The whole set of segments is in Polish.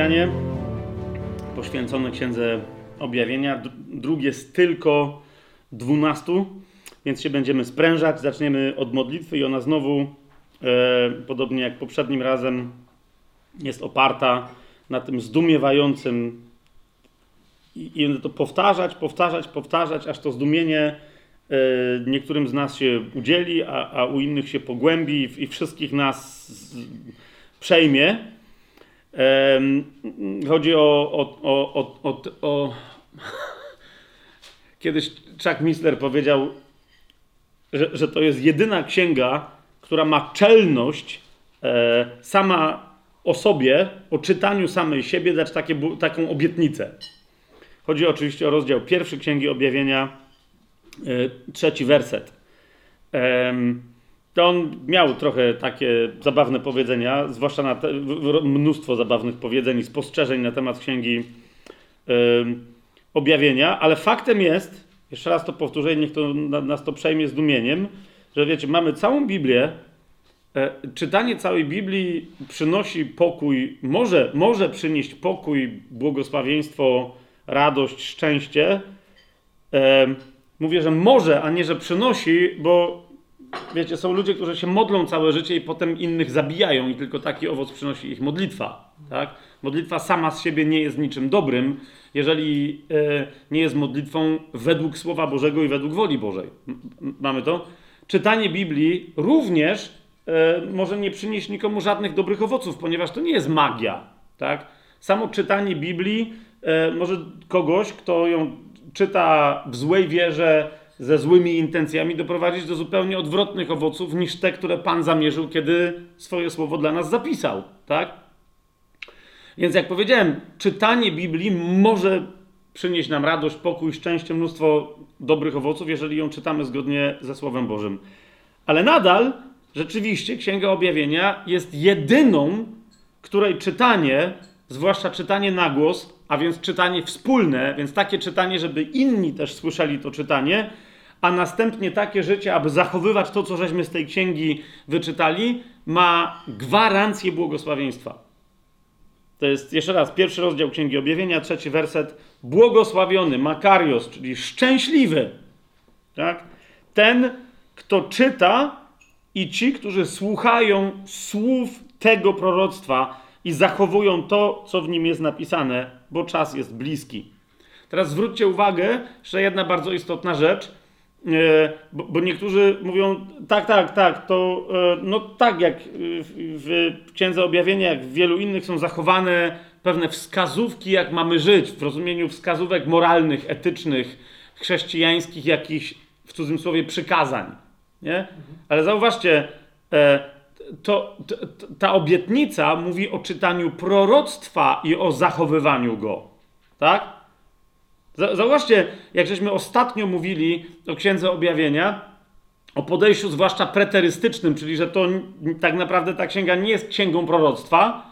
spotkanie poświęcone Księdze Objawienia. Drugie z tylko dwunastu, więc się będziemy sprężać. Zaczniemy od modlitwy i ona znowu, e, podobnie jak poprzednim razem, jest oparta na tym zdumiewającym i, i to powtarzać, powtarzać, powtarzać, aż to zdumienie e, niektórym z nas się udzieli, a, a u innych się pogłębi i, i wszystkich nas z, przejmie. Chodzi o, o, o, o, o, Kiedyś Chuck Missler powiedział, że, że to jest jedyna księga, która ma czelność e, sama o sobie, o czytaniu samej siebie, dać takie, taką obietnicę. Chodzi oczywiście o rozdział pierwszy Księgi Objawienia, e, trzeci werset. E, to on miał trochę takie zabawne powiedzenia, zwłaszcza na te, mnóstwo zabawnych powiedzeń i spostrzeżeń na temat księgi yy, objawienia, ale faktem jest, jeszcze raz to powtórzę, niech to nas to przejmie zdumieniem, że wiecie, mamy całą Biblię. E, czytanie całej Biblii przynosi pokój, może, może przynieść pokój, błogosławieństwo, radość, szczęście. E, mówię, że może, a nie, że przynosi, bo wiecie, są ludzie, którzy się modlą całe życie i potem innych zabijają i tylko taki owoc przynosi ich modlitwa. Tak? Modlitwa sama z siebie nie jest niczym dobrym, jeżeli e, nie jest modlitwą według Słowa Bożego i według woli Bożej. mamy to? Czytanie Biblii również e, może nie przynieść nikomu żadnych dobrych owoców, ponieważ to nie jest magia. Tak? Samo czytanie Biblii e, może kogoś, kto ją czyta w złej wierze, ze złymi intencjami doprowadzić do zupełnie odwrotnych owoców niż te, które Pan zamierzył, kiedy swoje słowo dla nas zapisał. Tak? Więc jak powiedziałem, czytanie Biblii może przynieść nam radość, pokój, szczęście, mnóstwo dobrych owoców, jeżeli ją czytamy zgodnie ze Słowem Bożym. Ale nadal, rzeczywiście, Księga Objawienia jest jedyną, której czytanie, zwłaszcza czytanie na głos, a więc czytanie wspólne, więc takie czytanie, żeby inni też słyszeli to czytanie, a następnie takie życie, aby zachowywać to, co żeśmy z tej księgi wyczytali, ma gwarancję błogosławieństwa. To jest jeszcze raz pierwszy rozdział Księgi Objawienia, trzeci werset. Błogosławiony, Makarios, czyli szczęśliwy. Tak? Ten, kto czyta i ci, którzy słuchają słów tego proroctwa i zachowują to, co w nim jest napisane, bo czas jest bliski. Teraz zwróćcie uwagę, że jedna bardzo istotna rzecz. E, bo, bo, niektórzy mówią, tak, tak, tak, to e, no tak jak w, w Księdze Objawienia, jak w wielu innych są zachowane pewne wskazówki, jak mamy żyć, w rozumieniu wskazówek moralnych, etycznych, chrześcijańskich, jakichś w cudzysłowie przykazań. Nie? Ale zauważcie, e, to, to, ta obietnica mówi o czytaniu proroctwa i o zachowywaniu go. Tak? Zauważcie, jak żeśmy ostatnio mówili o Księdze Objawienia, o podejściu zwłaszcza preterystycznym, czyli że to tak naprawdę ta księga nie jest księgą proroctwa,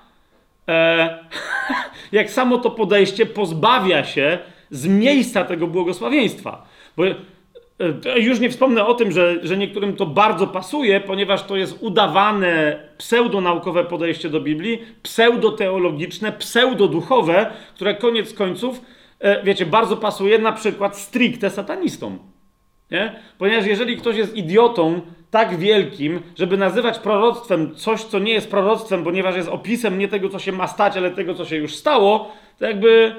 e, jak samo to podejście pozbawia się z miejsca tego błogosławieństwa. Bo e, już nie wspomnę o tym, że, że niektórym to bardzo pasuje, ponieważ to jest udawane pseudonaukowe podejście do Biblii, pseudoteologiczne, pseudoduchowe, które koniec końców wiecie, bardzo pasuje na przykład stricte satanistom. Nie? Ponieważ jeżeli ktoś jest idiotą tak wielkim, żeby nazywać proroctwem coś, co nie jest proroctwem, ponieważ jest opisem nie tego, co się ma stać, ale tego, co się już stało, to jakby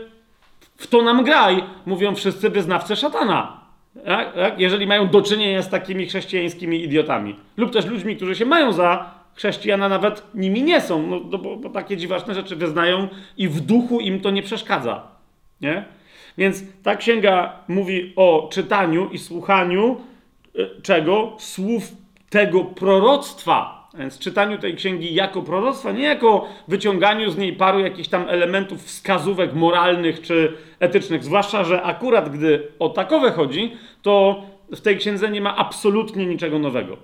w to nam graj, mówią wszyscy wyznawcy szatana. Tak? Tak? Jeżeli mają do czynienia z takimi chrześcijańskimi idiotami. Lub też ludźmi, którzy się mają za chrześcijana, nawet nimi nie są, no, bo, bo takie dziwaczne rzeczy wyznają i w duchu im to nie przeszkadza. Nie? Więc ta księga mówi o czytaniu i słuchaniu e, czego? Słów tego proroctwa. Więc czytaniu tej księgi jako proroctwa, nie jako wyciąganiu z niej paru jakichś tam elementów, wskazówek moralnych czy etycznych. Zwłaszcza, że akurat gdy o takowe chodzi, to w tej księdze nie ma absolutnie niczego nowego.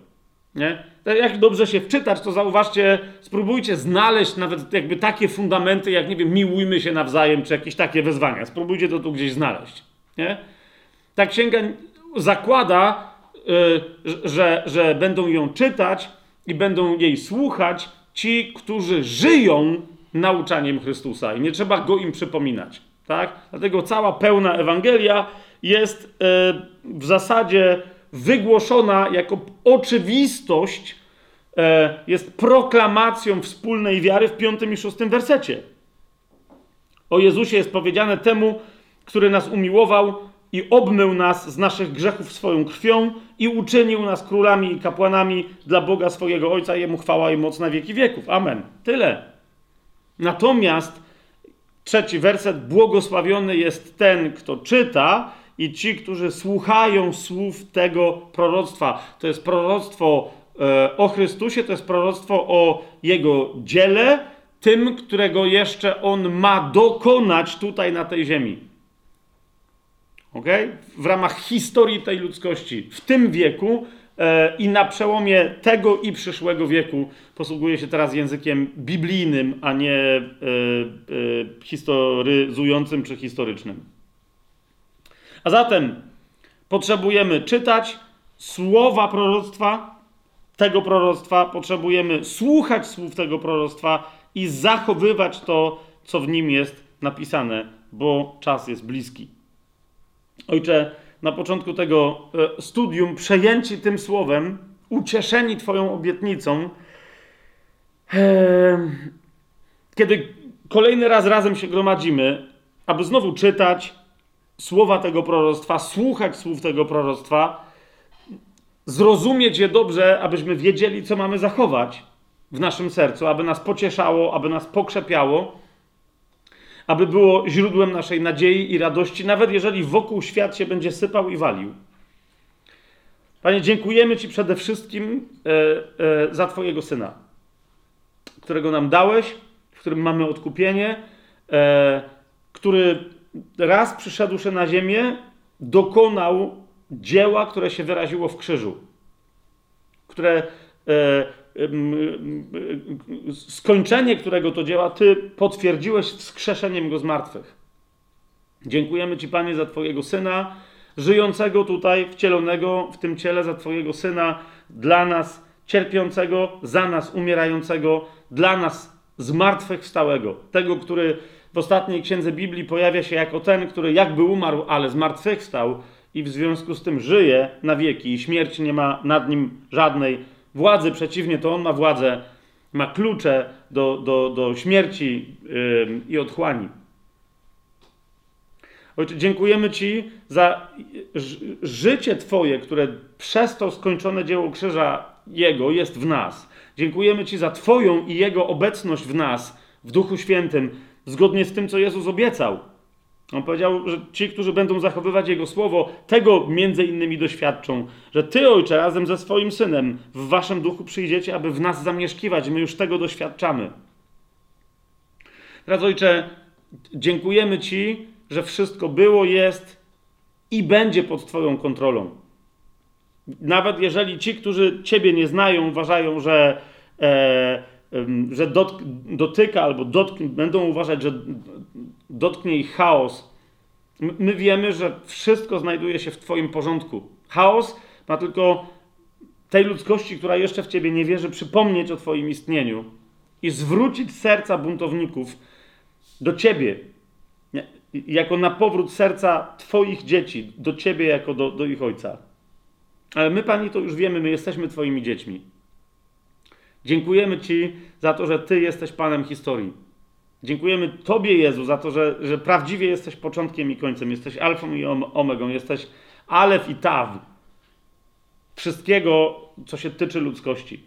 Nie? Jak dobrze się wczytać, to zauważcie, spróbujcie znaleźć nawet jakby takie fundamenty, jak nie wiem, miłujmy się nawzajem, czy jakieś takie wezwania. Spróbujcie to tu gdzieś znaleźć. Nie? Ta księga zakłada, yy, że, że będą ją czytać i będą jej słuchać ci, którzy żyją nauczaniem Chrystusa i nie trzeba go im przypominać. Tak? Dlatego cała pełna Ewangelia jest e, w zasadzie wygłoszona jako oczywistość, e, jest proklamacją wspólnej wiary w piątym i szóstym wersecie. O Jezusie jest powiedziane temu, który nas umiłował i obmył nas z naszych grzechów swoją krwią i uczynił nas królami i kapłanami dla Boga swojego Ojca. Jemu chwała i moc na wieki wieków. Amen. Tyle. Natomiast trzeci werset, błogosławiony jest ten, kto czyta i ci, którzy słuchają słów tego proroctwa. To jest proroctwo e, o Chrystusie, to jest proroctwo o Jego dziele, tym, którego jeszcze On ma dokonać tutaj na tej ziemi. ok? W ramach historii tej ludzkości, w tym wieku e, i na przełomie tego i przyszłego wieku posługuje się teraz językiem biblijnym, a nie e, historyzującym czy historycznym. A zatem potrzebujemy czytać słowa proroctwa, tego proroctwa, potrzebujemy słuchać słów tego proroctwa i zachowywać to, co w nim jest napisane, bo czas jest bliski. Ojcze, na początku tego e, studium, przejęci tym słowem, ucieszeni Twoją obietnicą, kiedy kolejny raz razem się gromadzimy, aby znowu czytać słowa tego proroctwa, słuchać słów tego proroctwa, zrozumieć je dobrze, abyśmy wiedzieli, co mamy zachować w naszym sercu, aby nas pocieszało, aby nas pokrzepiało, aby było źródłem naszej nadziei i radości, nawet jeżeli wokół świat się będzie sypał i walił. Panie, dziękujemy Ci przede wszystkim e, e, za Twojego syna, którego nam dałeś, w którym mamy odkupienie, e, który raz przyszedłszy na ziemię, dokonał dzieła, które się wyraziło w krzyżu, które e, skończenie którego to dzieła Ty potwierdziłeś wskrzeszeniem go z martwych. Dziękujemy Ci, Panie, za Twojego Syna, żyjącego tutaj, wcielonego w tym ciele, za Twojego Syna, dla nas cierpiącego, za nas umierającego, dla nas zmartwychwstałego. Tego, który w ostatniej księdze Biblii pojawia się jako ten, który jakby umarł, ale zmartwychwstał i w związku z tym żyje na wieki i śmierć nie ma nad nim żadnej władzy, przeciwnie, to on ma władzę, ma klucze do, do, do śmierci yy, i otchłani. Ojcze, dziękujemy Ci za życie Twoje, które przez to skończone dzieło krzyża Jego jest w nas. Dziękujemy Ci za Twoją i Jego obecność w nas, w Duchu Świętym, zgodnie z tym, co Jezus obiecał. On powiedział, że ci, którzy będą zachowywać Jego słowo, tego między innymi doświadczą, że Ty, Ojcze, razem ze swoim Synem w Waszym duchu przyjdziecie, aby w nas zamieszkiwać. My już tego doświadczamy. Teraz, Ojcze, dziękujemy Ci, że wszystko było, jest i będzie pod Twoją kontrolą. Nawet jeżeli ci, którzy Ciebie nie znają, uważają, że, e, że dot, dotyka albo dotknie, będą uważać, że dotknie ich chaos, my wiemy, że wszystko znajduje się w Twoim porządku. Chaos ma tylko tej ludzkości, która jeszcze w Ciebie nie wierzy, przypomnieć o Twoim istnieniu i zwrócić serca buntowników do Ciebie, jako na powrót serca Twoich dzieci, do Ciebie jako do, do ich ojca. Ale my, Pani, to już wiemy, my jesteśmy Twoimi dziećmi. Dziękujemy Ci za to, że Ty jesteś Panem historii. Dziękujemy Tobie, Jezu, za to, że, że prawdziwie jesteś początkiem i końcem. Jesteś alfą i omegą. Jesteś alef i taw. Wszystkiego, co się tyczy ludzkości.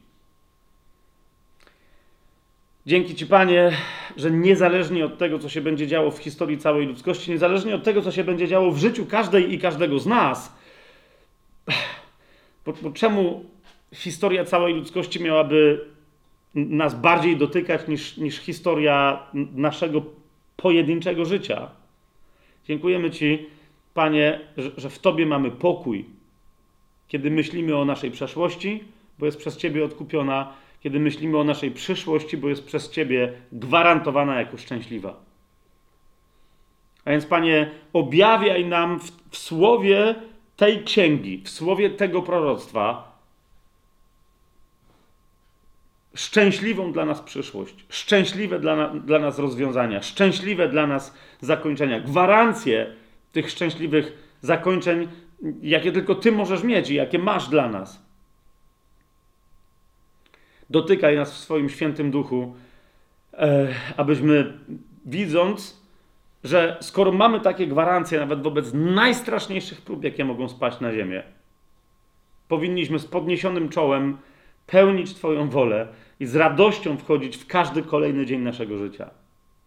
Dzięki Ci, Panie, że niezależnie od tego, co się będzie działo w historii całej ludzkości, niezależnie od tego, co się będzie działo w życiu każdej i każdego z nas, bo, bo czemu historia całej ludzkości miałaby nas bardziej dotykać niż, niż historia naszego pojedynczego życia. Dziękujemy Ci, Panie, że, że w Tobie mamy pokój, kiedy myślimy o naszej przeszłości, bo jest przez Ciebie odkupiona, kiedy myślimy o naszej przyszłości, bo jest przez Ciebie gwarantowana jako szczęśliwa. A więc, Panie, objawiaj nam w, w słowie tej księgi, w słowie tego proroctwa, szczęśliwą dla nas przyszłość, szczęśliwe dla, na, dla nas rozwiązania, szczęśliwe dla nas zakończenia, gwarancję tych szczęśliwych zakończeń, jakie tylko Ty możesz mieć i jakie masz dla nas. Dotykaj nas w swoim świętym duchu, e, abyśmy widząc, że skoro mamy takie gwarancje nawet wobec najstraszniejszych prób, jakie mogą spaść na ziemię, powinniśmy z podniesionym czołem pełnić Twoją wolę i z radością wchodzić w każdy kolejny dzień naszego życia.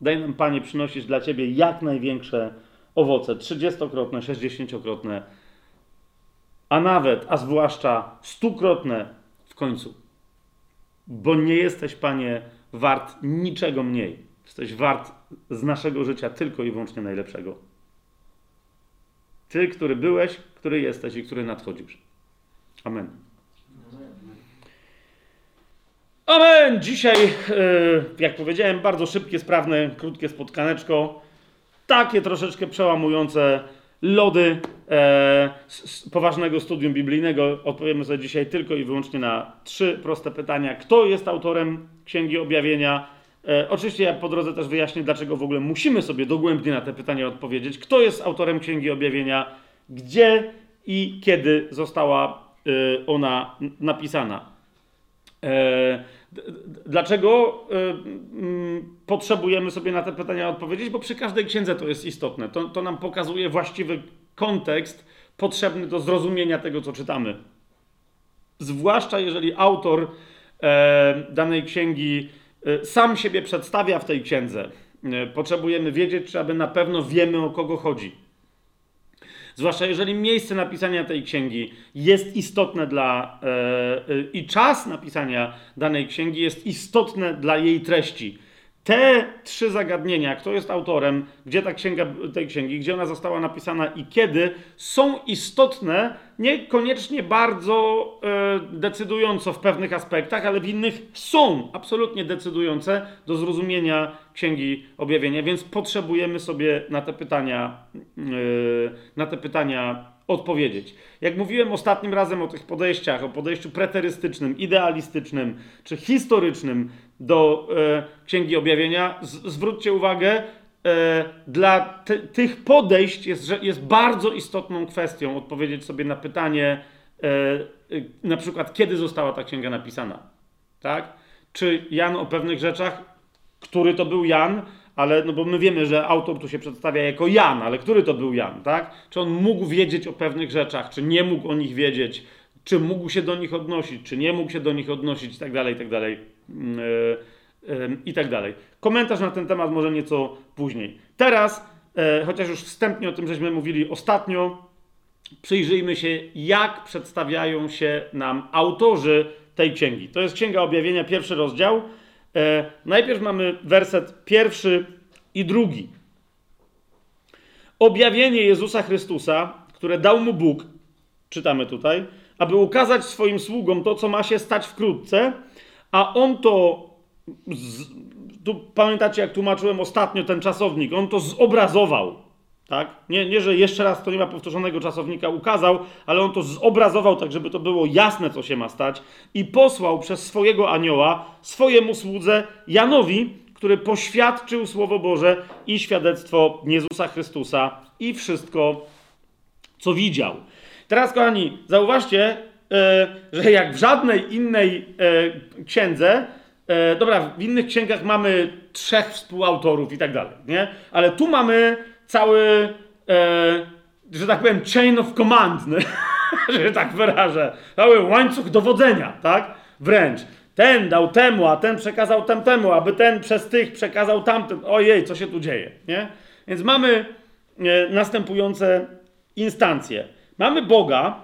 Daj nam, Panie, przynosić dla Ciebie jak największe owoce, trzydziestokrotne, sześćdziesięciokrotne, a nawet, a zwłaszcza stukrotne w końcu. Bo nie jesteś, Panie, wart niczego mniej. Jesteś wart z naszego życia tylko i wyłącznie najlepszego. Ty, który byłeś, który jesteś i który nadchodzisz. Amen. Amen! Dzisiaj, e, jak powiedziałem, bardzo szybkie, sprawne, krótkie spotkaneczko. Takie troszeczkę przełamujące lody e, z poważnego studium biblijnego. Odpowiemy sobie dzisiaj tylko i wyłącznie na trzy proste pytania. Kto jest autorem Księgi Objawienia? E, oczywiście ja po drodze też wyjaśnię, dlaczego w ogóle musimy sobie dogłębnie na te pytania odpowiedzieć. Kto jest autorem Księgi Objawienia? Gdzie i kiedy została ona napisana? E, dlaczego y, mm, potrzebujemy sobie na te pytania odpowiedzieć? Bo przy każdej księdze to jest istotne. To, to nam pokazuje właściwy kontekst potrzebny do zrozumienia tego, co czytamy. Zwłaszcza jeżeli autor e, danej księgi e, sam siebie przedstawia w tej księdze. Potrzebujemy wiedzieć, czy aby na pewno wiemy, o kogo chodzi. Zwłaszcza jeżeli miejsce napisania tej księgi jest istotne dla e, e, i czas napisania danej księgi jest istotne dla jej treści. Te trzy zagadnienia, kto jest autorem, gdzie ta księga, tej księgi, gdzie ona została napisana i kiedy, są istotne, niekoniecznie bardzo e, decydująco w pewnych aspektach, ale w innych są absolutnie decydujące do zrozumienia księgi objawienia, więc potrzebujemy sobie na te pytania, e, na te pytania odpowiedzieć. Jak mówiłem ostatnim razem o tych podejściach, o podejściu preterystycznym, idealistycznym czy historycznym do e, Księgi Objawienia, zwróćcie uwagę, e, dla tych podejść jest, jest bardzo istotną kwestią odpowiedzieć sobie na pytanie, na przykład, kiedy została ta księga napisana. Tak? Czy Jan o pewnych rzeczach, który to był Jan, ale no bo my wiemy, że autor tu się przedstawia jako Jan, ale który to był Jan, tak? Czy on mógł wiedzieć o pewnych rzeczach, czy nie mógł o nich wiedzieć, czy mógł się do nich odnosić, czy nie mógł się do nich odnosić i tak dalej, i tak dalej. Yy, I tak dalej. Komentarz na ten temat może nieco później. Teraz, yy, chociaż już wstępnie o tym żeśmy mówili ostatnio, przyjrzyjmy się, jak przedstawiają się nam autorzy tej księgi. To jest Księga Objawienia, pierwszy rozdział. E, najpierw mamy werset pierwszy i drugi. Objawienie Jezusa Chrystusa, które dał mu Bóg, czytamy tutaj, aby ukazać swoim sługom to, co ma się stać wkrótce, a on to, z, tu pamiętacie, jak tłumaczyłem ostatnio ten czasownik, on to zobrazował. Tak? Nie, nie, że jeszcze raz to nie ma powtórzonego czasownika ukazał, ale on to zobrazował tak, żeby to było jasne, co się ma stać, i posłał przez swojego anioła swojemu słudze Janowi, który poświadczył Słowo Boże i świadectwo Jezusa Chrystusa i wszystko, co widział. Teraz, kochani, zauważcie, e, że jak w żadnej innej e, księdze, e, dobra, w innych księgach mamy trzech współautorów i tak dalej, nie? Ale tu mamy cały, że tak powiem, chain of command, nie? że tak wyrażę, cały łańcuch dowodzenia, tak? Wręcz. Ten dał temu, a ten przekazał tamtemu, aby ten przez tych przekazał tamtym. Ojej, co się tu dzieje, nie? Więc mamy następujące instancje. Mamy Boga,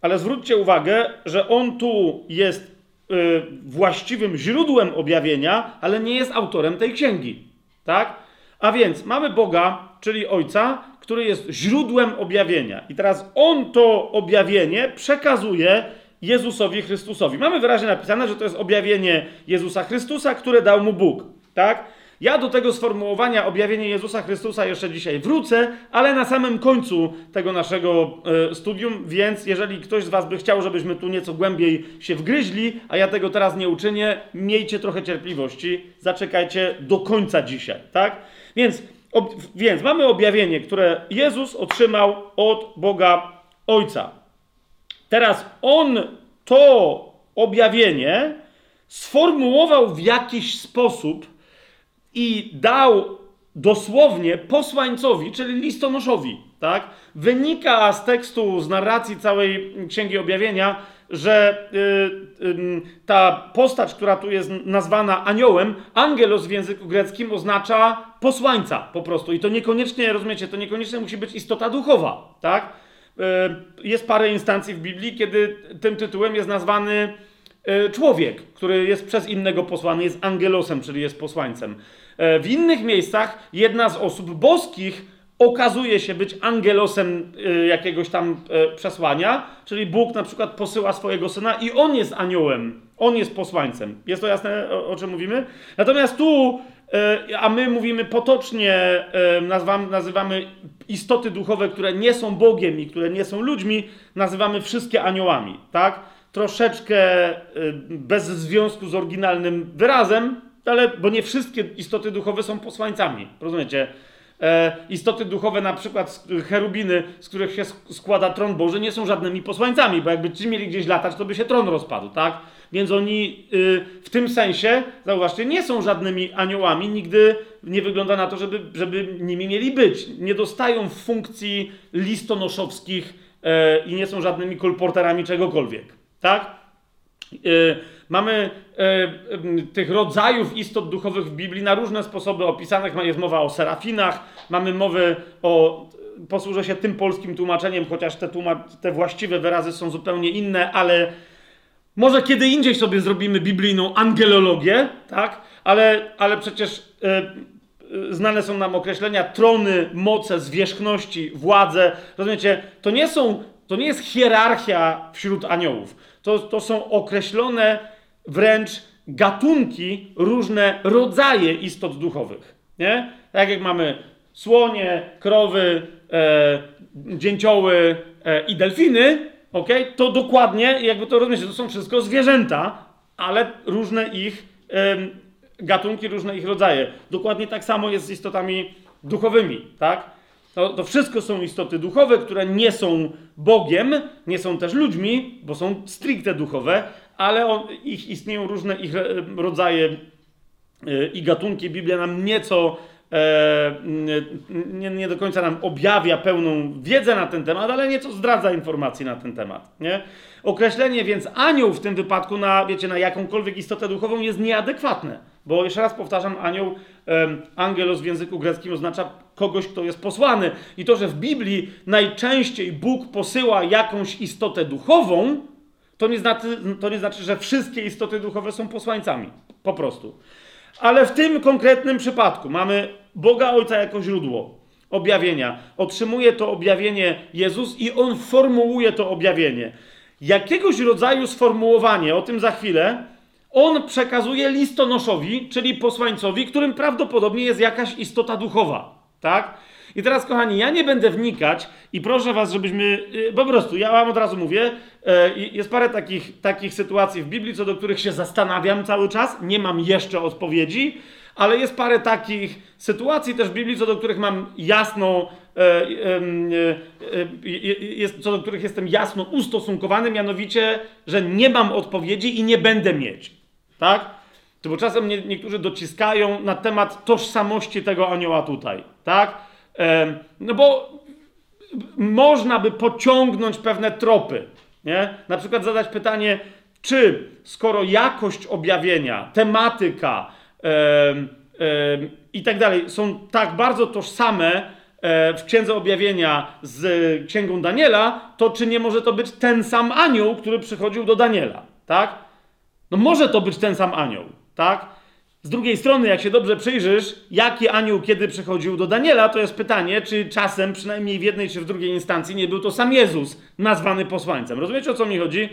ale zwróćcie uwagę, że On tu jest y, właściwym źródłem objawienia, ale nie jest autorem tej księgi. Tak? A więc mamy Boga, czyli Ojca, który jest źródłem objawienia. I teraz On to objawienie przekazuje Jezusowi Chrystusowi. Mamy wyraźnie napisane, że to jest objawienie Jezusa Chrystusa, które dał mu Bóg. Tak? Ja do tego sformułowania objawienie Jezusa Chrystusa jeszcze dzisiaj wrócę, ale na samym końcu tego naszego e, studium, więc jeżeli ktoś z Was by chciał, żebyśmy tu nieco głębiej się wgryźli, a ja tego teraz nie uczynię, miejcie trochę cierpliwości, zaczekajcie do końca dzisiaj, tak? Więc, ob, więc mamy objawienie, które Jezus otrzymał od Boga Ojca. Teraz On to objawienie sformułował w jakiś sposób i dał dosłownie posłańcowi, czyli listonoszowi, tak? Wynika z tekstu, z narracji całej Księgi Objawienia, że y, y, ta postać, która tu jest nazwana aniołem, angelos w języku greckim oznacza posłańca po prostu. I to niekoniecznie, rozumiecie, to niekoniecznie musi być istota duchowa, tak? Y, jest parę instancji w Biblii, kiedy tym tytułem jest nazwany y, człowiek, który jest przez innego posłany, jest angelosem, czyli jest posłańcem. Y, w innych miejscach jedna z osób boskich okazuje się być angelosem jakiegoś tam przesłania, czyli Bóg na przykład posyła swojego syna i on jest aniołem, on jest posłańcem. Jest to jasne, o, czym mówimy? Natomiast tu E, a my mówimy potocznie, nazywamy, nazywamy istoty duchowe, które nie są Bogiem i które nie są ludźmi, nazywamy wszystkie aniołami, tak? Troszeczkę bez związku z oryginalnym wyrazem, ale bo nie wszystkie istoty duchowe są posłańcami, rozumiecie? Istoty duchowe, na przykład cherubiny, z których się składa tron Boży, nie są żadnymi posłańcami, bo jakby ci mieli gdzieś latać, to by się tron rozpadł, tak? Więc oni y, w tym sensie, zauważcie, nie są żadnymi aniołami, nigdy nie wygląda na to, żeby, żeby nimi mieli być. Nie dostają funkcji listonoszowskich e, i nie są żadnymi kolporterami czegokolwiek. Tak? Y, mamy e, tych rodzajów istot duchowych w Biblii na różne sposoby opisanych. Jest mowa o serafinach, mamy mowę o posłużę się tym polskim tłumaczeniem, chociaż te, tłumacz, te właściwe wyrazy są zupełnie inne, ale może kiedy indziej sobie zrobimy biblijną angelologię, tak? Ale, ale przecież e, e, znane są nam określenia trony, moce, zwierzchności, władze. Rozumiecie? To nie są, to nie jest hierarchia wśród aniołów. To, to są określone wręcz gatunki, różne rodzaje istot duchowych. Nie? Tak jak mamy słonie, krowy, e, dzięcioły e, i delfiny, ok? To dokładnie, jakby to rozumiecie, to są wszystko zwierzęta, ale różne ich ym, gatunki, różne ich rodzaje. Dokładnie tak samo jest z istotami duchowymi, tak? To, to wszystko są istoty duchowe, które nie są Bogiem, nie są też ludźmi, bo są stricte duchowe, ale on, ich istnieją różne ich rodzaje yy, i gatunki. Biblia nam nieco E, nie, nie, do końca nam objawia pełną wiedzę na ten temat, ale nieco zdradza informacji na ten temat. Nie? Określenie więc anioł w tym wypadku na, wiecie, na jakąkolwiek istotę duchową jest nieadekwatne. Bo jeszcze raz powtarzam, anioł, angelos w języku greckim oznacza kogoś, kto jest posłany. I to, że w Biblii najczęściej Bóg posyła jakąś istotę duchową, to nie, znaczy, to nie znaczy, że wszystkie istoty duchowe są posłańcami. Po prostu. Ale w tym konkretnym przypadku mamy Boga Ojca jako źródło objawienia. Otrzymuje to objawienie Jezus i on formułuje to objawienie. Jakiegoś rodzaju sformułowanie, o tym za chwilę, on przekazuje listonoszowi, czyli posłańcowi, którym prawdopodobnie jest jakaś istota duchowa. Tak? I teraz, kochani, ja nie będę wnikać i proszę Was, żebyśmy. Y, po prostu, ja Wam od razu mówię, y, jest parę takich, takich sytuacji w Biblii, co do których się zastanawiam cały czas. Nie mam jeszcze odpowiedzi, ale jest parę takich sytuacji też w Biblii, co do których mam jasno. Y, jest, co do których jestem jasno ustosunkowany, mianowicie, że nie mam odpowiedzi i nie będę mieć. Tak? To bo czasem nie, niektórzy dociskają na temat tożsamości tego anioła tutaj. Tak? No bo można by pociągnąć pewne tropy. Nie? Na przykład zadać pytanie, czy skoro jakość objawienia, tematyka i tak dalej są tak bardzo tożsame e, w Księdze Objawienia z Księgą Daniela, to czy nie może to być ten sam anioł, który przychodził do Daniela, tak? No może to być ten sam anioł, tak? Z drugiej strony, jak się dobrze przyjrzysz, jaki anioł kiedy przychodził do Daniela, to jest pytanie, czy czasem, przynajmniej w jednej czy w drugiej instancji, nie był to sam Jezus nazwany posłańcem. Rozumiecie o co mi chodzi?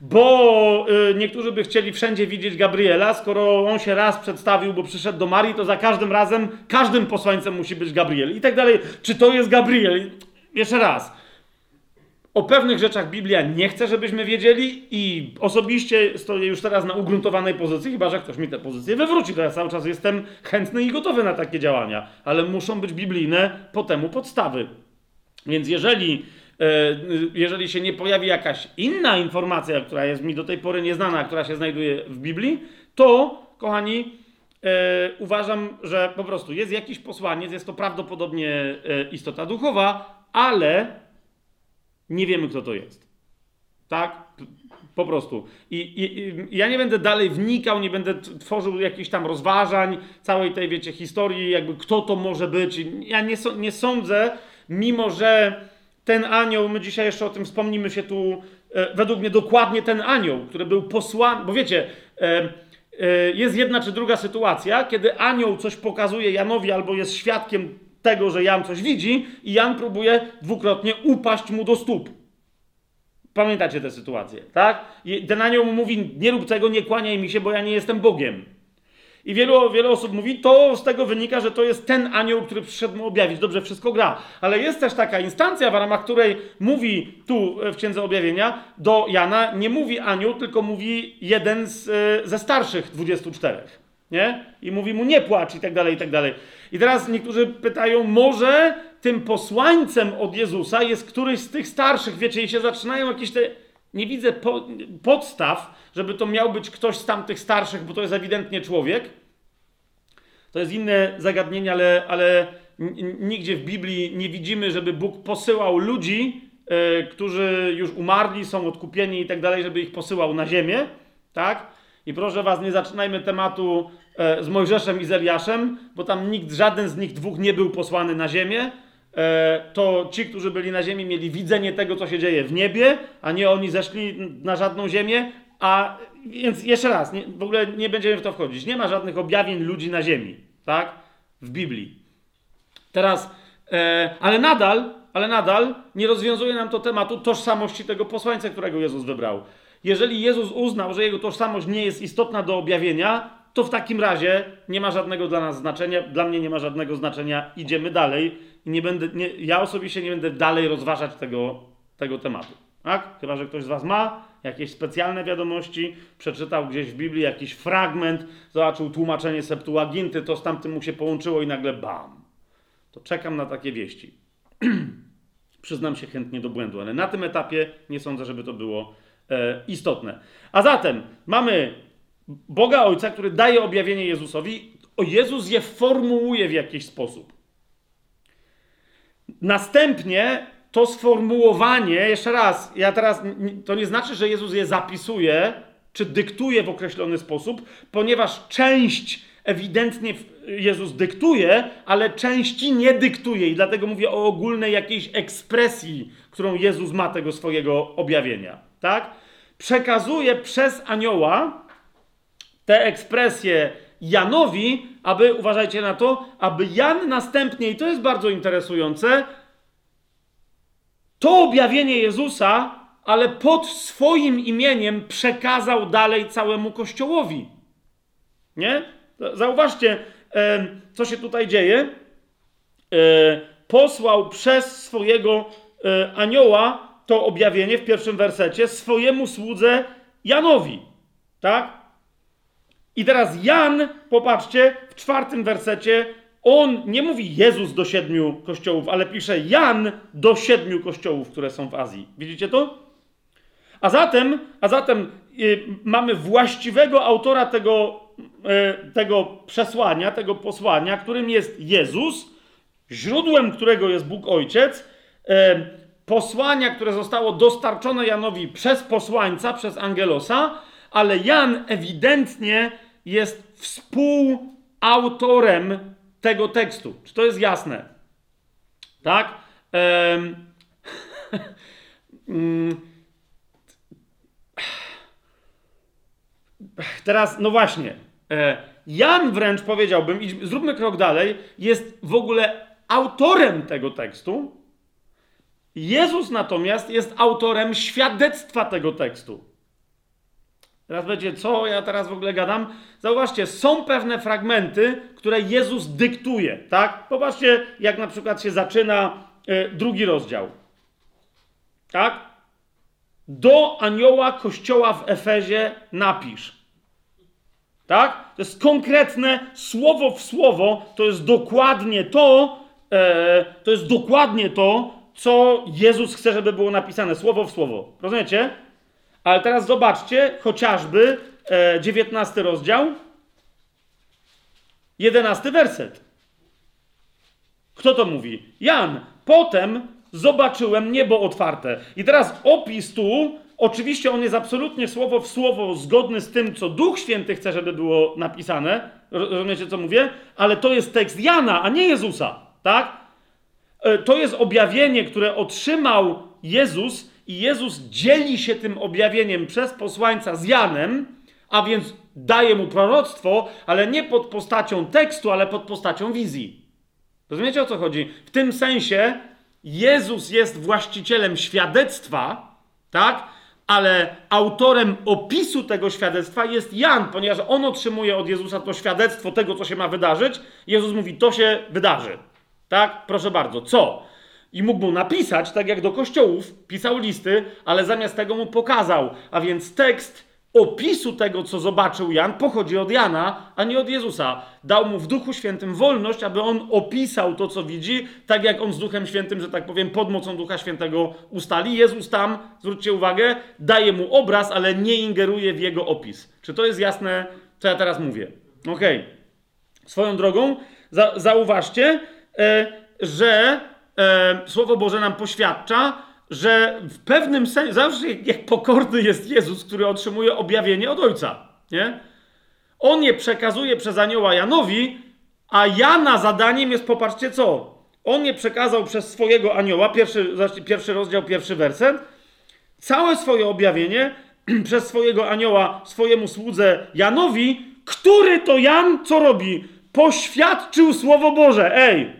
bo y, niektórzy by chcieli wszędzie widzieć Gabriela, skoro on się raz przedstawił, bo przyszedł do Marii, to za każdym razem, każdym posłańcem musi być Gabriel i tak dalej. Czy to jest Gabriel? Jeszcze raz. O pewnych rzeczach Biblia nie chce, żebyśmy wiedzieli i osobiście stoję już teraz na ugruntowanej pozycji, chyba że ktoś mi tę pozycję wywróci, to ja cały czas jestem chętny i gotowy na takie działania, ale muszą być biblijne po temu podstawy. Więc jeżeli, e, jeżeli się nie pojawi jakaś inna informacja, która jest mi do tej pory nieznana, która się znajduje w Biblii, to, kochani, e, uważam, że po prostu jest jakiś posłaniec, jest to prawdopodobnie e, istota duchowa, ale nie wiemy, kto to jest. Tak? Po prostu. I, i, I, ja nie będę dalej wnikał, nie będę tworzył jakichś tam rozważań, całej tej, wiecie, historii, jakby kto to może być. Ja nie, nie sądzę, mimo że ten anioł, my dzisiaj jeszcze o tym wspomnimy się tu, e, według mnie dokładnie ten anioł, który był posłany, bo wiecie, e, e, jest jedna czy druga sytuacja, kiedy anioł coś pokazuje Janowi albo jest świadkiem tego, że Jan coś widzi i Jan próbuje dwukrotnie upaść mu do stóp. Pamiętacie tę sytuację, tak? I ten anioł mu mówi, nie rób tego, nie kłaniaj mi się, bo ja nie jestem Bogiem. I wielu, wiele osób mówi, to z tego wynika, że to jest ten anioł, który przyszedł mu objawić. Dobrze, wszystko gra. Ale jest też taka instancja, w ramach której mówi tu w Księdze Objawienia do Jana, nie mówi anioł, tylko mówi jeden z, e, ze starszych 24. Nie? I mówi mu nie płacz i tak dalej, i tak dalej. I teraz niektórzy pytają, może tym posłańcem od Jezusa jest któryś z tych starszych, wiecie, i się zaczynają jakieś te... Nie widzę po, podstaw, żeby to miał być ktoś z tamtych starszych, bo to jest ewidentnie człowiek. To jest inne zagadnienie, ale, ale nigdzie w Biblii nie widzimy, żeby Bóg posyłał ludzi, yy, którzy już umarli, są odkupieni i tak dalej, żeby ich posyłał na ziemię, tak? I proszę was, nie zaczynajmy tematu e, z Mojżeszem i z Eliaszem, bo tam nikt, żaden z nich dwóch nie był posłany na ziemię. E, to ci, którzy byli na ziemi, mieli widzenie tego, co się dzieje w niebie, a nie oni zeszli na żadną ziemię. A więc jeszcze raz, nie, w ogóle nie będziemy w to wchodzić. Nie ma żadnych objawień ludzi na ziemi, tak? W Biblii. Teraz, e, ale nadal, ale nadal nie rozwiązuje nam to tematu tożsamości tego posłańca, którego Jezus wybrał. Jeżeli Jezus uznał, że jego tożsamość nie jest istotna do objawienia, to w takim razie nie ma żadnego dla nas znaczenia, dla mnie nie ma żadnego znaczenia, idziemy dalej nie będę, nie, ja osobiście nie będę dalej rozważać tego, tego tematu. Tak? Chyba, że ktoś z Was ma jakieś specjalne wiadomości, przeczytał gdzieś w Biblii jakiś fragment, zobaczył tłumaczenie Septuaginty, to z tamtym mu się połączyło i nagle bam. To czekam na takie wieści. Przyznam się chętnie do błędu, ale na tym etapie nie sądzę, żeby to było e, istotne. A zatem mamy Boga Ojca, który daje objawienie Jezusowi. Jezus je formułuje w jakiś sposób. Następnie to sformułowanie, jeszcze raz, ja teraz, to nie znaczy, że Jezus je zapisuje, czy dyktuje w określony sposób, ponieważ część ewidentnie Jezus dyktuje, ale części nie dyktuje i dlatego mówię o ogólnej jakiejś ekspresji, którą Jezus ma tego swojego objawienia, tak? Przekazuje przez anioła te ekspresje Janowi, aby, uważajcie na to, aby Jan następnie, i to jest bardzo interesujące, to objawienie Jezusa, ale pod swoim imieniem przekazał dalej całemu Kościołowi. Nie? Zauważcie, co się tutaj dzieje. E, posłał przez swojego e, anioła to objawienie w pierwszym wersecie swojemu słudze Janowi. Tak? I teraz Jan, popatrzcie, w czwartym wersecie, on nie mówi Jezus do siedmiu kościołów, ale pisze Jan do siedmiu kościołów, które są w Azji. Widzicie to? A zatem, a zatem y, mamy właściwego autora tego, y, tego przesłania, tego posłania, którym jest Jezus, źródłem którego jest Bóg Ojciec, y, posłania, które zostało dostarczone Janowi przez posłańca, przez Angelosa, ale Jan ewidentnie jest współautorem tego tekstu. Czy to jest jasne? Tak? Um, Teraz, no właśnie. E, Jan wręcz powiedziałbym, i zróbmy krok dalej, jest w ogóle autorem tego tekstu. Jezus natomiast jest autorem świadectwa tego tekstu. Teraz będzie, co ja teraz w ogóle gadam? Zauważcie, są pewne fragmenty, które Jezus dyktuje, tak? Popatrzcie, jak na przykład się zaczyna y, drugi rozdział. Tak? Do anioła kościoła w Efezie napisz. Tak? To jest konkretne słowo w słowo, to jest dokładnie to, e, to jest dokładnie to, co Jezus chce, żeby było napisane, słowo w słowo. Rozumiecie? Ale teraz zobaczcie chociażby e, 19 rozdział, 11 werset. Kto to mówi? Jan. Potem zobaczyłem niebo otwarte. I teraz opis tu, oczywiście on jest absolutnie słowo w słowo zgodny z tym, co Duch Święty chce, żeby było napisane. Rozumiecie, co mówię? Ale to jest tekst Jana, a nie Jezusa. Tak? E, to jest objawienie, które otrzymał Jezus i Jezus dzieli się tym objawieniem przez posłańca z Janem, a więc daje mu proroctwo, ale nie pod postacią tekstu, ale pod postacią wizji. Rozumiecie o co chodzi? W tym sensie Jezus jest właścicielem świadectwa, tak? Ale autorem opisu tego świadectwa jest Jan, ponieważ on otrzymuje od Jezusa to świadectwo tego, co się ma wydarzyć. Jezus mówi, to się wydarzy. Tak? Proszę bardzo. Co? I mógł mu napisać, tak jak do kościołów, pisał listy, ale zamiast tego mu pokazał. A więc tekst opisu tego, co zobaczył Jan, pochodzi od Jana, a nie od Jezusa. Dał mu w Duchu Świętym wolność, aby on opisał to, co widzi, tak jak on z Duchem Świętym, że tak powiem, pod mocą Ducha Świętego ustali. Jezus tam, zwróćcie uwagę, daje mu obraz, ale nie ingeruje w jego opis. Czy to jest jasne, co ja teraz mówię? Okej. Okay. Swoją drogą, za, zauważcie, e, że e, Słowo Boże nam poświadcza, że w pewnym sensie, zawsze jak pokorny jest Jezus, który otrzymuje objawienie od Ojca, nie? On je przekazuje przez anioła Janowi, a Jana zadaniem jest, popatrzcie co, on je przekazał przez swojego anioła, pierwszy, pierwszy rozdział, pierwszy werset, całe swoje objawienie przez swojego anioła swojemu słudze Janowi, który to Jan co robi? Poświadczył Słowo Boże. Ej,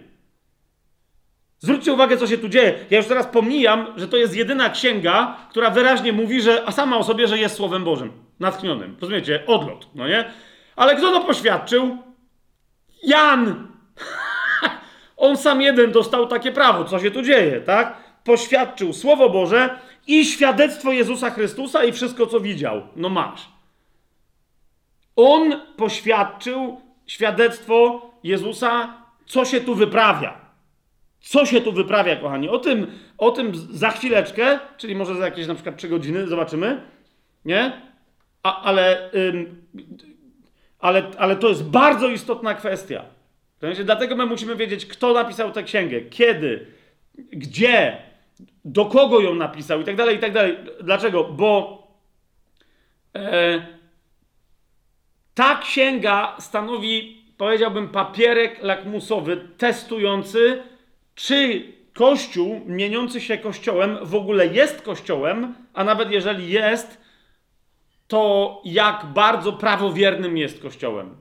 Zwróćcie uwagę, co się tu dzieje. Ja już teraz pomijam, że to jest jedyna księga, która wyraźnie mówi, że, a sama o sobie, że jest Słowem Bożym, natchnionym. Rozumiecie? Odlot, no nie? Ale kto to poświadczył? Jan! On sam jeden dostał takie prawo. Co się tu dzieje, tak? Poświadczył Słowo Boże i świadectwo Jezusa Chrystusa i wszystko, co widział. No masz. On poświadczył świadectwo Jezusa, co się tu wyprawia. Co się tu wyprawia, kochani? O tym, o tym za chwileczkę, czyli może za jakieś na przykład 3 godziny, zobaczymy. Nie? A, ale, ym, ale, ale to jest bardzo istotna kwestia. Dlatego my musimy wiedzieć, kto napisał tę księgę, kiedy, gdzie, do kogo ją napisał i tak dalej, i tak dalej. Dlaczego? Bo e, ta księga stanowi, powiedziałbym, papierek lakmusowy testujący czy Kościół mieniący się Kościołem w ogóle jest Kościołem, a nawet jeżeli jest, to jak bardzo prawowiernym jest Kościołem.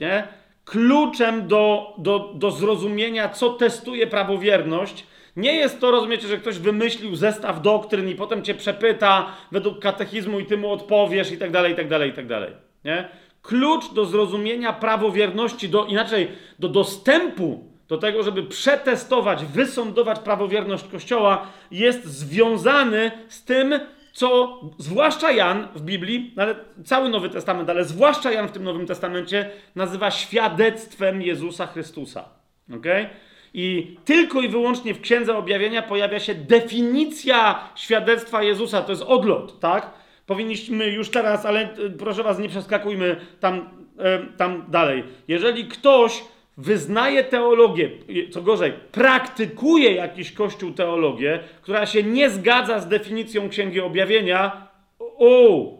Nie? Kluczem do, do, do zrozumienia, co testuje prawowierność, nie jest to, rozumiecie, że ktoś wymyślił zestaw doktryn i potem cię przepyta według katechizmu i ty mu odpowiesz i tak dalej, i tak dalej, i tak dalej. Nie? Klucz do zrozumienia prawowierności, do, inaczej, do dostępu do tego, żeby przetestować, wysądować prawowierność Kościoła, jest związany z tym, co zwłaszcza Jan w Biblii, ale cały Nowy Testament, ale zwłaszcza Jan w tym Nowym Testamencie nazywa świadectwem Jezusa Chrystusa. Okay? I tylko i wyłącznie w Księdze Objawienia pojawia się definicja świadectwa Jezusa, to jest odlot, tak? Powinniśmy już teraz, ale e, proszę was, nie przeskakujmy tam, tam dalej. Jeżeli ktoś wyznaje teologię, co gorzej, praktykuje jakiś kościół teologię, która się nie zgadza z definicją Księgi Objawienia, o,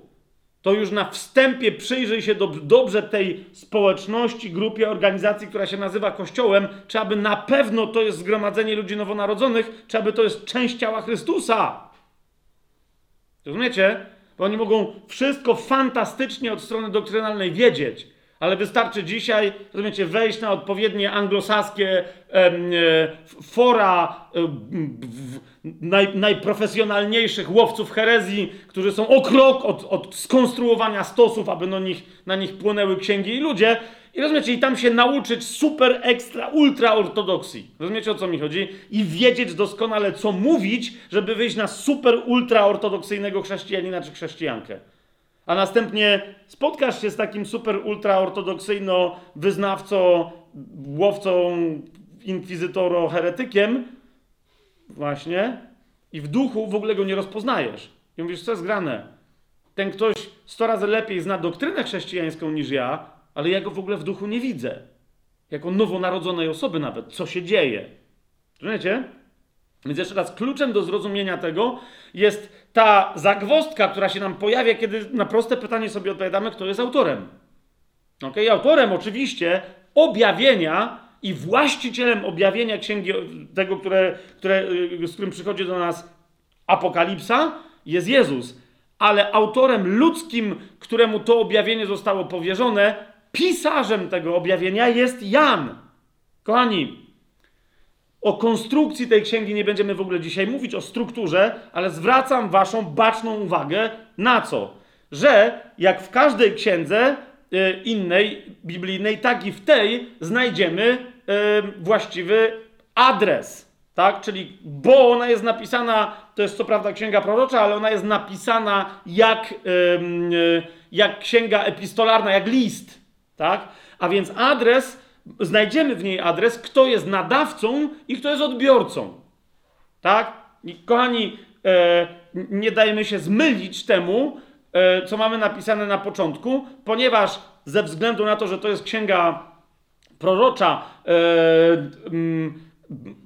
to już na wstępie przyjrzyj się do, dobrze tej społeczności, grupie, organizacji, która się nazywa Kościołem, czy aby na pewno to jest zgromadzenie ludzi nowonarodzonych, czy aby to jest część ciała Chrystusa. Rozumiecie? Bo oni mogą wszystko fantastycznie od strony doktrynalnej wiedzieć, Ale wystarczy dzisiaj, rozumiecie, wejść na odpowiednie anglosaskie em, e, fora e, naj, najprofesjonalniejszych łowców herezji, którzy są o krok od, od skonstruowania stosów, aby na nich, na nich płonęły księgi i ludzie. I rozumiecie, i tam się nauczyć super, ekstra, ultra ortodoksji. Rozumiecie o co mi chodzi? I wiedzieć doskonale, co mówić, żeby wyjść na super, ultra ortodoksyjnego chrześcijanina czy chrześcijankę. A następnie spotkasz się z takim super, ultra ortodoksyjno wyznawcą, łowcą, inkwizytoro, heretykiem, właśnie, i w duchu w ogóle go nie rozpoznajesz. I mówisz, co jest grane? Ten ktoś sto razy lepiej zna doktrynę chrześcijańską niż ja, ale ja go w ogóle w duchu nie widzę. Jako nowonarodzonej osoby nawet. Co się dzieje? Rozumiecie? Więc jeszcze raz, kluczem do zrozumienia tego jest ta zagwostka, która się nam pojawia, kiedy na proste pytanie sobie odpowiadamy, kto jest autorem. Ok, autorem oczywiście objawienia i właścicielem objawienia księgi, tego, które, które, z którym przychodzi do nas Apokalipsa, jest Jezus. Ale autorem ludzkim, któremu to objawienie zostało powierzone, pisarzem tego objawienia jest Jan. Kochani, o konstrukcji tej księgi nie będziemy w ogóle dzisiaj mówić, o strukturze, ale zwracam waszą baczną uwagę na co? Że jak w każdej księdze y, innej, biblijnej, tak i w tej znajdziemy y, właściwy adres. Tak? Czyli, bo ona jest napisana, to jest co prawda księga prorocza, ale ona jest napisana jak, y, jak księga epistolarna, jak list. Tak? A więc adres znajdziemy w niej adres, kto jest nadawcą i kto jest odbiorcą. Tak? I kochani, e, nie dajmy się zmylić temu, e, co mamy napisane na początku, ponieważ ze względu na to, że to jest księga prorocza, e, mm,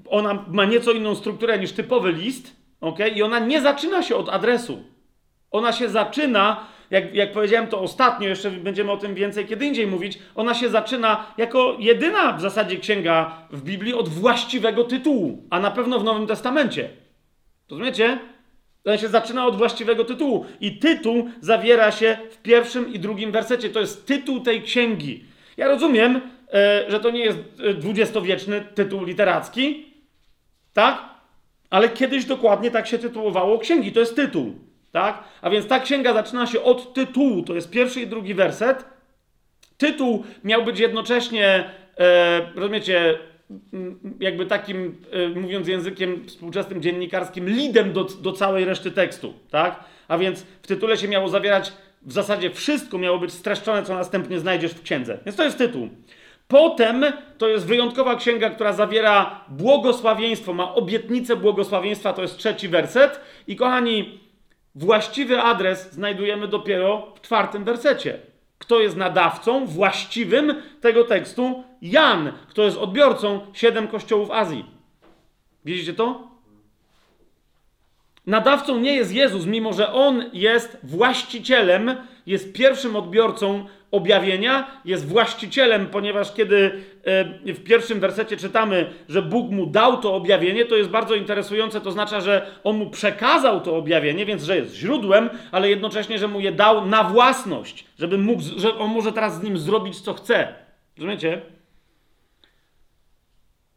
ona ma nieco inną strukturę niż typowy list, okay? i ona nie zaczyna się od adresu. Ona się zaczyna jak, jak powiedziałem to ostatnio, jeszcze będziemy o tym więcej kiedy indziej mówić, ona się zaczyna jako jedyna w zasadzie księga w Biblii od właściwego tytułu, a na pewno w Nowym Testamencie. Rozumiecie? Ona się zaczyna od właściwego tytułu. I tytuł zawiera się w pierwszym i drugim wersecie. To jest tytuł tej księgi. Ja rozumiem, e, że to nie jest e, dwudziestowieczny tytuł literacki, tak? Ale kiedyś dokładnie tak się tytułowało księgi. To jest tytuł. Tak? A więc ta księga zaczyna się od tytułu, to jest pierwszy i drugi werset. Tytuł miał być jednocześnie, e, rozumiecie, jakby takim, e, mówiąc językiem współczesnym dziennikarskim, lidem do, do całej reszty tekstu. Tak? A więc w tytule się miało zawierać w zasadzie wszystko, miało być streszczone, co następnie znajdziesz w księdze. Więc to jest tytuł. Potem to jest wyjątkowa księga, która zawiera błogosławieństwo, ma obietnicę błogosławieństwa, to jest trzeci werset. I kochani, Właściwy adres znajdujemy dopiero w czwartym wersecie. Kto jest nadawcą właściwym tego tekstu? Jan. Kto jest odbiorcą? Siedem kościołów Azji. Widzicie to? Nadawcą nie jest Jezus, mimo że On jest właścicielem, jest pierwszym odbiorcą objawienia, jest właścicielem, ponieważ kiedy w pierwszym wersecie czytamy, że Bóg mu dał to objawienie, to jest bardzo interesujące, to oznacza, że on mu przekazał to objawienie, więc że jest źródłem, ale jednocześnie, że mu je dał na własność, żeby mógł, że on może teraz z nim zrobić co chce. Rozumiecie?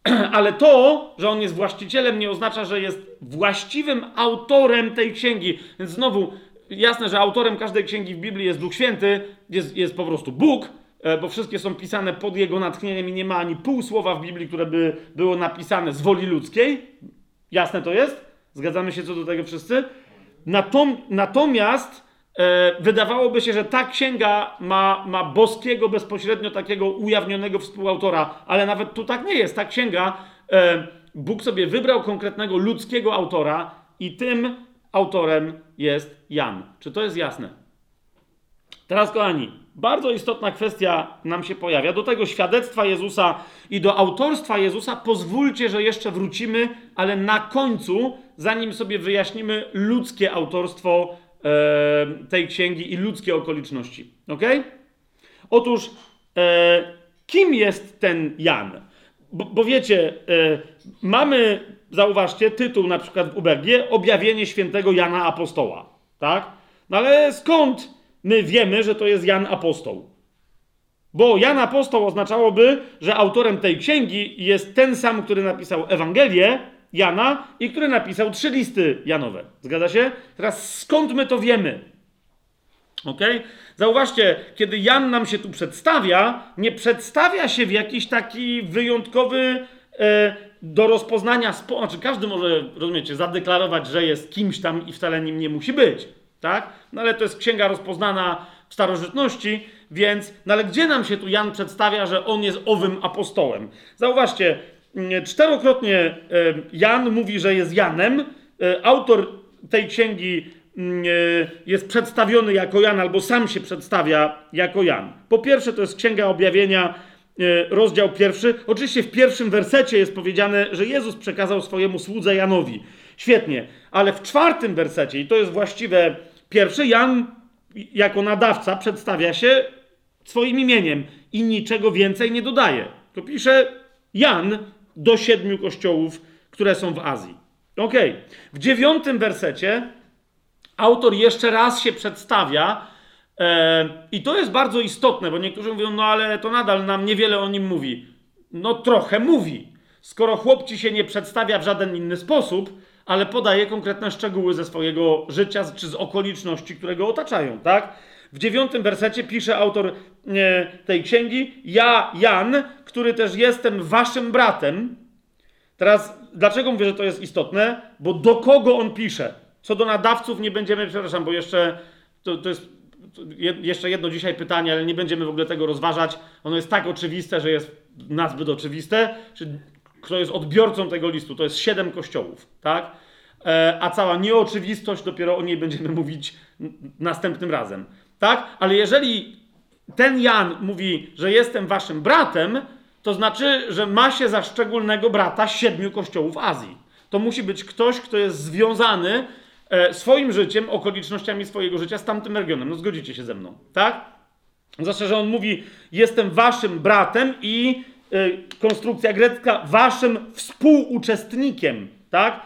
Ale to, że on jest właścicielem, nie oznacza, że jest właściwym autorem tej księgi. Więc znowu, jasne, że autorem każdej księgi w Biblii jest Duch Święty, jest, jest po prostu Bóg, bo wszystkie są pisane pod jego natchnieniem i nie ma ani pół słowa w Biblii, które by było napisane z woli ludzkiej. Jasne to jest? Zgadzamy się co do tego wszyscy? Natom, natomiast e, wydawałoby się, że ta księga ma, ma boskiego, bezpośrednio takiego ujawnionego współautora, ale nawet tu tak nie jest. Ta księga, e, Bóg sobie wybrał konkretnego ludzkiego autora i tym autorem jest Jan. Czy to jest jasne? Teraz, kochani, bardzo istotna kwestia nam się pojawia. Do tego świadectwa Jezusa i do autorstwa Jezusa pozwólcie, że jeszcze wrócimy, ale na końcu, zanim sobie wyjaśnimy ludzkie autorstwo e, tej księgi i ludzkie okoliczności. Ok? Otóż, e, kim jest ten Jan? Bo, bo wiecie, e, mamy zauważcie, tytuł na przykład w UBG Objawienie świętego Jana Apostoła. Tak? No ale skąd my wiemy, że to jest Jan Apostoł? Bo Jan Apostoł oznaczałoby, że autorem tej księgi jest ten sam, który napisał Ewangelię Jana i który napisał trzy listy Janowe. Zgadza się? Teraz skąd my to wiemy? Ok? Zauważcie, kiedy Jan nam się tu przedstawia, nie przedstawia się w jakiś taki wyjątkowy e, do rozpoznania, spo... znaczy każdy może, rozumiecie, zadeklarować, że jest kimś tam i wcale nim nie musi być, tak? No ale to jest księga rozpoznana w starożytności, więc, no ale gdzie nam się tu Jan przedstawia, że on jest owym apostołem? Zauważcie, mm, czterokrotnie e, Jan mówi, że jest Janem. E, autor tej księgi mm, e, jest przedstawiony jako Jan, albo sam się przedstawia jako Jan. Po pierwsze, to jest Księga Objawienia, rozdział pierwszy. Oczywiście w pierwszym wersecie jest powiedziane, że Jezus przekazał swojemu słudze Janowi. Świetnie, ale w czwartym wersecie, i to jest właściwe pierwszy, Jan jako nadawca przedstawia się swoim imieniem i niczego więcej nie dodaje. To pisze Jan do siedmiu kościołów, które są w Azji. Ok. W dziewiątym wersecie autor jeszcze raz się przedstawia e, i to jest bardzo istotne, bo niektórzy mówią, no ale to nadal nam niewiele o nim mówi. No trochę mówi. Skoro chłopci się nie przedstawia w żaden inny sposób, ale podaje konkretne szczegóły ze swojego życia czy z okoliczności, które go otaczają, tak? W dziewiątym wersecie pisze autor tej księgi: Ja, Jan, który też jestem waszym bratem. Teraz, dlaczego mówię, że to jest istotne? Bo do kogo on pisze? Co do nadawców nie będziemy, przepraszam, bo jeszcze to, to jest jeszcze jedno dzisiaj pytanie, ale nie będziemy w ogóle tego rozważać. Ono jest tak oczywiste, że jest nazbyt oczywiste. Kto jest odbiorcą tego listu? To jest siedem kościołów, tak? E, a cała nieoczywistość, dopiero o niej będziemy mówić następnym razem tak? Ale jeżeli ten Jan mówi, że jestem waszym bratem, to znaczy, że ma się za szczególnego brata siedmiu kościołów Azji. To musi być ktoś, kto jest związany e, swoim życiem, okolicznościami swojego życia z tamtym regionem. No zgodzicie się ze mną, tak? Zwłaszcza, że on mówi, jestem waszym bratem i konstrukcja grecka, waszym współuczestnikiem, tak?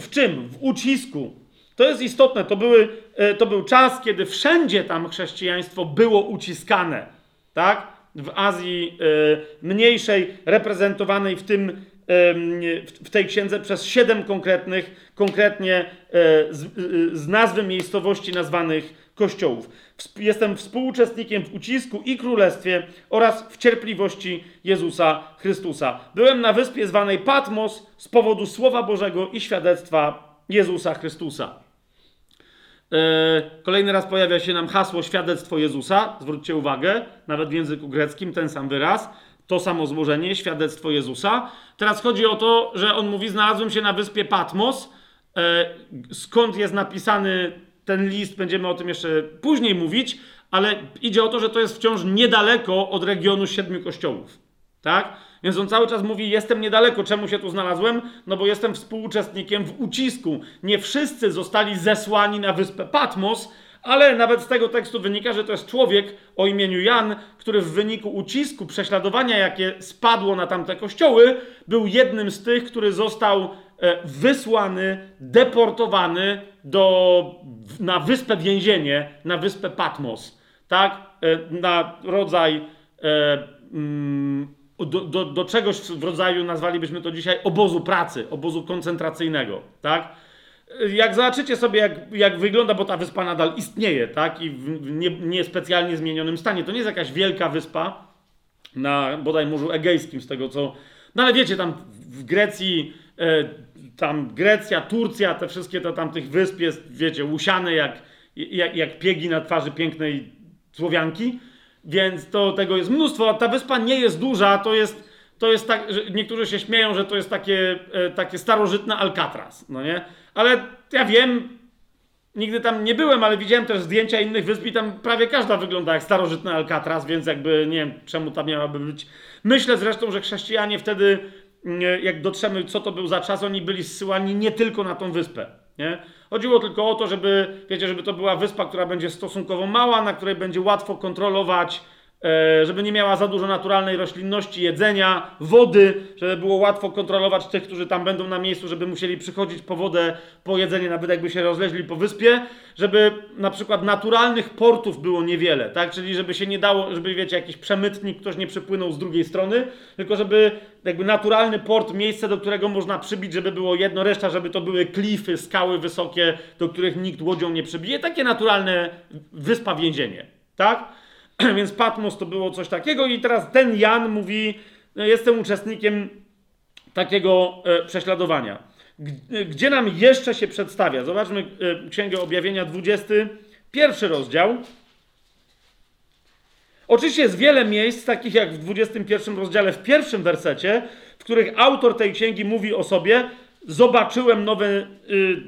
W czym? W ucisku, to jest istotne. To, były, e, to był czas, kiedy wszędzie tam chrześcijaństwo było uciskane. Tak? W Azji e, mniejszej, reprezentowanej w tym w tej księdze przez siedem konkretnych, konkretnie z, z nazwy miejscowości nazwanych kościołów. Jestem współuczestnikiem w ucisku i królestwie oraz w cierpliwości Jezusa Chrystusa. Byłem na wyspie zwanej Patmos z powodu Słowa Bożego i świadectwa Jezusa Chrystusa. E, kolejny raz pojawia się nam hasło świadectwo Jezusa. Zwróćcie uwagę, nawet w języku greckim ten sam wyraz. To samo złożenie, świadectwo Jezusa. Teraz chodzi o to, że on mówi: Znalazłem się na wyspie Patmos. E, skąd jest napisany ten list, będziemy o tym jeszcze później mówić, ale idzie o to, że to jest wciąż niedaleko od regionu siedmiu kościołów. Tak? Więc on cały czas mówi: Jestem niedaleko, czemu się tu znalazłem? No bo jestem współuczestnikiem w ucisku. Nie wszyscy zostali zesłani na wyspę Patmos, ale nawet z tego tekstu wynika, że to jest człowiek o imieniu Jan, który w wyniku ucisku, prześladowania, jakie spadło na tamte kościoły, był jednym z tych, który został e, wysłany, deportowany do, na wyspę więzienie, na wyspę Patmos. Tak? E, na rodzaj. E, mm, do, do, do czegoś w rodzaju, nazwalibyśmy to dzisiaj, obozu pracy, obozu koncentracyjnego, tak? Jak zobaczycie sobie, jak, jak wygląda, bo ta wyspa nadal istnieje, tak? I w nie, niespecjalnie zmienionym stanie. To nie jest jakaś wielka wyspa na bodaj Morzu Egejskim, z tego co. No ale wiecie, tam w Grecji, e, tam Grecja, Turcja, te wszystkie to tam tych wysp jest, wiecie, usiane jak, jak, jak piegi na twarzy pięknej Słowianki. Więc to, tego jest mnóstwo. Ta wyspa nie jest duża, to jest, to jest tak, że niektórzy się śmieją, że to jest takie, e, takie starożytne Alcatraz, no nie? Ale ja wiem, nigdy tam nie byłem, ale widziałem też zdjęcia innych wysp i tam prawie każda wygląda jak starożytny Alcatraz, więc jakby nie wiem, czemu ta miałaby być. Myślę zresztą, że chrześcijanie wtedy, jak dotrzemy, co to był za czas, oni byli zsyłani nie tylko na tą wyspę. Nie? Chodziło tylko o to, żeby, wiecie, żeby to była wyspa, która będzie stosunkowo mała, na której będzie łatwo kontrolować żeby nie miała za dużo naturalnej roślinności, jedzenia, wody, żeby było łatwo kontrolować tych, którzy tam będą na miejscu, żeby musieli przychodzić po wodę, po jedzenie, nawet jakby się rozleźli po wyspie, żeby na przykład naturalnych portów było niewiele, tak? Czyli żeby się nie dało, żeby wiecie, jakiś przemytnik, ktoś nie przypłynął z drugiej strony, tylko żeby jakby naturalny port, miejsce, do którego można przybić, żeby było jedno, reszta, żeby to były klify, skały wysokie, do których nikt łodzią nie przybije. Takie naturalne wyspa więzienie, tak? Więc Patmos to było coś takiego i teraz ten Jan mówi, no, jestem uczestnikiem takiego e, prześladowania. Gdzie nam jeszcze się przedstawia? Zobaczmy e, Księgę Objawienia 21 rozdział. Oczywiście jest wiele miejsc, takich jak w 21 rozdziale, w pierwszym wersecie, w których autor tej księgi mówi o sobie: Zobaczyłem nowe y,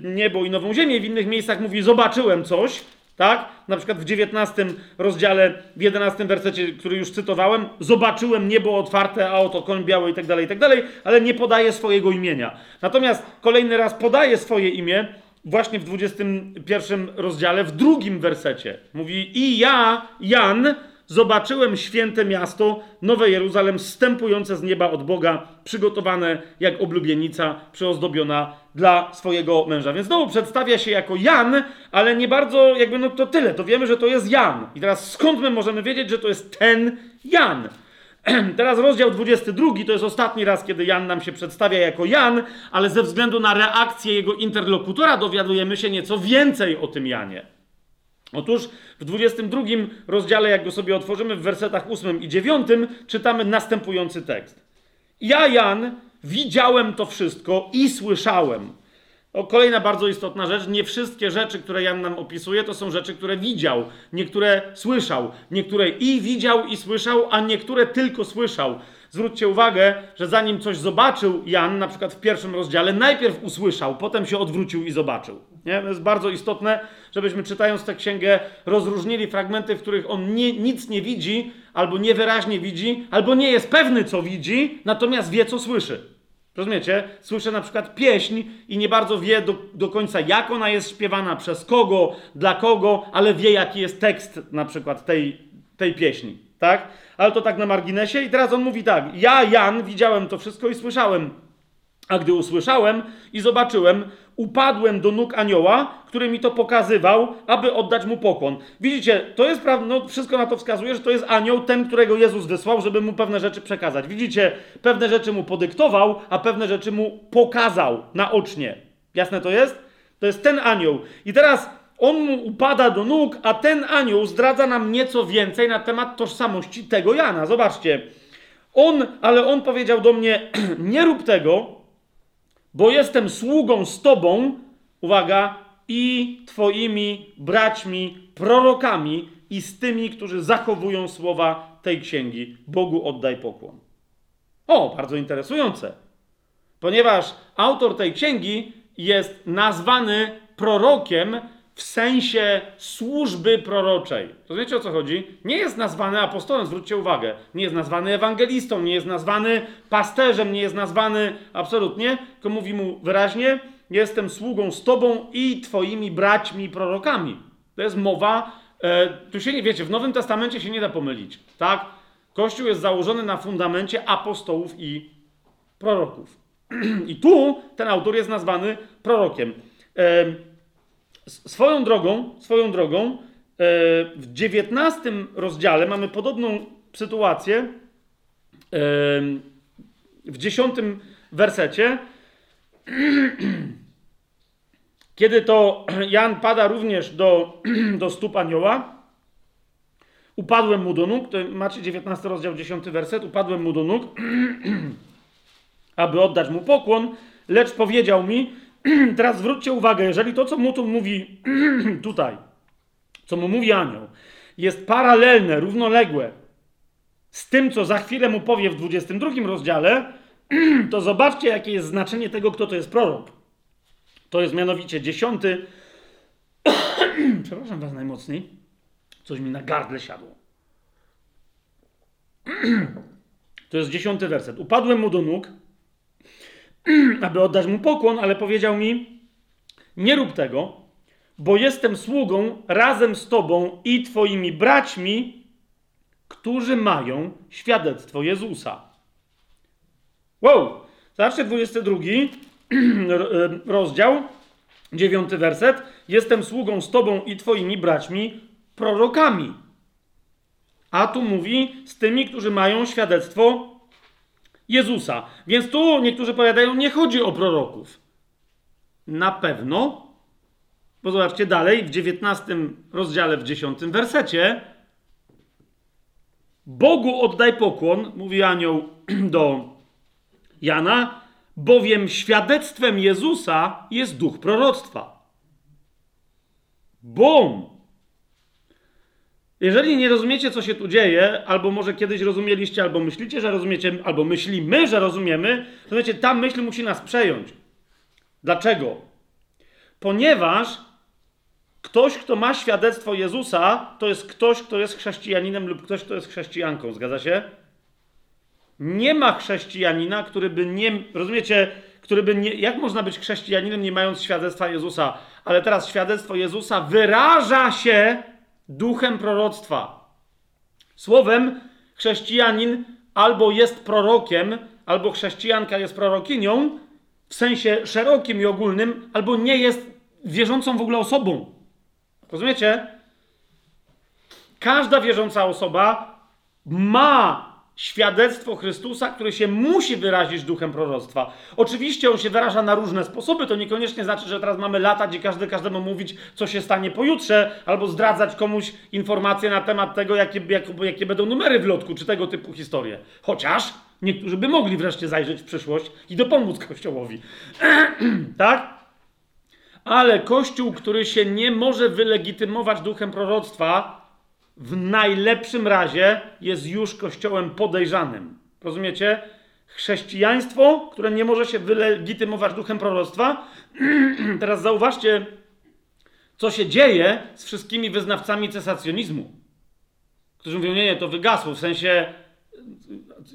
niebo i nową ziemię. W innych miejscach mówi: Zobaczyłem coś. Tak? Na przykład w 19 rozdziale, w 11 wersecie, który już cytowałem, zobaczyłem niebo otwarte, a oto koń biały i tak dalej, i tak dalej, ale nie podaje swojego imienia. Natomiast kolejny raz podaje swoje imię właśnie w 21 rozdziale, w drugim wersecie. Mówi i ja, Jan, zobaczyłem święte miasto, Nowe Jeruzalem, stępujące z nieba od Boga, przygotowane jak oblubienica, przyozdobiona dla swojego męża. Więc znowu przedstawia się jako Jan, ale nie bardzo, jakby no to tyle, to wiemy, że to jest Jan. I teraz skąd my możemy wiedzieć, że to jest ten Jan? Teraz rozdział 22 to jest ostatni raz, kiedy Jan nam się przedstawia jako Jan, ale ze względu na reakcję jego interlokutora dowiadujemy się nieco więcej o tym Janie. Otóż w 22 rozdziale, jak go sobie otworzymy, w wersetach 8 i 9, czytamy następujący tekst. Ja, Jan, widziałem to wszystko i słyszałem. O, kolejna bardzo istotna rzecz. Nie wszystkie rzeczy, które Jan nam opisuje, to są rzeczy, które widział. Niektóre słyszał. Niektóre i widział, i słyszał, a niektóre tylko słyszał. Zwróćcie uwagę, że zanim coś zobaczył Jan, na przykład w pierwszym rozdziale, najpierw usłyszał, potem się odwrócił i zobaczył. Nie? To jest bardzo istotne, żebyśmy czytając tę księgę rozróżnili fragmenty, w których on nie, nic nie widzi, albo niewyraźnie widzi, albo nie jest pewny, co widzi, natomiast wie, co słyszy. Rozumiecie? Słyszę na przykład pieśń i nie bardzo wie do, do końca, jak ona jest śpiewana, przez kogo, dla kogo, ale wie, jaki jest tekst na przykład tej, tej pieśni. Tak? Ale to tak na marginesie. I teraz on mówi tak: Ja, Jan, widziałem to wszystko i słyszałem. A gdy usłyszałem i zobaczyłem, upadłem do nóg anioła, który mi to pokazywał, aby oddać mu pokłon. Widzicie, to jest prawda, no wszystko na to wskazuje, że to jest anioł, ten, którego Jezus wysłał, żeby mu pewne rzeczy przekazać. Widzicie, pewne rzeczy mu podyktował, a pewne rzeczy mu pokazał naocznie. Jasne to jest? To jest ten anioł. I teraz on mu upada do nóg, a ten anioł zdradza nam nieco więcej na temat tożsamości tego Jana. Zobaczcie. On, ale on powiedział do mnie: Nie rób tego, bo jestem sługą z tobą, uwaga, i twoimi braćmi, prorokami i z tymi, którzy zachowują słowa tej księgi. Bogu oddaj pokłon. O, bardzo interesujące. Ponieważ autor tej księgi jest nazwany prorokiem w sensie służby proroczej. Rozumiecie o co chodzi? Nie jest nazwany apostołem, zwróćcie uwagę. Nie jest nazwany ewangelistą, nie jest nazwany pasterzem, nie jest nazwany absolutnie, tylko mówi mu wyraźnie: Jestem sługą z tobą i twoimi braćmi prorokami. To jest mowa, e, tu się nie wiecie, w Nowym Testamencie się nie da pomylić. Tak? Kościół jest założony na fundamencie apostołów i proroków. I tu ten autor jest nazwany prorokiem. E, Swoją drogą, swoją drogą, e, w dziewiętnastym rozdziale mamy podobną sytuację. E, w dziesiątym wersecie, kiedy to Jan pada również do, do stóp anioła, upadłem mu do nóg, to macie 19 rozdział, 10 werset, upadłem mu do nóg, aby oddać mu pokłon, lecz powiedział mi, Teraz zwróćcie uwagę, jeżeli to, co mu tu mówi tutaj, co mu mówi anioł, jest paralelne, równoległe z tym, co za chwilę mu powie w 22 rozdziale, to zobaczcie, jakie jest znaczenie tego, kto to jest prorok. To jest mianowicie dziesiąty. Przepraszam was najmocniej. Coś mi na gardle siadło. to jest dziesiąty werset. Upadłem mu do nóg aby oddać mu pokłon, ale powiedział mi: Nie rób tego, bo jestem sługą razem z tobą i twoimi braćmi, którzy mają świadectwo Jezusa. Wow! Zobaczcie 22 rozdział, 9 werset. Jestem sługą z tobą i twoimi braćmi, prorokami. A tu mówi z tymi, którzy mają świadectwo Jezusa. Więc tu niektórzy powiadają, nie chodzi o proroków. Na pewno, bo zobaczcie dalej, w 19 rozdziale, w 10 wersecie. Bogu oddaj pokłon, mówi anioł do Jana, bowiem świadectwem Jezusa jest duch proroctwa. Bum! Jeżeli nie rozumiecie, co się tu dzieje, albo może kiedyś rozumieliście, albo myślicie, że rozumiecie, albo myślimy, że rozumiemy, to wiecie, ta myśl musi nas przejąć. Dlaczego? Ponieważ ktoś, kto ma świadectwo Jezusa, to jest ktoś, kto jest chrześcijaninem lub ktoś, kto jest chrześcijanką. Zgadza się? Nie ma chrześcijanina, który by nie. Rozumiecie? Który by nie. Jak można być chrześcijaninem, nie mając świadectwa Jezusa? Ale teraz świadectwo Jezusa wyraża się duchem proroctwa. Słowem, chrześcijanin albo jest prorokiem, albo chrześcijanka jest prorokinią, w sensie szerokim i ogólnym, albo nie jest wierzącą w ogóle osobą. Rozumiecie? Każda wierząca osoba ma świadectwo Chrystusa, które się musi wyrazić duchem proroctwa. Oczywiście on się wyraża na różne sposoby, to niekoniecznie znaczy, że teraz mamy lata, gdzie każdy każdemu mówić, co się stanie pojutrze, albo zdradzać komuś informacje na temat tego, jakie, jak, jakie będą numery w lotku, czy tego typu historie. Chociaż niektórzy by mogli wreszcie zajrzeć w przyszłość i dopomóc Kościołowi. tak? Ale Kościół, który się nie może wylegitymować duchem proroctwa, w najlepszym razie jest już kościołem podejrzanym. Rozumiecie? Chrześcijaństwo, które nie może się wylegitymować duchem proroctwa. Teraz zauważcie, co się dzieje z wszystkimi wyznawcami cesacjonizmu, którzy mówią, nie, nie, to wygasło, w sensie,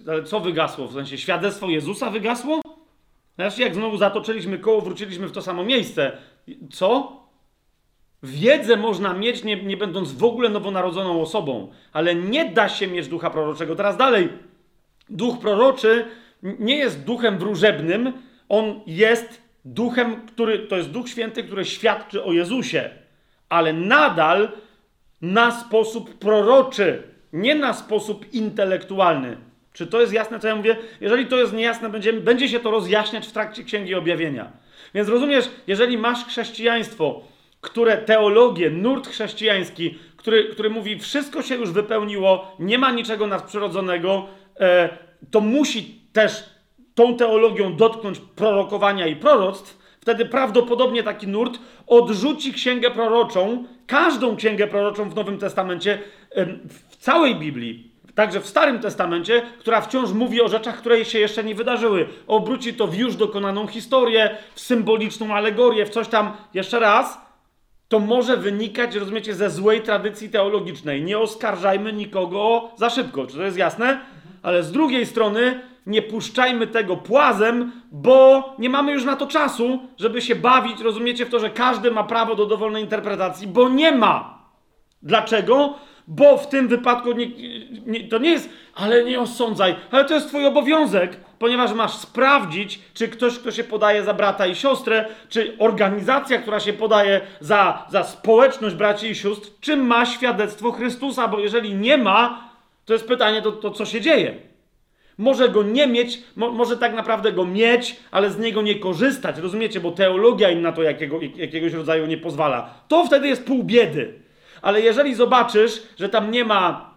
ale co wygasło? W sensie świadectwo Jezusa wygasło? Znaczy, jak znowu zatoczyliśmy koło, wróciliśmy w to samo miejsce. Co? Wiedzę można mieć, nie, nie będąc w ogóle nowonarodzoną osobą, ale nie da się mieć ducha proroczego. Teraz dalej. Duch proroczy nie jest duchem wróżebnym, on jest duchem, który to jest Duch Święty, który świadczy o Jezusie, ale nadal na sposób proroczy, nie na sposób intelektualny. Czy to jest jasne, co ja mówię? Jeżeli to jest niejasne, będzie, będzie się to rozjaśniać w trakcie Księgi Objawienia. Więc rozumiesz, jeżeli masz chrześcijaństwo, które teologię, nurt chrześcijański, który, który mówi, wszystko się już wypełniło, nie ma niczego nadprzyrodzonego, e, to musi też tą teologią dotknąć prorokowania i proroctw, wtedy prawdopodobnie taki nurt odrzuci księgę proroczą, każdą księgę proroczą w Nowym Testamencie, w całej Biblii, także w Starym Testamencie, która wciąż mówi o rzeczach, które się jeszcze nie wydarzyły. Obróci to w już dokonaną historię, w symboliczną alegorię, w coś tam, jeszcze raz, to może wynikać, rozumiecie, ze złej tradycji teologicznej. Nie oskarżajmy nikogo za szybko, czy to jest jasne? Ale z drugiej strony nie puszczajmy tego płazem, bo nie mamy już na to czasu, żeby się bawić, rozumiecie, w to, że każdy ma prawo do dowolnej interpretacji, bo nie ma. Dlaczego? Bo w tym wypadku nie, nie, to nie jest, ale nie osądzaj, ale to jest twój obowiązek, ponieważ masz sprawdzić, czy ktoś, kto się podaje za brata i siostrę, czy organizacja, która się podaje za, za społeczność braci i sióstr, czy ma świadectwo Chrystusa, bo jeżeli nie ma, to jest pytanie, to, to co się dzieje? Może go nie mieć, mo, może tak naprawdę go mieć, ale z niego nie korzystać, rozumiecie? Bo teologia im na to jakiego, jakiegoś rodzaju nie pozwala. To wtedy jest pół biedy. Ale jeżeli zobaczysz, że tam nie ma,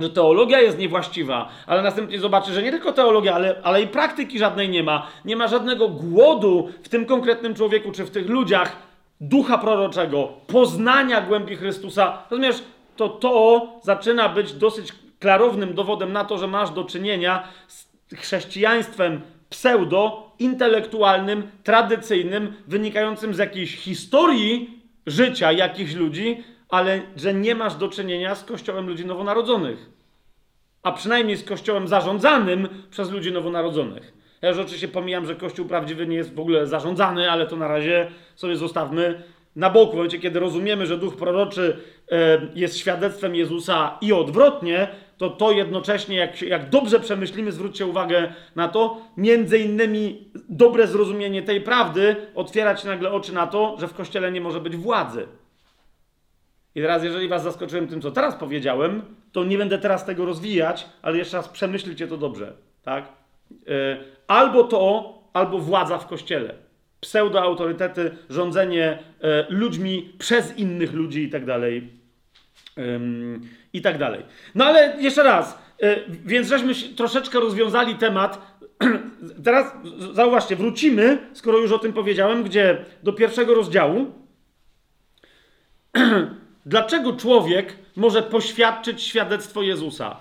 że teologia jest niewłaściwa, ale następnie zobaczysz, że nie tylko teologia, ale, ale i praktyki żadnej nie ma, nie ma żadnego głodu w tym konkretnym człowieku czy w tych ludziach ducha proroczego, poznania głębi Chrystusa, rozumiesz, to to zaczyna być dosyć klarownym dowodem na to, że masz do czynienia z chrześcijaństwem pseudo, intelektualnym, tradycyjnym, wynikającym z jakiejś historii życia jakichś ludzi, ale że nie masz do czynienia z kościołem ludzi nowonarodzonych. A przynajmniej z kościołem zarządzanym przez ludzi nowonarodzonych. Ja już oczywiście pomijam, że kościół prawdziwy nie jest w ogóle zarządzany, ale to na razie sobie zostawmy na boku, w momencie, kiedy rozumiemy, że duch proroczy e, jest świadectwem Jezusa i odwrotnie, to to jednocześnie, jak, jak dobrze przemyślimy, zwróćcie uwagę na to, między innymi dobre zrozumienie tej prawdy otwierać nagle oczy na to, że w Kościele nie może być władzy. I teraz, jeżeli was zaskoczyłem tym, co teraz powiedziałem, to nie będę teraz tego rozwijać, ale jeszcze raz przemyślcie to dobrze, tak? E, albo to, albo władza w Kościele pseudoautorytety, rządzenie e, ludźmi przez innych ludzi i tak dalej. I tak dalej. No ale jeszcze raz, e, więc żeśmy troszeczkę rozwiązali temat. Teraz zauważcie, wrócimy, skoro już o tym powiedziałem, gdzie do pierwszego rozdziału. Dlaczego człowiek może poświadczyć świadectwo Jezusa?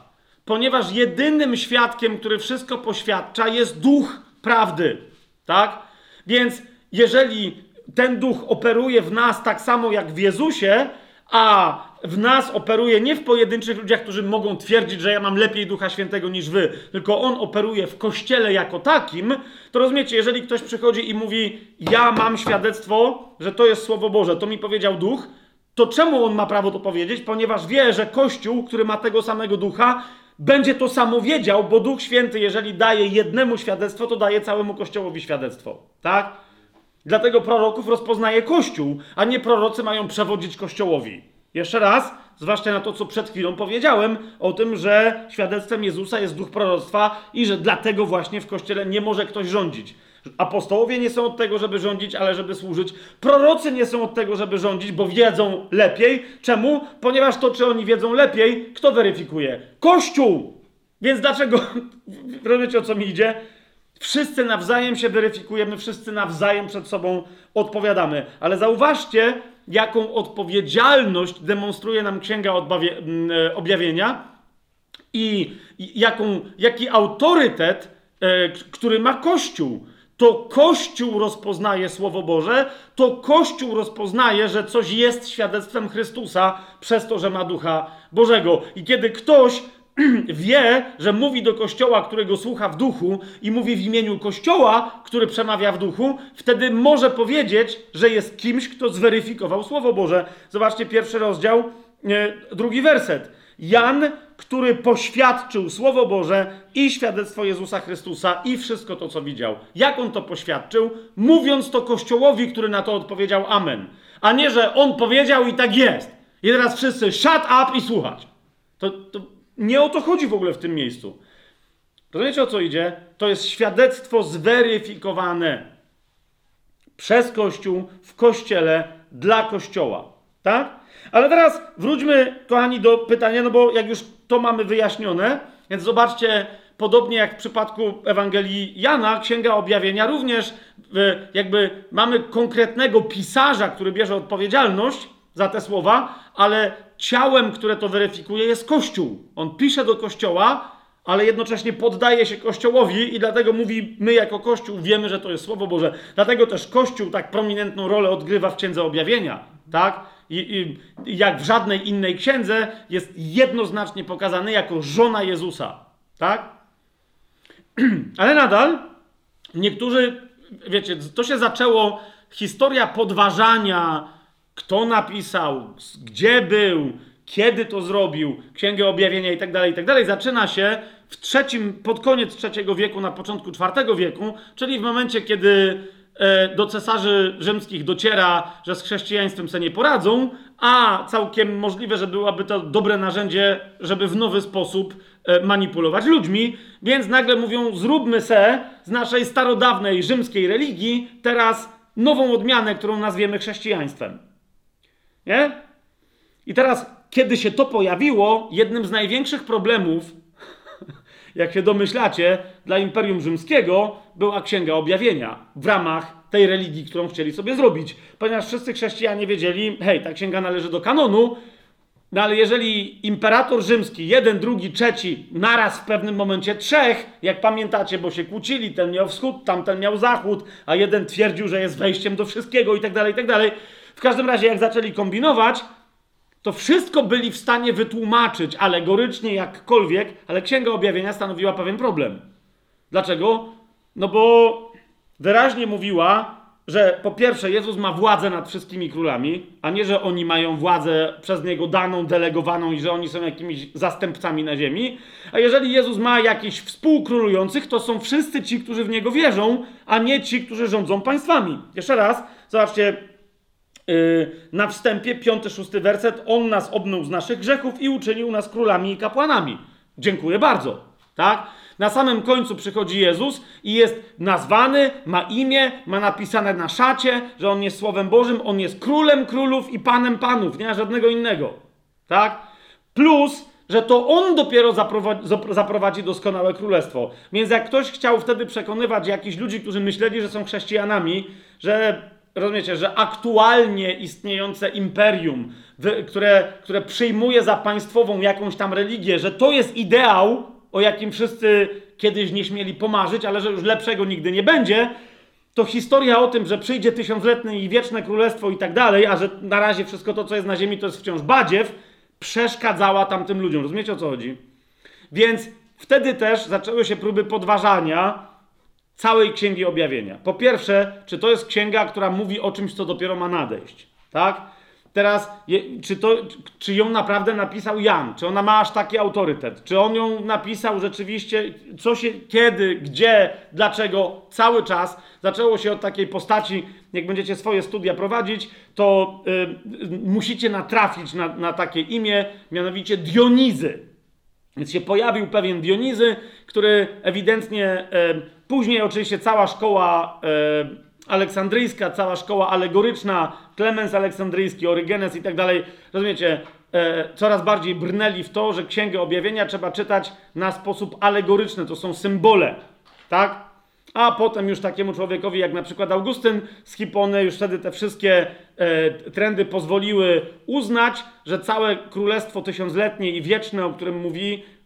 Ponieważ jedynym świadkiem, który wszystko poświadcza, jest duch prawdy. Tak? Więc jeżeli ten duch operuje w nas tak samo jak w Jezusie, a w nas operuje nie w pojedynczych ludziach, którzy mogą twierdzić, że ja mam lepiej Ducha Świętego niż wy, tylko on operuje w kościele jako takim, to rozumiecie, jeżeli ktoś przychodzi i mówi, ja mam świadectwo, że to jest Słowo Boże, to mi powiedział duch, to czemu on ma prawo to powiedzieć? Ponieważ wie, że Kościół, który ma tego samego ducha, będzie to samo wiedział, bo Duch Święty, jeżeli daje jednemu świadectwo, to daje całemu Kościołowi świadectwo. Tak? Dlatego proroków rozpoznaje Kościół, a nie prorocy mają przewodzić Kościołowi. Jeszcze raz, zwłaszcza na to, co przed chwilą powiedziałem, o tym, że świadectwem Jezusa jest duch proroctwa i że dlatego właśnie w Kościele nie może ktoś rządzić. Apostołowie nie są od tego, żeby rządzić, ale żeby służyć. Prorocy nie są od tego, żeby rządzić, bo wiedzą lepiej. Czemu? Ponieważ to, czy oni wiedzą lepiej, kto weryfikuje? Kościół! Więc dlaczego? Rozumiecie, o co mi idzie? Wszyscy nawzajem się weryfikujemy, wszyscy nawzajem przed sobą odpowiadamy. Ale zauważcie, jaką odpowiedzialność demonstruje nam Księga mm, e, Objawienia i jaką, jaki autorytet, e, który ma Kościół. To Kościół rozpoznaje Słowo Boże, to Kościół rozpoznaje, że coś jest świadectwem Chrystusa przez to, że ma Ducha Bożego. I kiedy ktoś wie, że mówi do kościoła, którego słucha w duchu i mówi w imieniu kościoła, który przemawia w duchu, wtedy może powiedzieć, że jest kimś, kto zweryfikował Słowo Boże. Zobaczcie pierwszy rozdział, e, drugi werset. Jan, który poświadczył Słowo Boże i świadectwo Jezusa Chrystusa i wszystko to, co widział. Jak on to poświadczył? Mówiąc to kościołowi, który na to odpowiedział Amen. A nie, że on powiedział i tak jest. I teraz wszyscy shut up i słuchać. To, to nie o to chodzi w ogóle w tym miejscu. Rozumiecie o co idzie? To jest świadectwo zweryfikowane przez Kościół, w Kościele, dla Kościoła. Tak? Ale teraz wróćmy, kochani, do pytania, no bo jak już to mamy wyjaśnione, więc zobaczcie, podobnie jak w przypadku Ewangelii Jana, Księga Objawienia, również jakby mamy konkretnego pisarza, który bierze odpowiedzialność za te słowa, ale ciałem, które to weryfikuje, jest Kościół. On pisze do Kościoła, ale jednocześnie poddaje się Kościołowi i dlatego mówi, my jako Kościół wiemy, że to jest Słowo Boże. Dlatego też Kościół tak prominentną rolę odgrywa w Księdze Objawienia, tak? I, i jak w żadnej innej księdze jest jednoznacznie pokazany jako żona Jezusa, tak? Ale nadal niektórzy, wiecie, to się zaczęło, historia podważania kto napisał, gdzie był, kiedy to zrobił, Księgę Objawienia i tak dalej, i tak zaczyna się w trzecim, pod koniec trzeciego wieku, na początku czwartego wieku, czyli w momencie, kiedy do cesarzy rzymskich dociera, że z chrześcijaństwem sobie nie poradzą, a całkiem możliwe, że byłoby to dobre narzędzie, żeby w nowy sposób e, manipulować ludźmi, więc nagle mówią, zróbmy se z naszej starodawnej rzymskiej religii teraz nową odmianę, którą nazwiemy chrześcijaństwem. Nie? I teraz, kiedy się to pojawiło, jednym z największych problemów, jak się domyślacie, dla Imperium Rzymskiego była Księga Objawienia w ramach tej religii, którą chcieli sobie zrobić. Ponieważ wszyscy chrześcijanie wiedzieli, hej, ta księga należy do kanonu, no ale jeżeli imperator rzymski, jeden, drugi, trzeci, naraz w pewnym momencie trzech, jak pamiętacie, bo się kłócili, ten miał wschód, tamten miał zachód, a jeden twierdził, że jest wejściem do wszystkiego i tak dalej, i tak dalej, w każdym razie, jak zaczęli kombinować, to wszystko byli w stanie wytłumaczyć alegorycznie, jakkolwiek, ale Księga Objawienia stanowiła pewien problem. Dlaczego? No bo wyraźnie mówiła, że po pierwsze Jezus ma władzę nad wszystkimi królami, a nie, że oni mają władzę przez Niego daną, delegowaną i że oni są jakimiś zastępcami na ziemi. A jeżeli Jezus ma jakichś współkrólujących, to są wszyscy ci, którzy w Niego wierzą, a nie ci, którzy rządzą państwami. Jeszcze raz, zobaczcie, na wstępie, piąty, szósty werset, On nas obmył z naszych grzechów i uczynił nas królami i kapłanami. Dziękuję bardzo. Tak? Na samym końcu przychodzi Jezus i jest nazwany, ma imię, ma napisane na szacie, że on jest Słowem Bożym, on jest królem królów i panem panów, nie ma żadnego innego. Tak? Plus, że to on dopiero zaprowadzi, zaprowadzi doskonałe królestwo. Więc jak ktoś chciał wtedy przekonywać jakichś ludzi, którzy myśleli, że są chrześcijanami, że rozumiecie, że aktualnie istniejące imperium, które, które przyjmuje za państwową jakąś tam religię, że to jest ideał, o jakim wszyscy kiedyś nie śmieli pomarzyć, ale że już lepszego nigdy nie będzie, to historia o tym, że przyjdzie tysiącletnie i wieczne królestwo i tak dalej, a że na razie wszystko to, co jest na ziemi, to jest wciąż badziew, przeszkadzała tamtym ludziom. Rozumiecie o co chodzi? Więc wtedy też zaczęły się próby podważania całej Księgi Objawienia. Po pierwsze, czy to jest księga, która mówi o czymś, co dopiero ma nadejść, tak? Teraz, czy, to, czy ją naprawdę napisał Jan? Czy ona ma aż taki autorytet? Czy on ją napisał rzeczywiście, co się, kiedy, gdzie, dlaczego, cały czas? Zaczęło się od takiej postaci, jak będziecie swoje studia prowadzić, to y, musicie natrafić na, na takie imię, mianowicie Dionizy. Więc się pojawił pewien Dionizy, który ewidentnie, y, później oczywiście cała szkoła y, aleksandryjska, cała szkoła alegoryczna, Klemens aleksandryjski, Orygenes i tak dalej, rozumiecie, e, coraz bardziej brnęli w to, że Księgę Objawienia trzeba czytać na sposób alegoryczny, to są symbole, tak? A potem już takiemu człowiekowi jak na przykład Augustyn z Hipony, już wtedy te wszystkie e, trendy pozwoliły uznać, że całe królestwo tysiącletnie i wieczne, o którym mówi, e,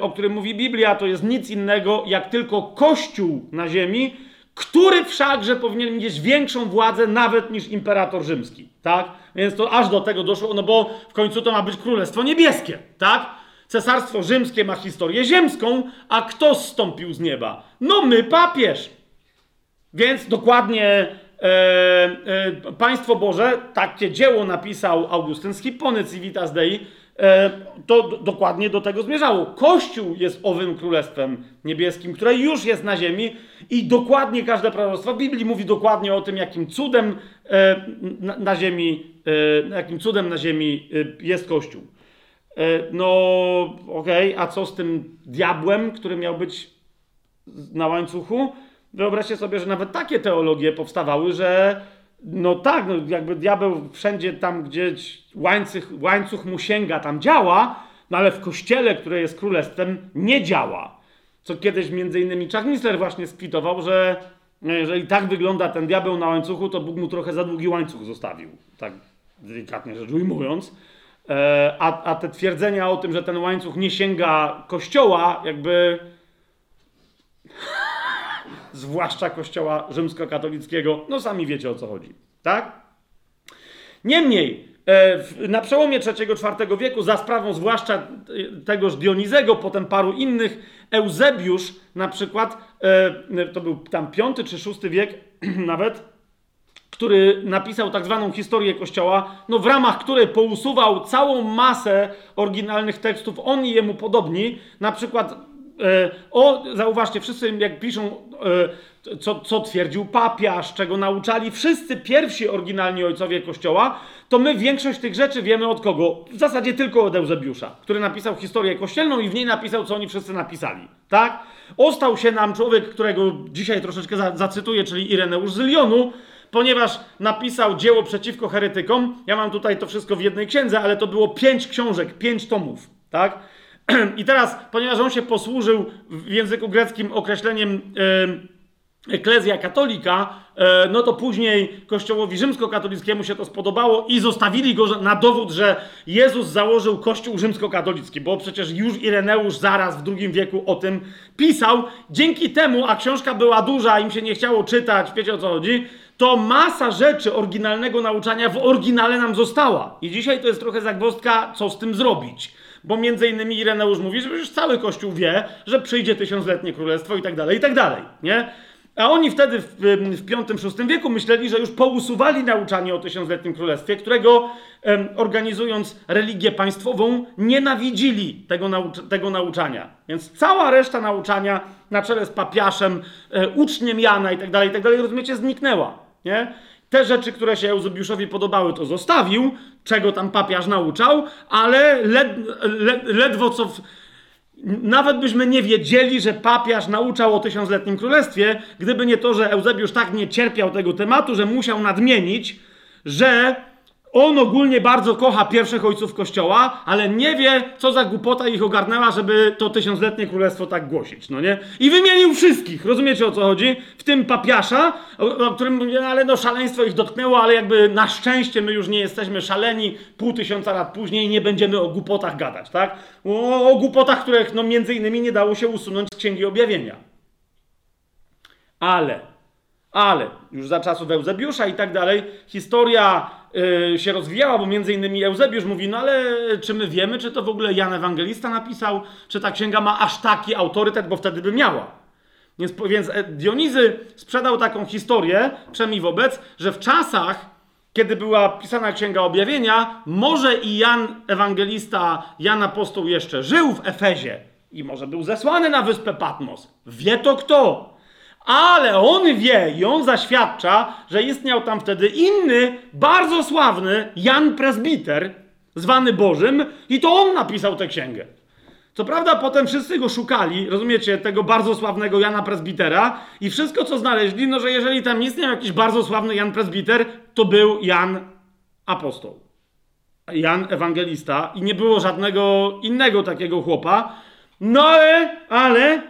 o którym mówi Biblia, to jest nic innego jak tylko Kościół na ziemi, który wszakże powinien mieć większą władzę nawet niż imperator rzymski, tak? Więc to aż do tego doszło, no bo w końcu to ma być królestwo niebieskie, tak? Cesarstwo rzymskie ma historię ziemską, a kto zstąpił z nieba? No my, papież. Więc dokładnie e, e, państwo Boże, takie dzieło napisał Augustyn z Hippony Civitas Dei, to dokładnie do tego zmierzało. Kościół jest owym królestwem niebieskim, które już jest na ziemi i dokładnie każde proroctwo Biblii mówi dokładnie o tym, jakim cudem e, na ziemi, e, jakim cudem na ziemi jest Kościół. No, okej, okay, a co z tym diabłem, który miał być na łańcuchu? Wyobraźcie sobie, że nawet takie teologie powstawały, że no tak, no jakby diabeł wszędzie tam, gdzie łańcuch, łańcuch mu sięga, tam działa, no ale w kościele, które jest królestwem, nie działa. Co kiedyś między innymi Chuck właśnie skwitował, że jeżeli tak wygląda ten diabeł na łańcuchu, to Bóg mu trochę za długi łańcuch zostawił. Tak delikatnie rzecz ujmując. E, a, a te twierdzenia o tym, że ten łańcuch nie sięga kościoła, jakby zwłaszcza kościoła rzymskokatolickiego, no sami wiecie o co chodzi, tak? Niemniej, e, na przełomie III-IV wieku, za sprawą zwłaszcza e, tegoż Dionizego, potem paru innych, Eusebiusz na przykład, e, to był tam V czy VI wiek nawet, który napisał tak zwaną historię Kościoła, no w ramach której pousuwał całą masę oryginalnych tekstów, on i jemu podobni, na przykład o, zauważcie, wszyscy jak piszą, e, co, co twierdził papiarz, czego nauczali wszyscy pierwsi oryginalni ojcowie Kościoła, to my większość tych rzeczy wiemy od kogo? W zasadzie tylko od Eusebiusza, który napisał historię kościelną i w niej napisał, co oni wszyscy napisali. Tak? Ostał się nam człowiek, którego dzisiaj troszeczkę za, zacytuję, czyli Ireneusz z Lyonu, ponieważ napisał dzieło przeciwko heretykom. Ja mam tutaj to wszystko w jednej księdze, ale to było pięć książek, pięć tomów. Tak? I teraz, ponieważ on się posłużył w języku greckim określeniem eklezja katolika, e, no to później kościołowi rzymskokatolickiemu się to spodobało i zostawili go na dowód, że Jezus założył kościół rzymskokatolicki, bo przecież już Ireneusz zaraz w II wieku o tym pisał. Dzięki temu, a książka była duża, im się nie chciało czytać, wiecie o co chodzi, to masa rzeczy oryginalnego nauczania w oryginale nam została. I dzisiaj to jest trochę zagwozdka, co z tym zrobić. Bo między innymi Ireneusz mówi, że już cały Kościół wie, że przyjdzie tysiącletnie królestwo i tak dalej, i tak dalej, nie? A oni wtedy w, w V-VI wieku myśleli, że już pousuwali nauczanie o tysiącletnim królestwie, którego em, organizując religię państwową nienawidzili tego, naucz tego nauczania. Więc cała reszta nauczania na czele z papiaszem, e, uczniem Jana i tak dalej, i tak dalej, rozumiecie, zniknęła. Nie? Te rzeczy, które się Eusebiuszowi podobały, to zostawił, czego tam papiarz nauczał, ale led, led, ledwo co... W, nawet byśmy nie wiedzieli, że papiarz nauczał o tysiącletnim królestwie, gdyby nie to, że Eusebiusz tak nie cierpiał tego tematu, że musiał nadmienić, że on ogólnie bardzo kocha pierwszych ojców kościoła, ale nie wie, co za głupota ich ogarnęła, żeby to tysiącletnie królestwo tak głosić, no nie? I wymienił wszystkich, rozumiecie o co chodzi? W tym papiasza, o, o którym mówię, no, ale no szaleństwo ich dotknęło, ale jakby na szczęście my już nie jesteśmy szaleni pół tysiąca lat później nie będziemy o głupotach gadać, tak? O, o głupotach, których no między innymi nie dało się usunąć z Księgi Objawienia. Ale, ale, już za czasów Eusebiusza i tak dalej, historia się rozwijała, bo między innymi Eusebiusz mówi, no ale czy my wiemy, czy to w ogóle Jan Ewangelista napisał, czy ta księga ma aż taki autorytet, bo wtedy by miała. Więc, więc e, Dionizy sprzedał taką historię, przynajmniej wobec, że w czasach, kiedy była pisana Księga Objawienia, może i Jan Ewangelista, Jan Apostoł jeszcze żył w Efezie i może był zesłany na wyspę Patmos. Wie to kto? Ale on wie i on zaświadcza, że istniał tam wtedy inny, bardzo sławny Jan Presbiter, zwany Bożym, i to on napisał tę księgę. Co prawda, potem wszyscy go szukali, rozumiecie, tego bardzo sławnego Jana Presbitera, i wszystko co znaleźli, no że jeżeli tam istniał jakiś bardzo sławny Jan Presbiter, to był Jan Apostoł. Jan Ewangelista, i nie było żadnego innego takiego chłopa. No ale, ale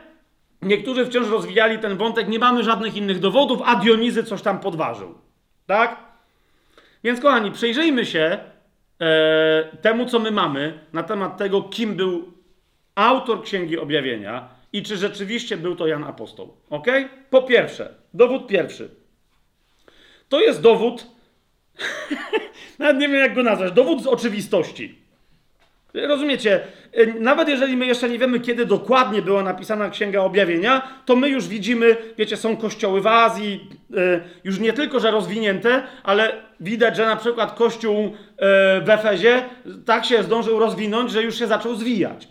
Niektórzy wciąż rozwijali ten wątek, nie mamy żadnych innych dowodów, a Dionizy coś tam podważył. Tak? Więc kochani, przyjrzyjmy się e, temu, co my mamy na temat tego, kim był autor Księgi Objawienia i czy rzeczywiście był to Jan Apostoł. Ok? Po pierwsze, dowód pierwszy. To jest dowód, nawet nie wiem jak go nazwać, dowód z oczywistości. Rozumiecie? Y, nawet jeżeli my jeszcze nie wiemy, kiedy dokładnie była napisana Księga Objawienia, to my już widzimy, wiecie, są kościoły w Azji, y, już nie tylko, że rozwinięte, ale widać, że na przykład kościół y, w Efezie tak się zdążył rozwinąć, że już się zaczął zwijać.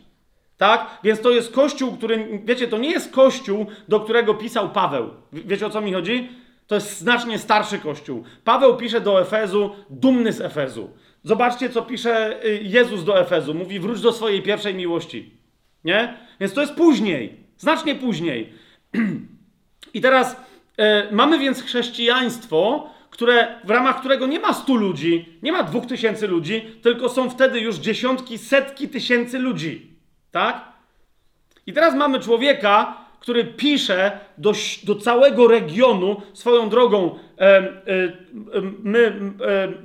Tak? Więc to jest kościół, który, wiecie, to nie jest kościół, do którego pisał Paweł. Wiecie o co mi chodzi? To jest znacznie starszy kościół. Paweł pisze do Efezu, dumny z Efezu. Zobaczcie, co pisze y, Jezus do Efezu. Mówi, wróć do swojej pierwszej miłości. Nie? Więc to jest później, znacznie później. I teraz e, mamy więc chrześcijaństwo, które, w ramach którego nie ma stu ludzi, nie ma dwóch tysięcy ludzi, tylko są wtedy już dziesiątki, setki tysięcy ludzi. Tak? I teraz mamy człowieka, który pisze do, do całego regionu swoją drogą. E, e, my e,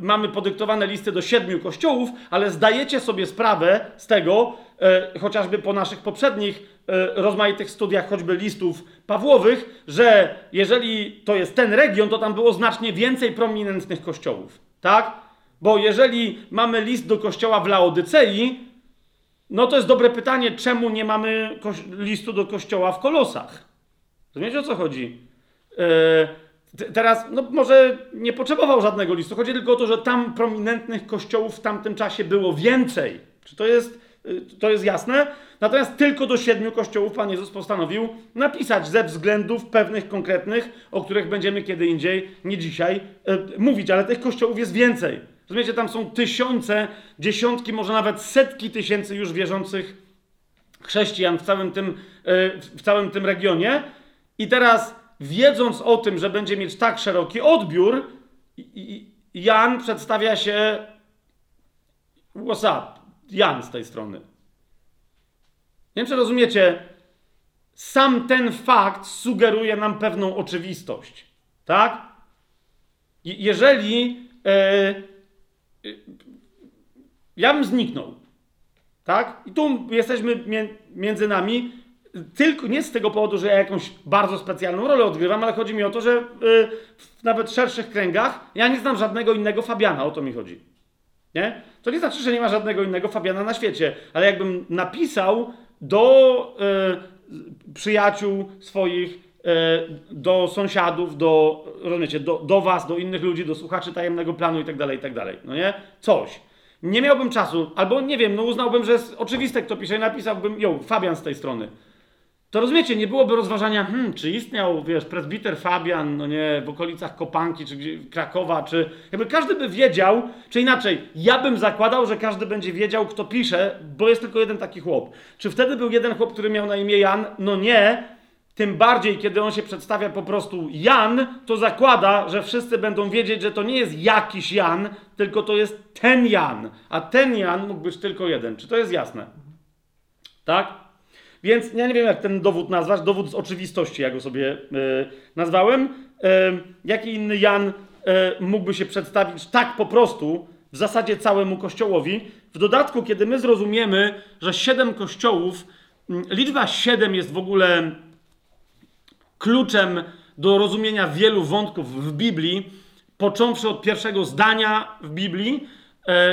mamy podyktowane listy do siedmiu kościołów, ale zdajecie sobie sprawę z tego, chociażby po naszych poprzednich rozmaitych studiach, choćby listów Pawłowych, że jeżeli to jest ten region, to tam było znacznie więcej prominentnych kościołów. Tak? Bo jeżeli mamy list do kościoła w Laodycei, no to jest dobre pytanie, czemu nie mamy listu do kościoła w Kolosach? Rozumiecie o co chodzi? Yy, teraz, no może nie potrzebował żadnego listu. Chodzi tylko o to, że tam prominentnych kościołów w tamtym czasie było więcej. Czy to jest, yy, to jest jasne? Natomiast tylko do siedmiu kościołów Pan Jezus postanowił napisać ze względów pewnych, konkretnych, o których będziemy kiedy indziej, nie dzisiaj, yy, mówić, ale tych kościołów jest więcej. Rozumiecie, tam są tysiące, dziesiątki, może nawet setki tysięcy już wierzących chrześcijan w całym tym, e, w całym tym regionie. I teraz, wiedząc o tym, że będzie mieć tak szeroki odbiór, Jan przedstawia się. What's up? Jan z tej strony. Nie wiem, czy rozumiecie. Sam ten fakt sugeruje nam pewną oczywistość. Tak? Jeżeli. Yy, ja bym zniknął. Tak? I tu jesteśmy między nami tylko nie z tego powodu, że ja jakąś bardzo specjalną rolę odgrywam, ale chodzi mi o to, że w nawet szerszych kręgach ja nie znam żadnego innego Fabiana, o to mi chodzi. Nie? To nie znaczy, że nie ma żadnego innego Fabiana na świecie, ale jakbym napisał do y, przyjaciół swoich do sąsiadów, do, rozumiecie, do, do was, do innych ludzi, do słuchaczy tajemnego planu i tak dalej, i tak. No nie? Coś. Nie miałbym czasu, albo nie wiem, no uznałbym, że jest oczywiste, kto pisze i napisałbym, jo, Fabian z tej strony. To rozumiecie, nie byłoby rozważania, hmm, czy istniał, wiesz, prezbiter Fabian, no nie, w okolicach Kopanki, czy gdzie, Krakowa, czy jakby każdy by wiedział, czy inaczej, ja bym zakładał, że każdy będzie wiedział, kto pisze, bo jest tylko jeden taki chłop. Czy wtedy był jeden chłop, który miał na imię Jan? No nie, tym bardziej, kiedy on się przedstawia po prostu Jan, to zakłada, że wszyscy będą wiedzieć, że to nie jest jakiś Jan, tylko to jest ten Jan. A ten Jan mógł być tylko jeden. Czy to jest jasne? Tak? Więc ja nie wiem, jak ten dowód nazwać. Dowód z oczywistości, jak go sobie y, nazwałem. Y, jaki inny Jan y, mógłby się przedstawić tak po prostu, w zasadzie całemu kościołowi? W dodatku, kiedy my zrozumiemy, że siedem kościołów, liczba siedem jest w ogóle kluczem do rozumienia wielu wątków w Biblii, począwszy od pierwszego zdania w Biblii,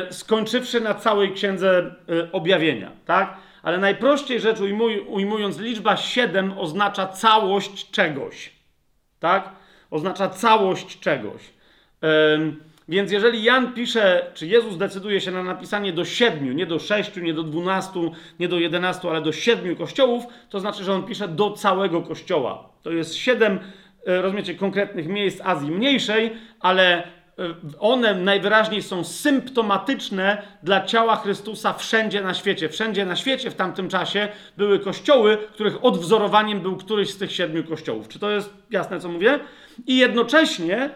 skończywszy na całej księdze objawienia, tak? Ale najprościej rzecz ujmuj, ujmując, liczba 7 oznacza całość czegoś. Tak? Oznacza całość czegoś. Ym, więc jeżeli Jan pisze, czy Jezus decyduje się na napisanie do siedmiu, nie do sześciu, nie do dwunastu, nie do jedenastu, ale do siedmiu kościołów, to znaczy, że on pisze do całego kościoła. To jest siedem, e, rozumiecie, konkretnych miejsc Azji Mniejszej, ale one najwyraźniej są symptomatyczne dla ciała Chrystusa wszędzie na świecie. Wszędzie na świecie w tamtym czasie były kościoły, których odwzorowaniem był któryś z tych siedmiu kościołów. Czy to jest jasne, co mówię? I jednocześnie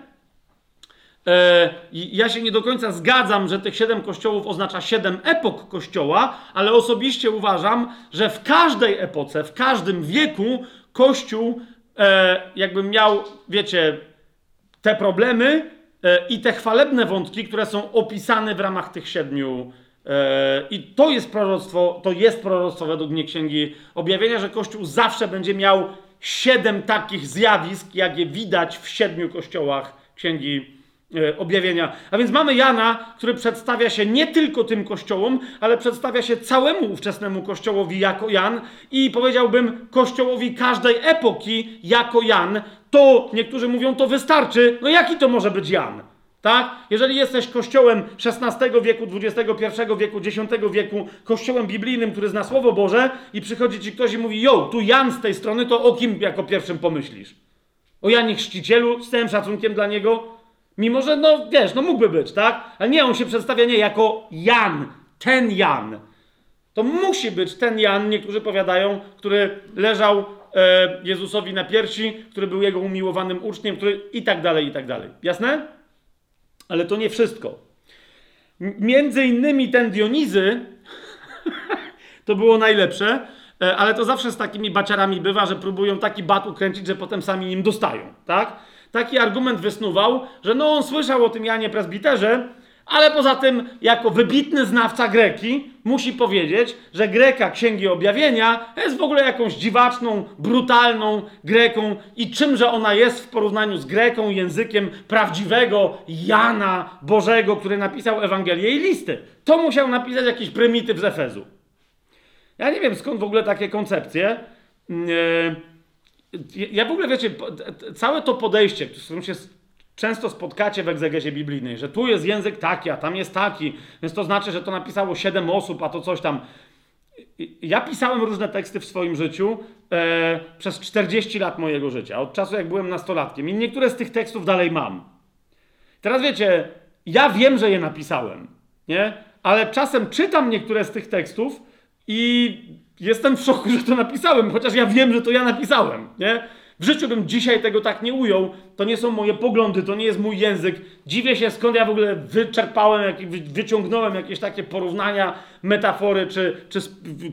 e, ja się nie do końca zgadzam, że tych siedem kościołów oznacza siedem epok kościoła, ale osobiście uważam, że w każdej epoce, w każdym wieku Kościół e, jakby miał, wiecie, te problemy, E, i te chwalebne wątki, które są opisane w ramach tych siedmiu. E, I to jest proroctwo, to jest proroctwo według mnie Księgi Objawienia, że Kościół zawsze będzie miał siedem takich zjawisk, jak je widać w siedmiu kościołach Księgi e, Objawienia. A więc mamy Jana, który przedstawia się nie tylko tym kościołom, ale przedstawia się całemu ówczesnemu kościołowi jako Jan i powiedziałbym kościołowi każdej epoki jako Jan, to niektórzy mówią, to wystarczy. No jaki to może być Jan? Tak? Jeżeli jesteś kościołem XVI wieku, XXI wieku, X wieku, kościołem biblijnym, który zna Słowo Boże i przychodzi ci ktoś i mówi, jo, tu Jan z tej strony, to o kim jako pierwszym pomyślisz? O Janie Chrzcicielu, z całym szacunkiem dla niego? Mimo, że no wiesz, no mógłby być, tak? Ale nie, on się przedstawia nie jako Jan, ten Jan. To musi być ten Jan, niektórzy powiadają, który leżał E, Jezusowi na piersi, który był jego umiłowanym uczniem, który i tak dalej, i tak dalej. Jasne? Ale to nie wszystko. Między innymi ten Dionizy to było najlepsze, e, ale to zawsze z takimi baciarami bywa, że próbują taki bat ukręcić, że potem sami nim dostają, tak? Taki argument wysnuwał, że no on słyszał o tym Janie Presbiterze, ale poza tym, jako wybitny znawca Greki, musi powiedzieć, że Greka Księgi Objawienia jest w ogóle jakąś dziwaczną, brutalną Greką i czymże ona jest w porównaniu z Greką, językiem prawdziwego Jana Bożego, który napisał Ewangelię i listy. To musiał napisać jakiś prymityw z Efezu. Ja nie wiem skąd w ogóle takie koncepcje. E, ja w ogóle, wiecie, całe to podejście, z którym się często spotkacie w egzegezie biblijnej, że tu jest język taki, a tam jest taki, więc to znaczy, że to napisało siedem osób, a to coś tam. Ja pisałem różne teksty w swoim życiu e, przez 40 lat mojego życia, od czasu jak byłem nastolatkiem i niektóre z tych tekstów dalej mam. Teraz wiecie, ja wiem, że je napisałem, nie? Ale czasem czytam niektóre z tych tekstów i jestem w szoku, że to napisałem, chociaż ja wiem, że to ja napisałem, nie? W życiu bym dzisiaj tego tak nie ujął. To nie są moje poglądy, to nie jest mój język. Dziwię się, skąd ja w ogóle wyczerpałem, wyciągnąłem jakieś takie porównania, metafory czy, czy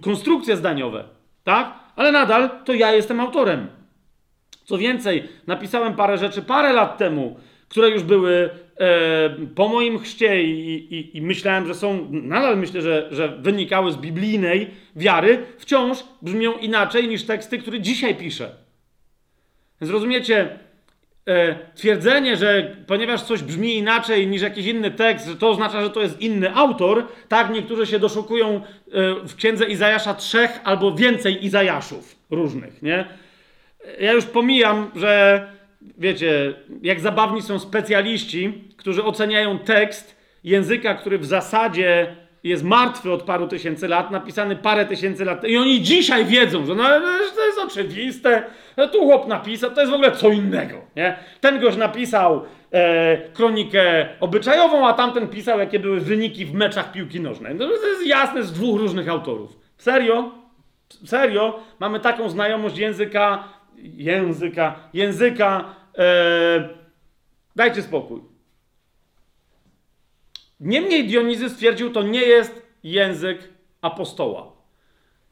konstrukcje zdaniowe. Tak? Ale nadal to ja jestem autorem. Co więcej, napisałem parę rzeczy parę lat temu, które już były e, po moim chrzcie i, i, i, myślałem, że są, nadal myślę, że, że wynikały z biblijnej wiary, wciąż brzmią inaczej niż teksty, które dzisiaj piszę. Zrozumiecie, e, twierdzenie, że ponieważ coś brzmi inaczej niż jakiś inny tekst, że to oznacza, że to jest inny autor, tak niektórzy się doszukują e, w księdze Izajasza trzech albo więcej Izajaszów różnych, nie? ja już pomijam, że wiecie, jak zabawni są specjaliści, którzy oceniają tekst języka, który w zasadzie jest martwy od paru tysięcy lat, napisany parę tysięcy lat. I oni dzisiaj wiedzą, że no, to jest oczywiste, tu chłop napisał, to jest w ogóle co innego. Nie? Ten goś napisał e, kronikę obyczajową, a tamten pisał, jakie były wyniki w meczach piłki nożnej. No, to jest jasne z dwóch różnych autorów. Serio? Serio? Mamy taką znajomość języka, języka, języka. E, dajcie spokój. Niemniej Dionizy stwierdził, to nie jest język apostoła.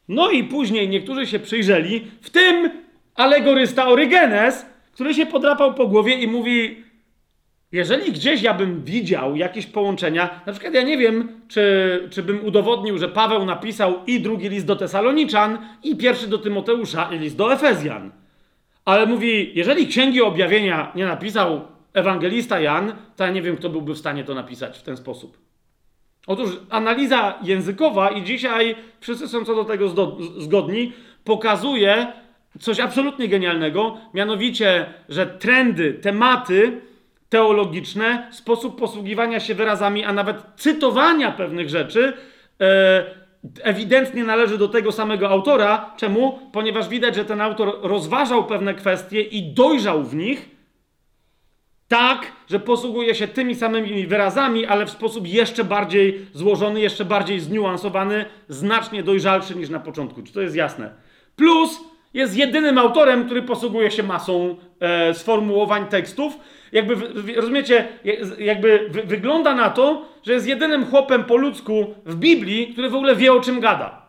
No i później niektórzy się przyjrzeli, w tym alegorysta Orygenes, który się podrapał po głowie i mówi: Jeżeli gdzieś ja bym widział jakieś połączenia, na przykład ja nie wiem, czy, czy bym udowodnił, że Paweł napisał i drugi list do Tesaloniczan, i pierwszy do Tymoteusza, i list do Efezjan. Ale mówi, jeżeli księgi objawienia nie napisał ewangelista Jan, to ja nie wiem, kto byłby w stanie to napisać w ten sposób. Otóż analiza językowa, i dzisiaj wszyscy są co do tego zgodni, pokazuje coś absolutnie genialnego, mianowicie, że trendy, tematy teologiczne, sposób posługiwania się wyrazami, a nawet cytowania pewnych rzeczy, e, ewidentnie należy do tego samego autora. Czemu? Ponieważ widać, że ten autor rozważał pewne kwestie i dojrzał w nich tak, że posługuje się tymi samymi wyrazami, ale w sposób jeszcze bardziej złożony, jeszcze bardziej zniuansowany, znacznie dojrzalszy niż na początku. Czy to jest jasne? Plus jest jedynym autorem, który posługuje się masą e, sformułowań tekstów. Jakby, rozumiecie, jakby wygląda na to, że jest jedynym chłopem po ludzku w Biblii, który w ogóle wie o czym gada.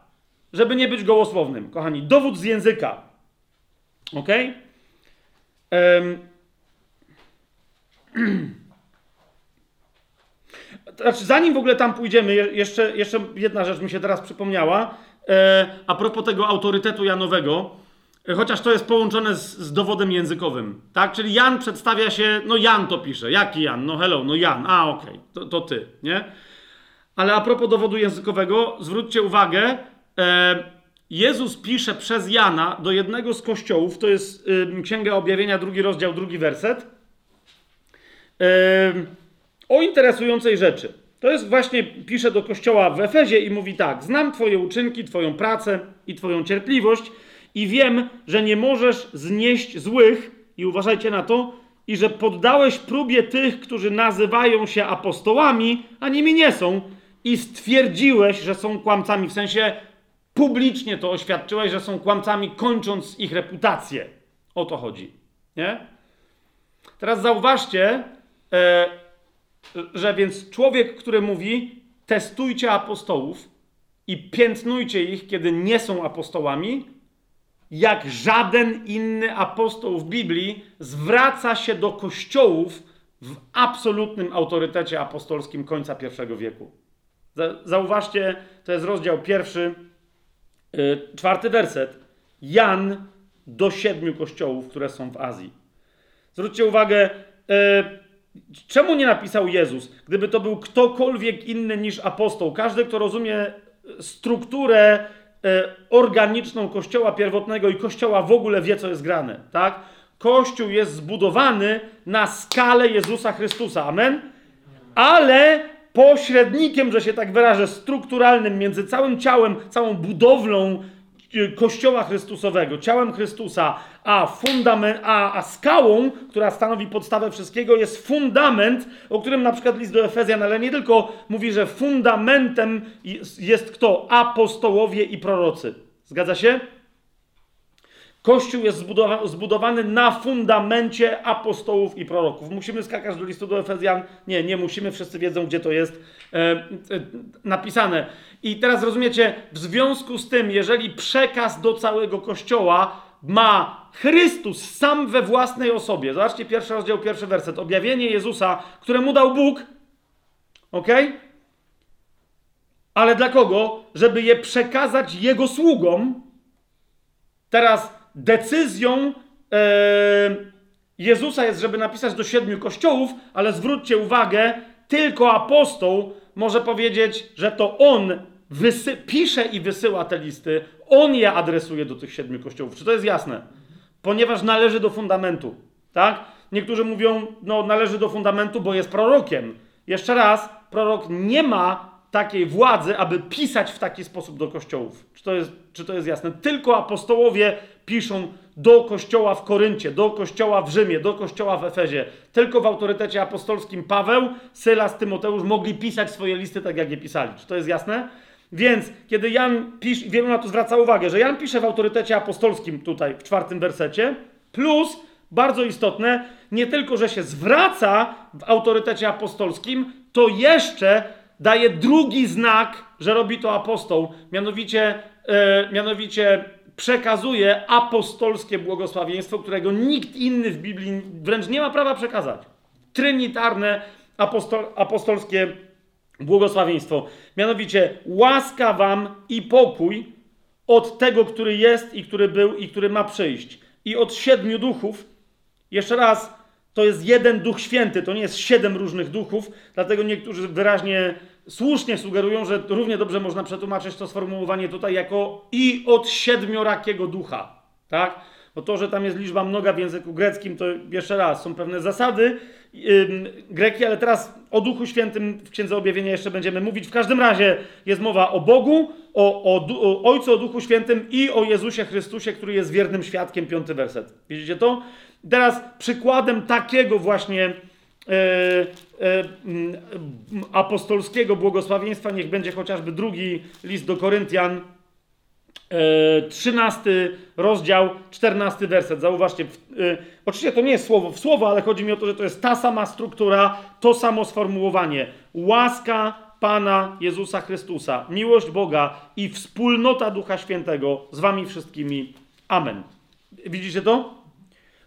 Żeby nie być gołosłownym, kochani. Dowód z języka. Ok? Um, Znaczy, zanim w ogóle tam pójdziemy, jeszcze, jeszcze jedna rzecz mi się teraz przypomniała. E, a propos tego autorytetu Janowego, chociaż to jest połączone z, z, dowodem językowym, tak? Czyli Jan przedstawia się, no Jan to pisze. Jaki Jan? No hello, no Jan. A, okej, okay. to, to, ty, nie? Ale a propos dowodu językowego, zwróćcie uwagę, e, Jezus pisze przez Jana do jednego z kościołów, to jest y, Księga Objawienia, drugi rozdział, drugi werset o interesującej rzeczy. To jest właśnie, pisze do kościoła w Efezie i mówi tak: Znam Twoje uczynki, Twoją pracę i Twoją cierpliwość i wiem, że nie możesz znieść złych, i uważajcie na to, i że poddałeś próbie tych, którzy nazywają się apostołami, a nimi nie są, i stwierdziłeś, że są kłamcami, w sensie publicznie to oświadczyłeś, że są kłamcami, kończąc ich reputację. O to chodzi. Nie? Teraz zauważcie, E, że więc człowiek, który mówi, testujcie apostołów i piętnujcie ich, kiedy nie są apostołami, jak żaden inny apostoł w Biblii zwraca się do kościołów w absolutnym autorytecie apostolskim końca I wieku. Zauważcie, to jest rozdział pierwszy, yy, czwarty werset. Jan do siedmiu kościołów, które są w Azji. Zwróćcie uwagę, yy, Czemu nie napisał Jezus? Gdyby to był ktokolwiek inny niż apostoł, każdy, kto rozumie strukturę e, organiczną Kościoła pierwotnego i Kościoła w ogóle wie, co jest grane, tak? Kościół jest zbudowany na skalę Jezusa Chrystusa, amen? Ale pośrednikiem, że się tak wyrażę, strukturalnym między całym ciałem, całą budowlą Kościoła Chrystusowego, ciałem Chrystusa, a, fundament, a, a skałą, która stanowi podstawę wszystkiego, jest fundament, o którym na przykład list do Efezjan, ale nie tylko mówi, że fundamentem jest, kto? Apostołowie i prorocy. Zgadza się? Kościół jest zbudowa zbudowany na fundamencie apostołów i proroków. Musimy skakać do listu do Efezjan? Nie, nie musimy, wszyscy wiedzą, gdzie to jest e, e, napisane. I teraz rozumiecie, w związku z tym, jeżeli przekaz do całego Kościoła ma Chrystus sam we własnej osobie, zobaczcie pierwszy rozdział, pierwszy werset, objawienie Jezusa, które mu dał Bóg, ok? Ale dla kogo? Żeby je przekazać Jego sługom. Teraz decyzją e, Jezusa jest, żeby napisać do siedmiu kościołów, ale zwróćcie uwagę, tylko apostoł może powiedzieć, że to on pisze i wysyła te listy, on je adresuje do tych siedmiu kościołów. Czy to jest jasne? Ponieważ należy do fundamentu. Tak? Niektórzy mówią, no należy do fundamentu, bo jest prorokiem. Jeszcze raz, prorok nie ma takiej władzy, aby pisać w taki sposób do kościołów. Czy to jest, czy to jest jasne? Tylko apostołowie piszą do kościoła w Koryncie, do kościoła w Rzymie, do kościoła w Efezie. Tylko w autorytecie apostolskim Paweł, Sylas, Tymoteusz mogli pisać swoje listy tak, jak je pisali. Czy to jest jasne? Więc kiedy Jan pisze, wielu na to zwraca uwagę, że Jan pisze w autorytecie apostolskim tutaj w czwartym wersecie, plus bardzo istotne, nie tylko, że się zwraca w autorytecie apostolskim, to jeszcze daje drugi znak, że robi to apostoł, mianowicie, e, mianowicie przekazuje apostolskie błogosławieństwo, którego nikt inny w Biblii wręcz nie ma prawa przekazać. Trynitarne apostol, apostolskie błogosławieństwo. Mianowicie łaska wam i pokój od tego, który jest i który był i który ma przyjść. I od siedmiu duchów, jeszcze raz, to jest jeden Duch Święty, to nie jest siedem różnych duchów, dlatego niektórzy wyraźnie, słusznie sugerują, że równie dobrze można przetłumaczyć to sformułowanie tutaj jako i od siedmiorakiego ducha. Tak? Bo to, że tam jest liczba mnoga w języku greckim, to jeszcze raz, są pewne zasady greki, ale teraz o Duchu Świętym w Księdze Objawienia jeszcze będziemy mówić. W każdym razie jest mowa o Bogu, o, o, o Ojcu, o Duchu Świętym i o Jezusie Chrystusie, który jest wiernym świadkiem, piąty werset. Widzicie to? Teraz przykładem takiego właśnie e, e, apostolskiego błogosławieństwa niech będzie chociażby drugi list do Koryntian, 13 rozdział, 14 werset. Zauważcie, e, oczywiście to nie jest słowo w słowo, ale chodzi mi o to, że to jest ta sama struktura, to samo sformułowanie. Łaska Pana Jezusa Chrystusa, miłość Boga i wspólnota Ducha Świętego z wami wszystkimi. Amen. Widzicie to?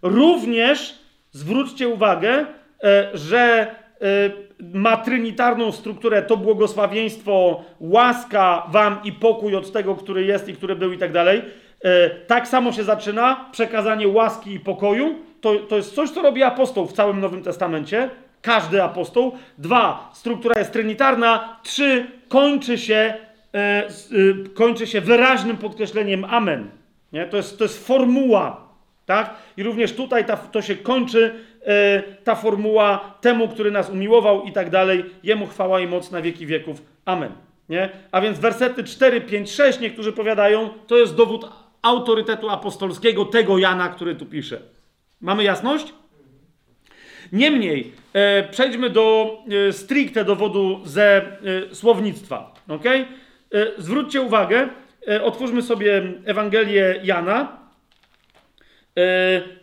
Również zwróćcie uwagę, e, że e, ma trynitarną strukturę to błogosławieństwo, łaska wam i pokój od tego, który jest i który był i tak dalej. E, tak samo się zaczyna przekazanie łaski i pokoju. To, to jest coś, co robi apostoł w całym Nowym Testamencie. Każdy apostoł. Dwa, struktura jest trynitarna. Trzy, kończy się, kończy się wyraźnym podkreśleniem amen. Nie? To, jest, to jest formuła tak? I również tutaj ta, to się kończy e, ta formuła temu, który nas umiłował i tak dalej. Jemu chwała i moc na wieki wieków. Amen. Nie? A więc wersety 4, 5, 6 niektórzy powiadają, to jest dowód autorytetu apostolskiego tego Jana, który tu pisze. Mamy jasność? Niemniej, e, przejdźmy do e, stricte dowodu ze e, słownictwa. Okay? E, zwróćcie uwagę, e, otwórzmy sobie Ewangelię Jana,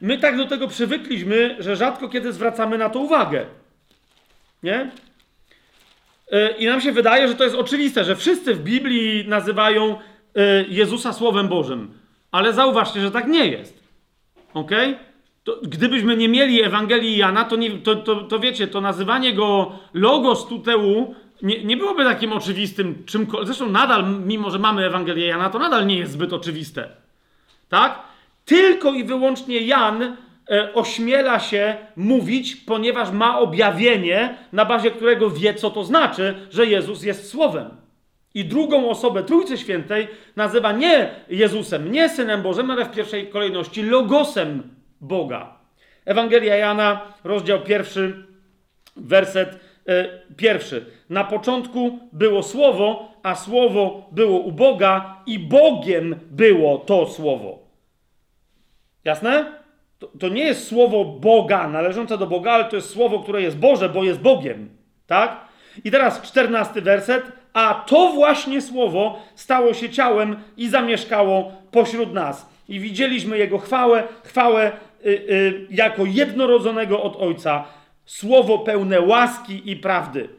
my tak do tego przywykliśmy, że rzadko kiedy zwracamy na to uwagę. Nie? E, I nam się wydaje, że to jest oczywiste, że wszyscy w Biblii nazywają e, Jezusa Słowem Bożym. Ale zauważcie, że tak nie jest. Ok? To, gdybyśmy nie mieli Ewangelii Jana, to, nie, to, to, to wiecie, to nazywanie go Logos Tuteu nie, nie byłoby takim oczywistym czymkolwiek. Zresztą nadal, mimo że mamy Ewangelię Jana, to nadal nie jest zbyt oczywiste. Tak? Tylko i wyłącznie Jan e, ośmiela się mówić, ponieważ ma objawienie, na bazie którego wie, co to znaczy, że Jezus jest Słowem. I drugą osobę Trójcy Świętej nazywa nie Jezusem, nie Synem Bożym, ale w pierwszej kolejności Logosem Boga. Ewangelia Jana, rozdział pierwszy, werset e, pierwszy. Na początku było Słowo, a Słowo było u Boga i Bogiem było to Słowo. Jasne? To, to, nie jest słowo Boga, należące do Boga, ale to jest słowo, które jest Boże, bo jest Bogiem. Tak? I teraz czternasty werset. A to właśnie słowo stało się ciałem i zamieszkało pośród nas. I widzieliśmy Jego chwałę, chwałę y, y, jako jednorodzonego od Ojca. Słowo pełne łaski i prawdy.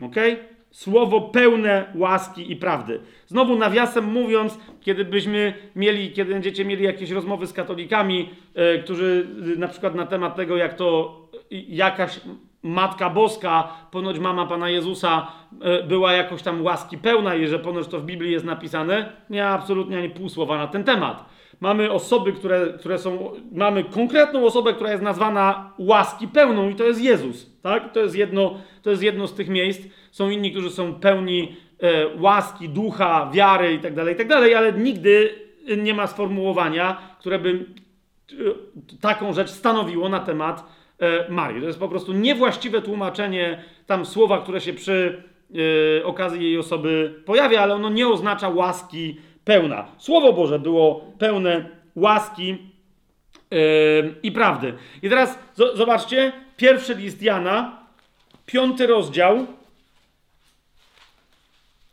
Okej? Okay? Słowo pełne łaski i prawdy. Znowu nawiasem mówiąc, kiedy byśmy mieli, kiedy będziecie mieli jakieś rozmowy z katolikami, e, którzy e, na przykład na temat tego, jak to jakaś Matka Boska, ponoć mama Pana Jezusa e, była jakoś tam łaski pełna i że ponoć to w Biblii jest napisane, nie absolutnie ani pół słowa na ten temat. Mamy osoby, które, które są, mamy konkretną osobę, która jest nazwana łaski pełną i to jest Jezus, tak? To jest jedno, to jest jedno z tych miejsc. Są inni, którzy są pełni e, łaski, ducha, wiary i tak dalej, i tak ale nigdy nie ma sformułowania, które by taką rzecz stanowiło na temat e, Marii. To jest po prostu niewłaściwe tłumaczenie tam słowa, które się przy e, okazji jej osoby pojawia, ale ono nie oznacza łaski pełna. Słowo Boże było pełne łaski e, i prawdy. I teraz zobaczcie, pierwszy list Jana, piąty rozdział,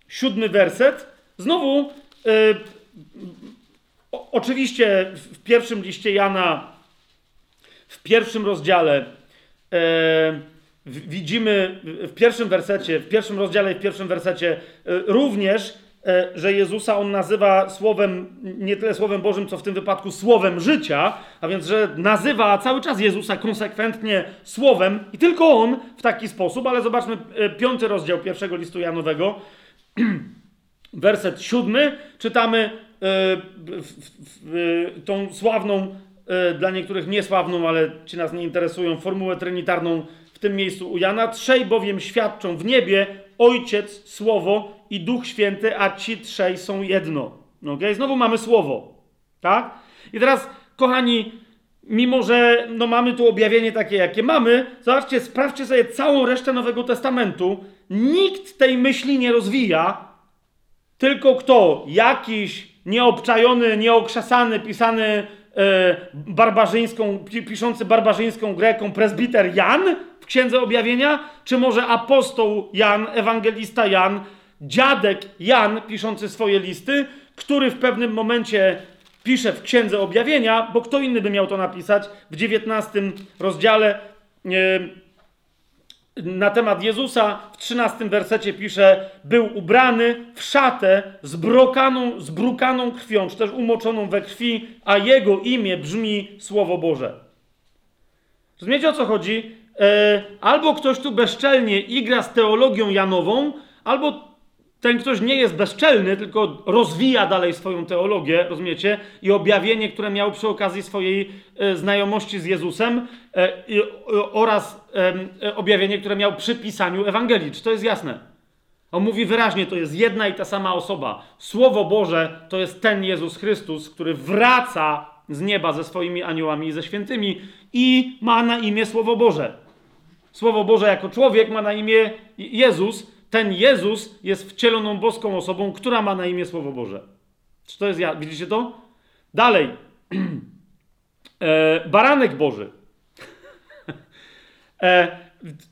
siódmy werset. Znowu o, oczywiście w pierwszym liście Jana, w pierwszym rozdziale, e, widzimy w pierwszym wersecie, w pierwszym rozdziale i w pierwszym wersecie e, również, że Jezusa on nazywa słowem, nie tyle słowem Bożym, co w tym wypadku słowem życia, a więc, że nazywa cały czas Jezusa konsekwentnie słowem i tylko on w taki sposób, ale zobaczmy e, piąty rozdział pierwszego listu Janowego, werset siódmy, czytamy E, tą sławną, e, dla niektórych niesławną, ale ci nas nie interesują, formułę trinitarną w tym miejscu u Jana. Trzej bowiem świadczą w niebie Ojciec, Słowo i Duch Święty, a ci trzej są jedno. Okay? Znowu mamy Słowo. Tak? I teraz, kochani, mimo że no, mamy tu objawienie takie, jakie mamy, zobaczcie, sprawdźcie sobie całą resztę Nowego Testamentu. Nikt tej myśli nie rozwija, tylko kto? Jakiś nieobczajony, nieokrzesany, pisany e, barbarzyńską, piszący barbarzyńską greką prezbiter Jan w Księdze Objawienia, czy może apostoł Jan, ewangelista Jan, dziadek Jan piszący swoje listy, który w pewnym momencie pisze w Księdze Objawienia, bo kto inny by miał to napisać w 19 rozdziale e, na temat Jezusa w 13 wersecie pisze: Był ubrany w szatę zbrokaną, zbrukaną krwią, czy też umoczoną we krwi, a jego imię brzmi Słowo Boże. Rozumiecie o co chodzi? E, albo ktoś tu bezczelnie igra z teologią Janową, albo ten ktoś nie jest bezczelny, tylko rozwija dalej swoją teologię, rozumiecie? I objawienie, które miał przy okazji swojej e, znajomości z Jezusem e, oraz e, objawienie, które miał przy pisaniu Ewangelii. Czy to jest jasne? On mówi wyraźnie, to jest jedna i ta sama osoba. Słowo Boże to jest ten Jezus Chrystus, który wraca z nieba ze swoimi aniołami i ze świętymi i ma na imię Słowo Boże. Słowo Boże jako człowiek ma na imię Jezus, ten Jezus jest wcieloną boską osobą, która ma na imię Słowo Boże. Czy to jest ja? Widzicie to? Dalej. E, baranek Boży. e,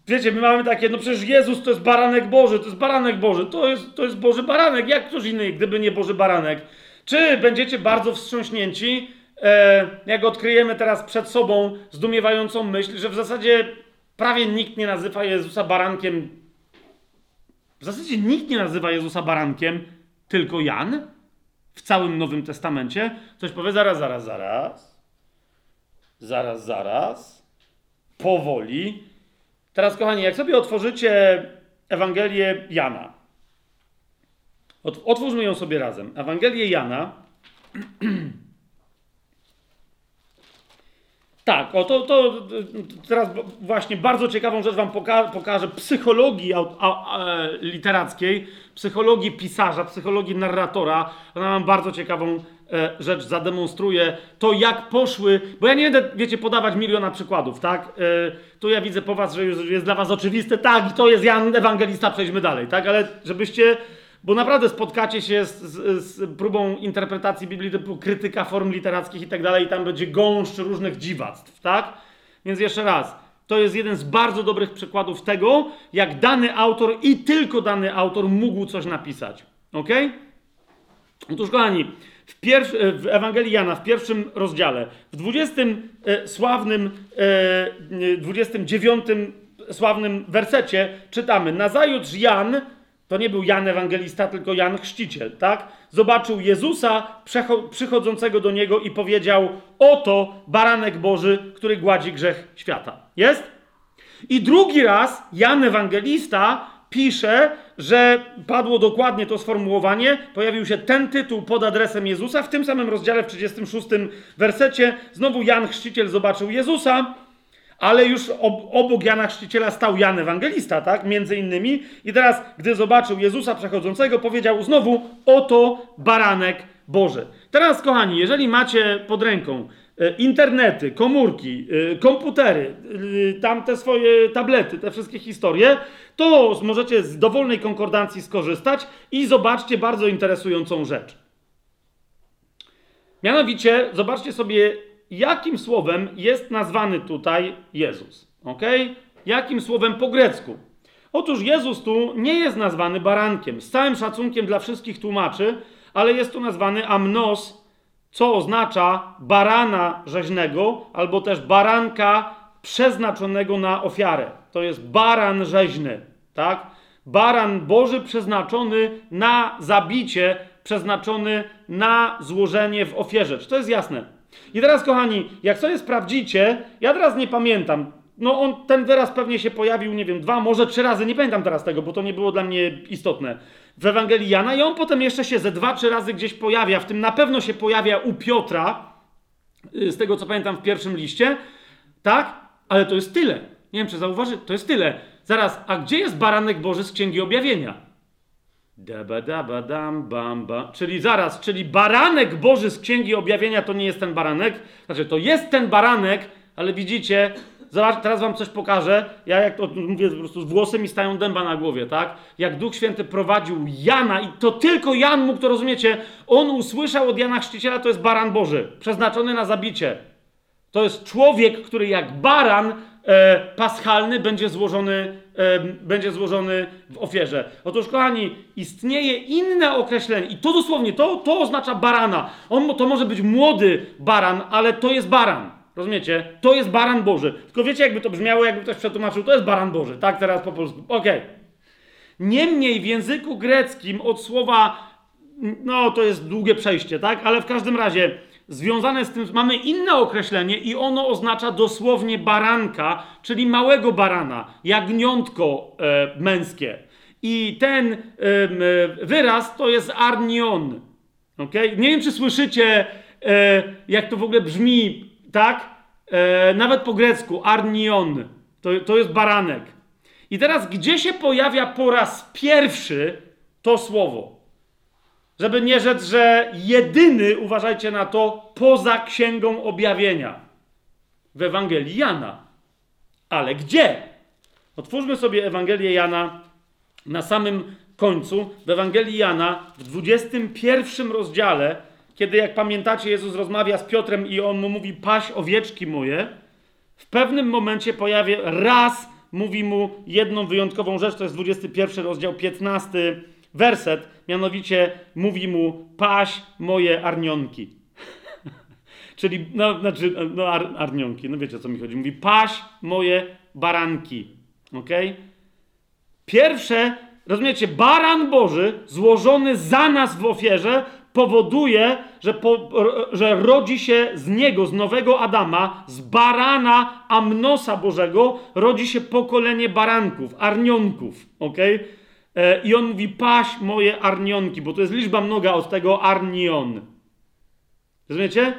wiecie, my mamy takie, no przecież Jezus to jest baranek Boży, to jest baranek Boży, to jest, to jest Boży baranek, jak ktoś inny, gdyby nie Boży baranek. Czy będziecie bardzo wstrząśnięci, e, jak odkryjemy teraz przed sobą zdumiewającą myśl, że w zasadzie prawie nikt nie nazywa Jezusa barankiem w zasadzie nikt nie nazywa Jezusa barankiem, tylko Jan w całym Nowym Testamencie. Ktoś powie zaraz, zaraz, zaraz. Zaraz, zaraz. Powoli. Teraz, kochani, jak sobie otworzycie Ewangelię Jana, otwórzmy ją sobie razem. Ewangelię Jana. Tak, o to, to teraz właśnie bardzo ciekawą rzecz Wam poka pokażę psychologii a, a, literackiej, psychologii pisarza, psychologii narratora. Ona nam bardzo ciekawą e, rzecz zademonstruje. To jak poszły, bo ja nie będę, wiecie, podawać miliona przykładów, tak? E, tu ja widzę po Was, że już jest dla Was oczywiste, tak, i to jest Jan Ewangelista, przejdźmy dalej, tak? Ale żebyście bo naprawdę spotkacie się z, z, z, próbą interpretacji Biblii typu krytyka form literackich i tak dalej, i tam będzie gąszcz różnych dziwactw, tak? Więc jeszcze raz, to jest jeden z bardzo dobrych przykładów tego, jak dany autor i tylko dany autor mógł coś napisać. Ok? Otóż, kochani, w, pierwszy, w Ewangelii Jana, w pierwszym rozdziale, w 20 e, sławnym, e, 29 sławnym wersecie czytamy: Nazajutrz Jan to nie był Jan Ewangelista, tylko Jan Chrzciciel, tak? Zobaczył Jezusa przychodzącego do niego i powiedział: Oto baranek Boży, który gładzi grzech świata. Jest? I drugi raz Jan Ewangelista pisze, że padło dokładnie to sformułowanie, pojawił się ten tytuł pod adresem Jezusa. W tym samym rozdziale, w 36 wersecie, znowu Jan Chrzciciel zobaczył Jezusa ale już obok Jana Chrzciciela stał Jan Ewangelista, tak? Między innymi. I teraz, gdy zobaczył Jezusa przechodzącego, powiedział znowu: Oto baranek Boży. Teraz, kochani, jeżeli macie pod ręką e, internety, komórki, e, komputery, e, tam te swoje tablety, te wszystkie historie, to możecie z dowolnej konkordancji skorzystać i zobaczcie bardzo interesującą rzecz. Mianowicie, zobaczcie sobie, jakim słowem jest nazwany tutaj Jezus. Ok? Jakim słowem po grecku? Otóż Jezus tu nie jest nazwany barankiem. Z całym szacunkiem dla wszystkich tłumaczy, ale jest tu nazwany amnos, co oznacza barana rzeźnego, albo też baranka przeznaczonego na ofiarę. To jest baran rzeźny, tak? Baran Boży przeznaczony na zabicie, przeznaczony na złożenie w ofierze. Czy to jest jasne? I teraz, kochani, jak sobie sprawdzicie, ja teraz nie pamiętam, no on, ten wyraz pewnie się pojawił, nie wiem, dwa, może trzy razy, nie pamiętam teraz tego, bo to nie było dla mnie istotne, w Ewangelii Jana i on potem jeszcze się ze dwa, trzy razy gdzieś pojawia, w tym na pewno się pojawia u Piotra, y, z tego co pamiętam w pierwszym liście, tak? Ale to jest tyle. Nie wiem, czy zauważy, to jest tyle. Zaraz, a gdzie jest baranek Boży z Księgi Objawienia? Daba, daba, dam, bam, bam. Czyli zaraz, czyli baranek Boży z Księgi Objawienia to nie jest ten baranek. Znaczy, to jest ten baranek, ale widzicie, Zobacz, teraz wam coś pokażę. Ja jak to mówię, po prostu z włosy mi stają dęba na głowie, tak? Jak Duch Święty prowadził Jana i to tylko Jan mógł to rozumiecie. On usłyszał od Jana Chrzciciela, to jest baran Boży, przeznaczony na zabicie. To jest człowiek, który jak baran e, paschalny będzie złożony, e, będzie złożony w ofierze. Otóż, kochani, istnieje inne określenie i to dosłownie, to, to oznacza barana. On, to może być młody baran, ale to jest baran. Rozumiecie? To jest baran Boży. Tylko wiecie, jakby to brzmiało, jakby ktoś przetłumaczył, to jest baran Boży. Tak teraz po polsku. Okej. Okay. Niemniej w języku greckim od słowa, no to jest długie przejście, tak? Ale w każdym razie związane z tym mamy inne określenie i ono oznacza dosłownie baranka, czyli małego barana, jagniątko e, męskie. I ten e, wyraz to jest arnion. Okay? Nie wiem, czy słyszycie, e, jak to w ogóle brzmi tak? E, nawet po grecku, arnion, to, to jest baranek. I teraz, gdzie się pojawia po raz pierwszy to słowo? Żeby nie rzec, że jedyny, uważajcie na to, poza księgą objawienia. W Ewangelii Jana. Ale gdzie? Otwórzmy sobie Ewangelię Jana na samym końcu. W Ewangelii Jana w 21 rozdziale kiedy, jak pamiętacie, Jezus rozmawia z Piotrem i on mu mówi: Paś owieczki moje, w pewnym momencie pojawia raz, mówi mu jedną wyjątkową rzecz, to jest 21 rozdział, 15 werset, mianowicie mówi mu: Paś moje arnionki. Czyli, no, znaczy, no, ar, arnionki, no wiecie o co mi chodzi. Mówi: Paś moje baranki. Ok? Pierwsze, rozumiecie, baran Boży złożony za nas w ofierze powoduje, że, po, że rodzi się z niego, z nowego Adama, z barana Amnosa Bożego, rodzi się pokolenie baranków, arnionków. ok? E, I on mówi, paś moje arnionki, bo to jest liczba mnoga od tego arnion. Rozumiecie?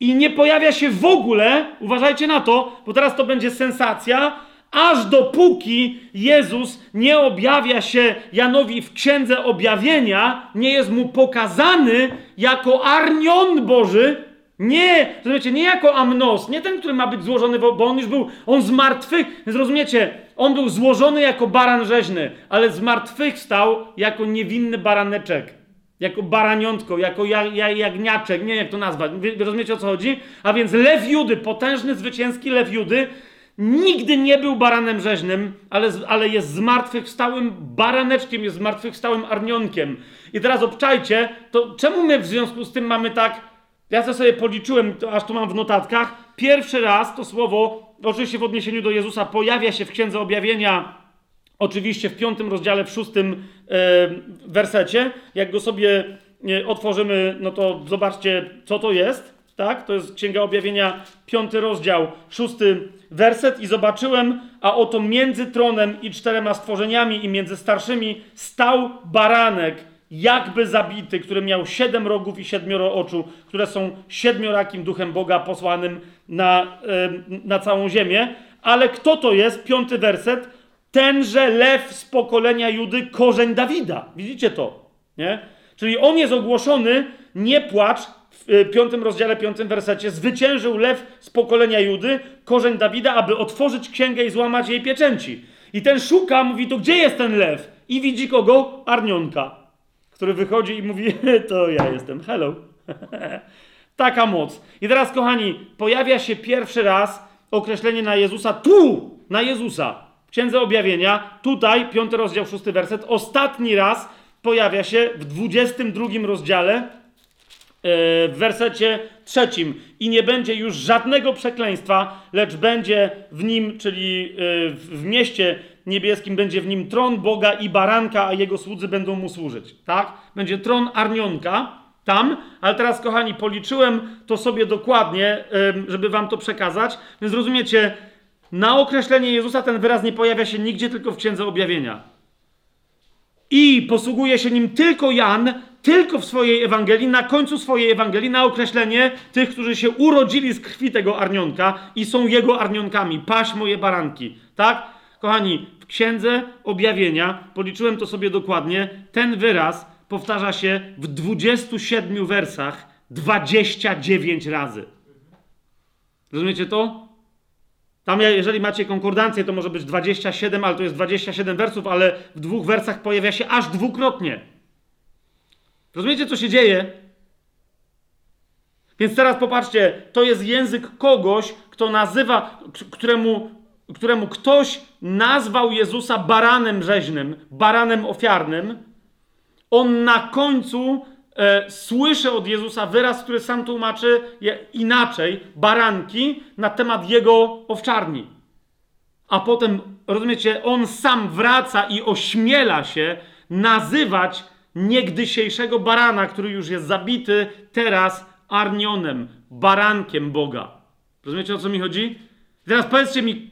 I nie pojawia się w ogóle, uważajcie na to, bo teraz to będzie sensacja, aż dopóki Jezus nie objawia się Janowi w księdze objawienia, nie jest mu pokazany jako arnion Boży, nie, rozumiecie, nie jako amnos, nie ten, który ma być złożony, bo on już był, on z martwych, rozumiecie, on był złożony jako baran rzeźny, ale z martwych stał jako niewinny baraneczek, jako baraniątko, jako jagniaczek, nie wiem jak to nazwać, rozumiecie o co chodzi? A więc lew Judy, potężny, zwycięski lew Judy, Nigdy nie był baranem rzeźnym, ale, ale jest zmartwychwstałym baraneczkiem, jest zmartwychwstałym arnionkiem. I teraz obczajcie, to czemu my w związku z tym mamy tak, ja to sobie policzyłem, to aż tu mam w notatkach, pierwszy raz to słowo, oczywiście w odniesieniu do Jezusa, pojawia się w Księdze Objawienia, oczywiście w piątym rozdziale, w szóstym e, wersecie. Jak go sobie e, otworzymy, no to zobaczcie, co to jest tak? To jest Księga Objawienia, piąty rozdział, szósty werset. I zobaczyłem, a oto między tronem i czterema stworzeniami i między starszymi stał baranek, jakby zabity, który miał siedem rogów i siedmioro oczu, które są siedmiorakim duchem Boga posłanym na, na całą ziemię. Ale kto to jest? Piąty werset. Tenże lew z pokolenia Judy, korzeń Dawida. Widzicie to? Nie? Czyli on jest ogłoszony, nie płacz, w y, piątym rozdziale, piątym wersecie, zwyciężył lew z pokolenia Judy, korzeń Dawida, aby otworzyć księgę i złamać jej pieczęci. I ten szuka, mówi, to gdzie jest ten lew? I widzi kogo? Arnionka, który wychodzi i mówi, to ja jestem, hello. Taka moc. I teraz, kochani, pojawia się pierwszy raz określenie na Jezusa, tu, na Jezusa. W Księdze Objawienia, tutaj, piąty rozdział, szósty werset, ostatni raz pojawia się w 22 rozdziale, e, w wersecie trzecim. I nie będzie już żadnego przekleństwa, lecz będzie w nim, czyli e, w mieście niebieskim, będzie w nim tron Boga i baranka, a jego słudzy będą mu służyć. Tak? Będzie tron Arnionka tam, ale teraz, kochani, policzyłem to sobie dokładnie, żeby wam to przekazać. Więc rozumiecie, na określenie Jezusa ten wyraz nie pojawia się nigdzie, tylko w Księdze Objawienia. I posługuje się nim tylko Jan, tylko w swojej Ewangelii, na końcu swojej Ewangelii, na określenie tych, którzy się urodzili z krwi tego arnionka i są jego arnionkami. Paś moje baranki. Tak? Kochani, w Księdze Objawienia, policzyłem to sobie dokładnie, ten wyraz powtarza się w 27 wersach 29 razy. Rozumiecie to? Tam, jeżeli macie konkordancję, to może być 27, ale to jest 27 wersów, ale w dwóch wersach pojawia się aż dwukrotnie. Rozumiecie, co się dzieje? Więc teraz popatrzcie, to jest język kogoś, kto nazywa, któremu, któremu ktoś nazwał Jezusa baranem rzeźnym, baranem ofiarnym. On na końcu e, słyszy od Jezusa wyraz, który sam tłumaczy inaczej, baranki, na temat jego owczarni. A potem, rozumiecie, on sam wraca i ośmiela się nazywać niegdysiejszego barana, który już jest zabity, teraz arnionem, barankiem Boga. Rozumiecie o co mi chodzi? Teraz powiedzcie mi,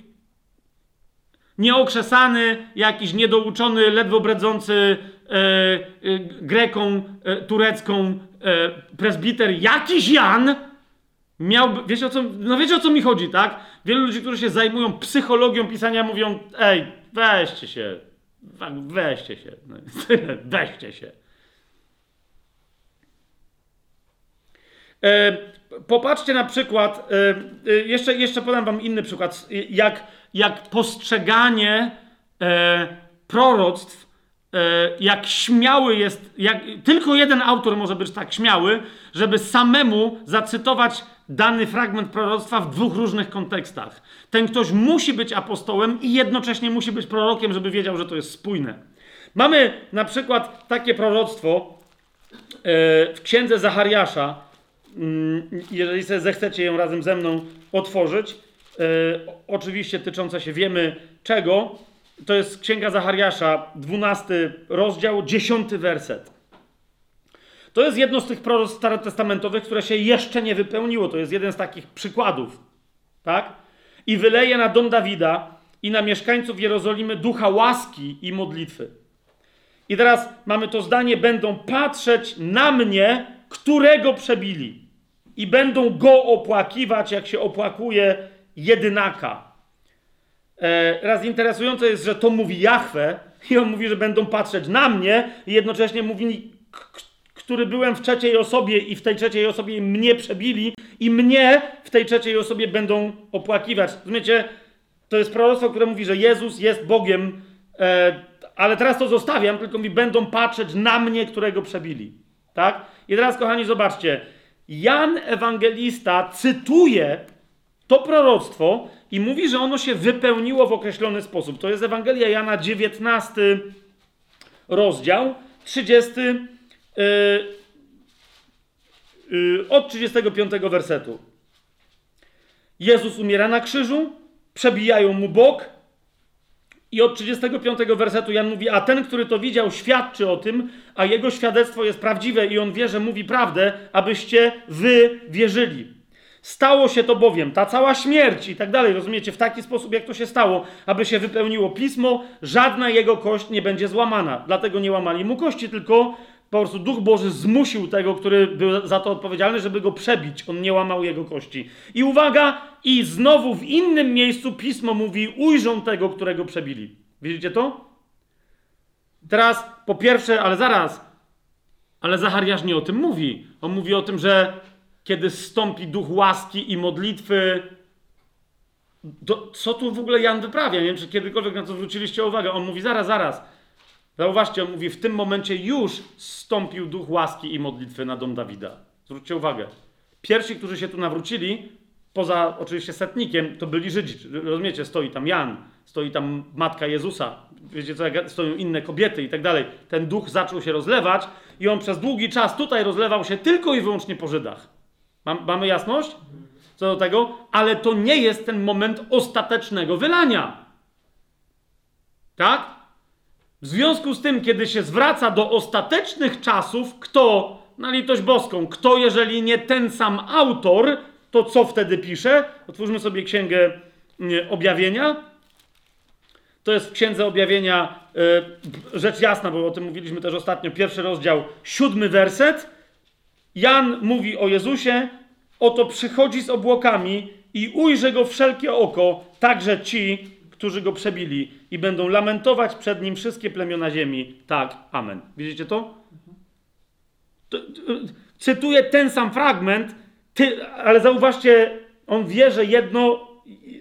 nieokrzesany, jakiś niedouczony, ledwo bredzący e, e, Greką, e, turecką e, presbiter, jakiś Jan, miał, wiecie o co, no wiecie o co mi chodzi, tak? Wielu ludzi, którzy się zajmują psychologią pisania, mówią, ej, weźcie się, weźcie się, no, weźcie się. E, popatrzcie na przykład, e, e, jeszcze, jeszcze podam wam inny przykład, jak, jak postrzeganie e, proroctw, e, jak śmiały jest, jak, tylko jeden autor może być tak śmiały, żeby samemu zacytować dany fragment proroctwa w dwóch różnych kontekstach. Ten ktoś musi być apostołem i jednocześnie musi być prorokiem, żeby wiedział, że to jest spójne. Mamy na przykład takie proroctwo e, w księdze Zachariasza, jeżeli sobie zechcecie ją razem ze mną otworzyć, e, oczywiście tyczące się wiemy czego, to jest księga Zachariasza, 12 rozdział, 10 werset. To jest jedno z tych proroctw starotestamentowych, które się jeszcze nie wypełniło. To jest jeden z takich przykładów. Tak? I wyleje na dom Dawida i na mieszkańców Jerozolimy ducha łaski i modlitwy. I teraz mamy to zdanie: będą patrzeć na mnie, którego przebili, i będą go opłakiwać, jak się opłakuje jedynaka. E, raz interesujące jest, że to mówi Jahwe, i on mówi, że będą patrzeć na mnie, i jednocześnie mówi, który byłem w trzeciej osobie i w tej trzeciej osobie mnie przebili i mnie w tej trzeciej osobie będą opłakiwać. Rozumiecie? To jest proroctwo, które mówi, że Jezus jest Bogiem, e, ale teraz to zostawiam, tylko mi będą patrzeć na mnie, którego przebili. Tak? I teraz, kochani, zobaczcie. Jan Ewangelista cytuje to proroctwo i mówi, że ono się wypełniło w określony sposób. To jest Ewangelia Jana 19 rozdział, 30 Yy, yy, od 35 wersetu. Jezus umiera na krzyżu, przebijają mu bok. I od 35 wersetu Jan mówi: A ten, który to widział, świadczy o tym, a jego świadectwo jest prawdziwe i on wie, że mówi prawdę, abyście wy wierzyli. Stało się to bowiem, ta cała śmierć i tak dalej, rozumiecie, w taki sposób, jak to się stało, aby się wypełniło pismo, żadna jego kość nie będzie złamana. Dlatego nie łamali mu kości, tylko po prostu Duch Boży zmusił tego, który był za to odpowiedzialny, żeby go przebić. On nie łamał jego kości. I uwaga, i znowu w innym miejscu pismo mówi: ujrzą tego, którego przebili. Widzicie to? Teraz po pierwsze, ale zaraz. Ale Zachariasz nie o tym mówi. On mówi o tym, że kiedy stąpi duch łaski i modlitwy, to, co tu w ogóle Jan wyprawia? Nie wiem, czy kiedykolwiek na to zwróciliście uwagę. On mówi, zaraz, zaraz. Zauważcie, on mówi, w tym momencie już stąpił duch łaski i modlitwy na dom Dawida. Zwróćcie uwagę. Pierwsi, którzy się tu nawrócili, poza oczywiście setnikiem, to byli Żydzi. Rozumiecie, stoi tam Jan, stoi tam matka Jezusa, wiecie co, stoją inne kobiety i tak dalej. Ten duch zaczął się rozlewać i on przez długi czas tutaj rozlewał się tylko i wyłącznie po Żydach. Mam, mamy jasność co do tego? Ale to nie jest ten moment ostatecznego wylania. Tak? W związku z tym, kiedy się zwraca do ostatecznych czasów, kto, na litość boską, kto, jeżeli nie ten sam autor, to co wtedy pisze? Otwórzmy sobie księgę nie, objawienia. To jest w księdze objawienia y, rzecz jasna, bo o tym mówiliśmy też ostatnio. Pierwszy rozdział, siódmy werset. Jan mówi o Jezusie, oto przychodzi z obłokami i ujrzy go wszelkie oko, także ci, którzy go przebili i będą lamentować przed nim wszystkie plemiona ziemi. Tak, amen. Widzicie to? to, to cytuję ten sam fragment, ty, ale zauważcie, on wie, że jedno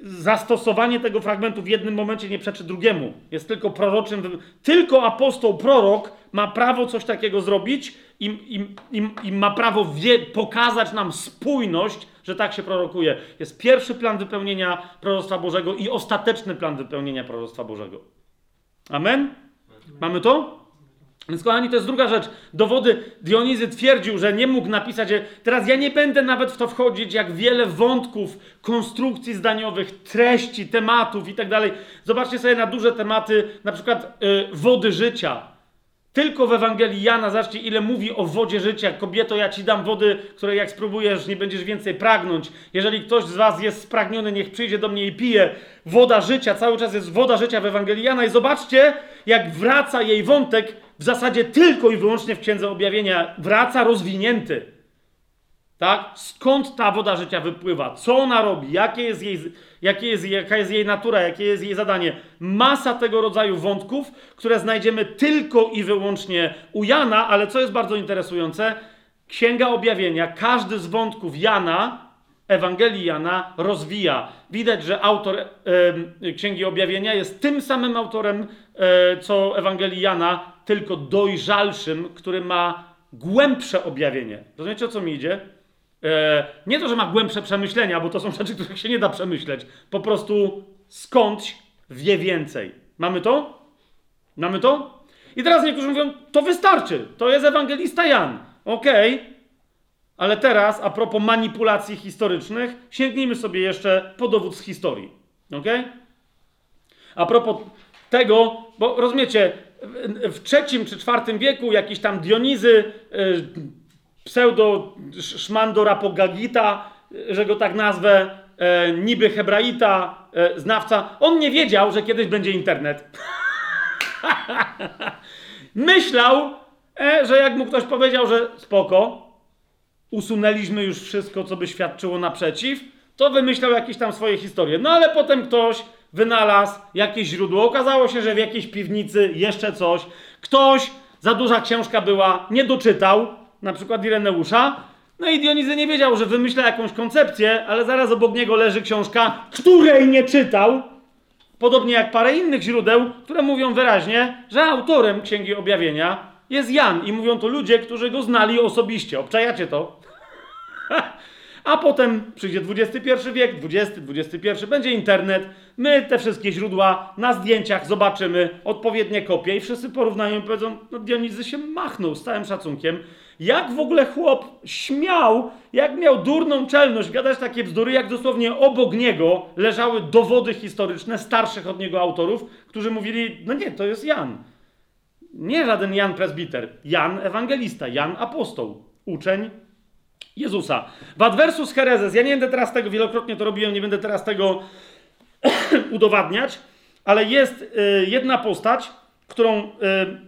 zastosowanie tego fragmentu w jednym momencie nie przeczy drugiemu. Jest tylko proroczym. Tylko apostoł, prorok ma prawo coś takiego zrobić i, i, i, i ma prawo wie, pokazać nam spójność, że tak się prorokuje. Jest pierwszy plan wypełnienia proroctwa Bożego i ostateczny plan wypełnienia proroctwa Bożego. Amen? Mamy to? Więc kochani, to jest druga rzecz. Dowody Dionizy twierdził, że nie mógł napisać. Teraz ja nie będę nawet w to wchodzić, jak wiele wątków, konstrukcji zdaniowych, treści, tematów i tak dalej. Zobaczcie sobie na duże tematy, na przykład yy, wody życia. Tylko w Ewangelii Jana, zobaczcie, ile mówi o wodzie życia. Kobieto, ja ci dam wody, której jak spróbujesz, nie będziesz więcej pragnąć. Jeżeli ktoś z was jest spragniony, niech przyjdzie do mnie i pije. Woda życia, cały czas jest woda życia w Ewangelii Jana. I zobaczcie, jak wraca jej wątek w zasadzie tylko i wyłącznie w Księdze Objawienia. Wraca rozwinięty. Tak? Skąd ta woda życia wypływa? Co ona robi? Jakie jest jej, jakie jest, jaka jest jej natura? Jakie jest jej zadanie? Masa tego rodzaju wątków, które znajdziemy tylko i wyłącznie u Jana, ale co jest bardzo interesujące, Księga Objawienia, każdy z wątków Jana, Ewangelii Jana, rozwija. Widać, że autor e, Księgi Objawienia jest tym samym autorem, e, co Ewangelii Jana, tylko dojrzalszym, który ma głębsze objawienie. Rozumiecie, o co mi idzie? E, nie to, że ma głębsze przemyślenia, bo to są rzeczy, których się nie da przemyśleć. Po prostu skądś wie więcej. Mamy to? Mamy to? I teraz niektórzy mówią, to wystarczy. To jest ewangelista Jan. Okej. Okay. Ale teraz, a propos manipulacji historycznych, sięgnijmy sobie jeszcze po dowód z historii. Ok? A propos tego, bo rozumiecie, w trzecim czy czwartym wieku jakiś tam Dionizy, pseudo szmandorapogagita, że go tak nazwę, e, niby hebraita, e, znawca, on nie wiedział, że kiedyś będzie internet. Myślał, e, że jak mu ktoś powiedział, że spoko, usunęliśmy już wszystko, co by świadczyło naprzeciw, to wymyślał jakieś tam swoje historie. No ale potem ktoś wynalazł jakieś źródło. Okazało się, że w jakiejś piwnicy jeszcze coś. Ktoś, za duża książka była, nie doczytał, na przykład Ireneusza. No i Dionizy nie wiedział, że wymyśla jakąś koncepcję, ale zaraz obok niego leży książka, której nie czytał. Podobnie jak parę innych źródeł, które mówią wyraźnie, że autorem Księgi Objawienia jest Jan. I mówią to ludzie, którzy go znali osobiście. Obczajacie to? A potem przyjdzie XXI wiek, XX, XXI, będzie internet. My te wszystkie źródła na zdjęciach zobaczymy, odpowiednie kopie i wszyscy porównają i powiedzą, no Dionizy się machnął z całym szacunkiem. Jak w ogóle chłop śmiał, jak miał durną czelność gadać takie bzdury, jak dosłownie obok niego leżały dowody historyczne starszych od niego autorów, którzy mówili, no nie, to jest Jan. Nie żaden Jan presbiter, Jan ewangelista, Jan apostoł, uczeń Jezusa. W adversus herezes, ja nie będę teraz tego, wielokrotnie to robiłem, nie będę teraz tego udowadniać, ale jest y, jedna postać, którą y,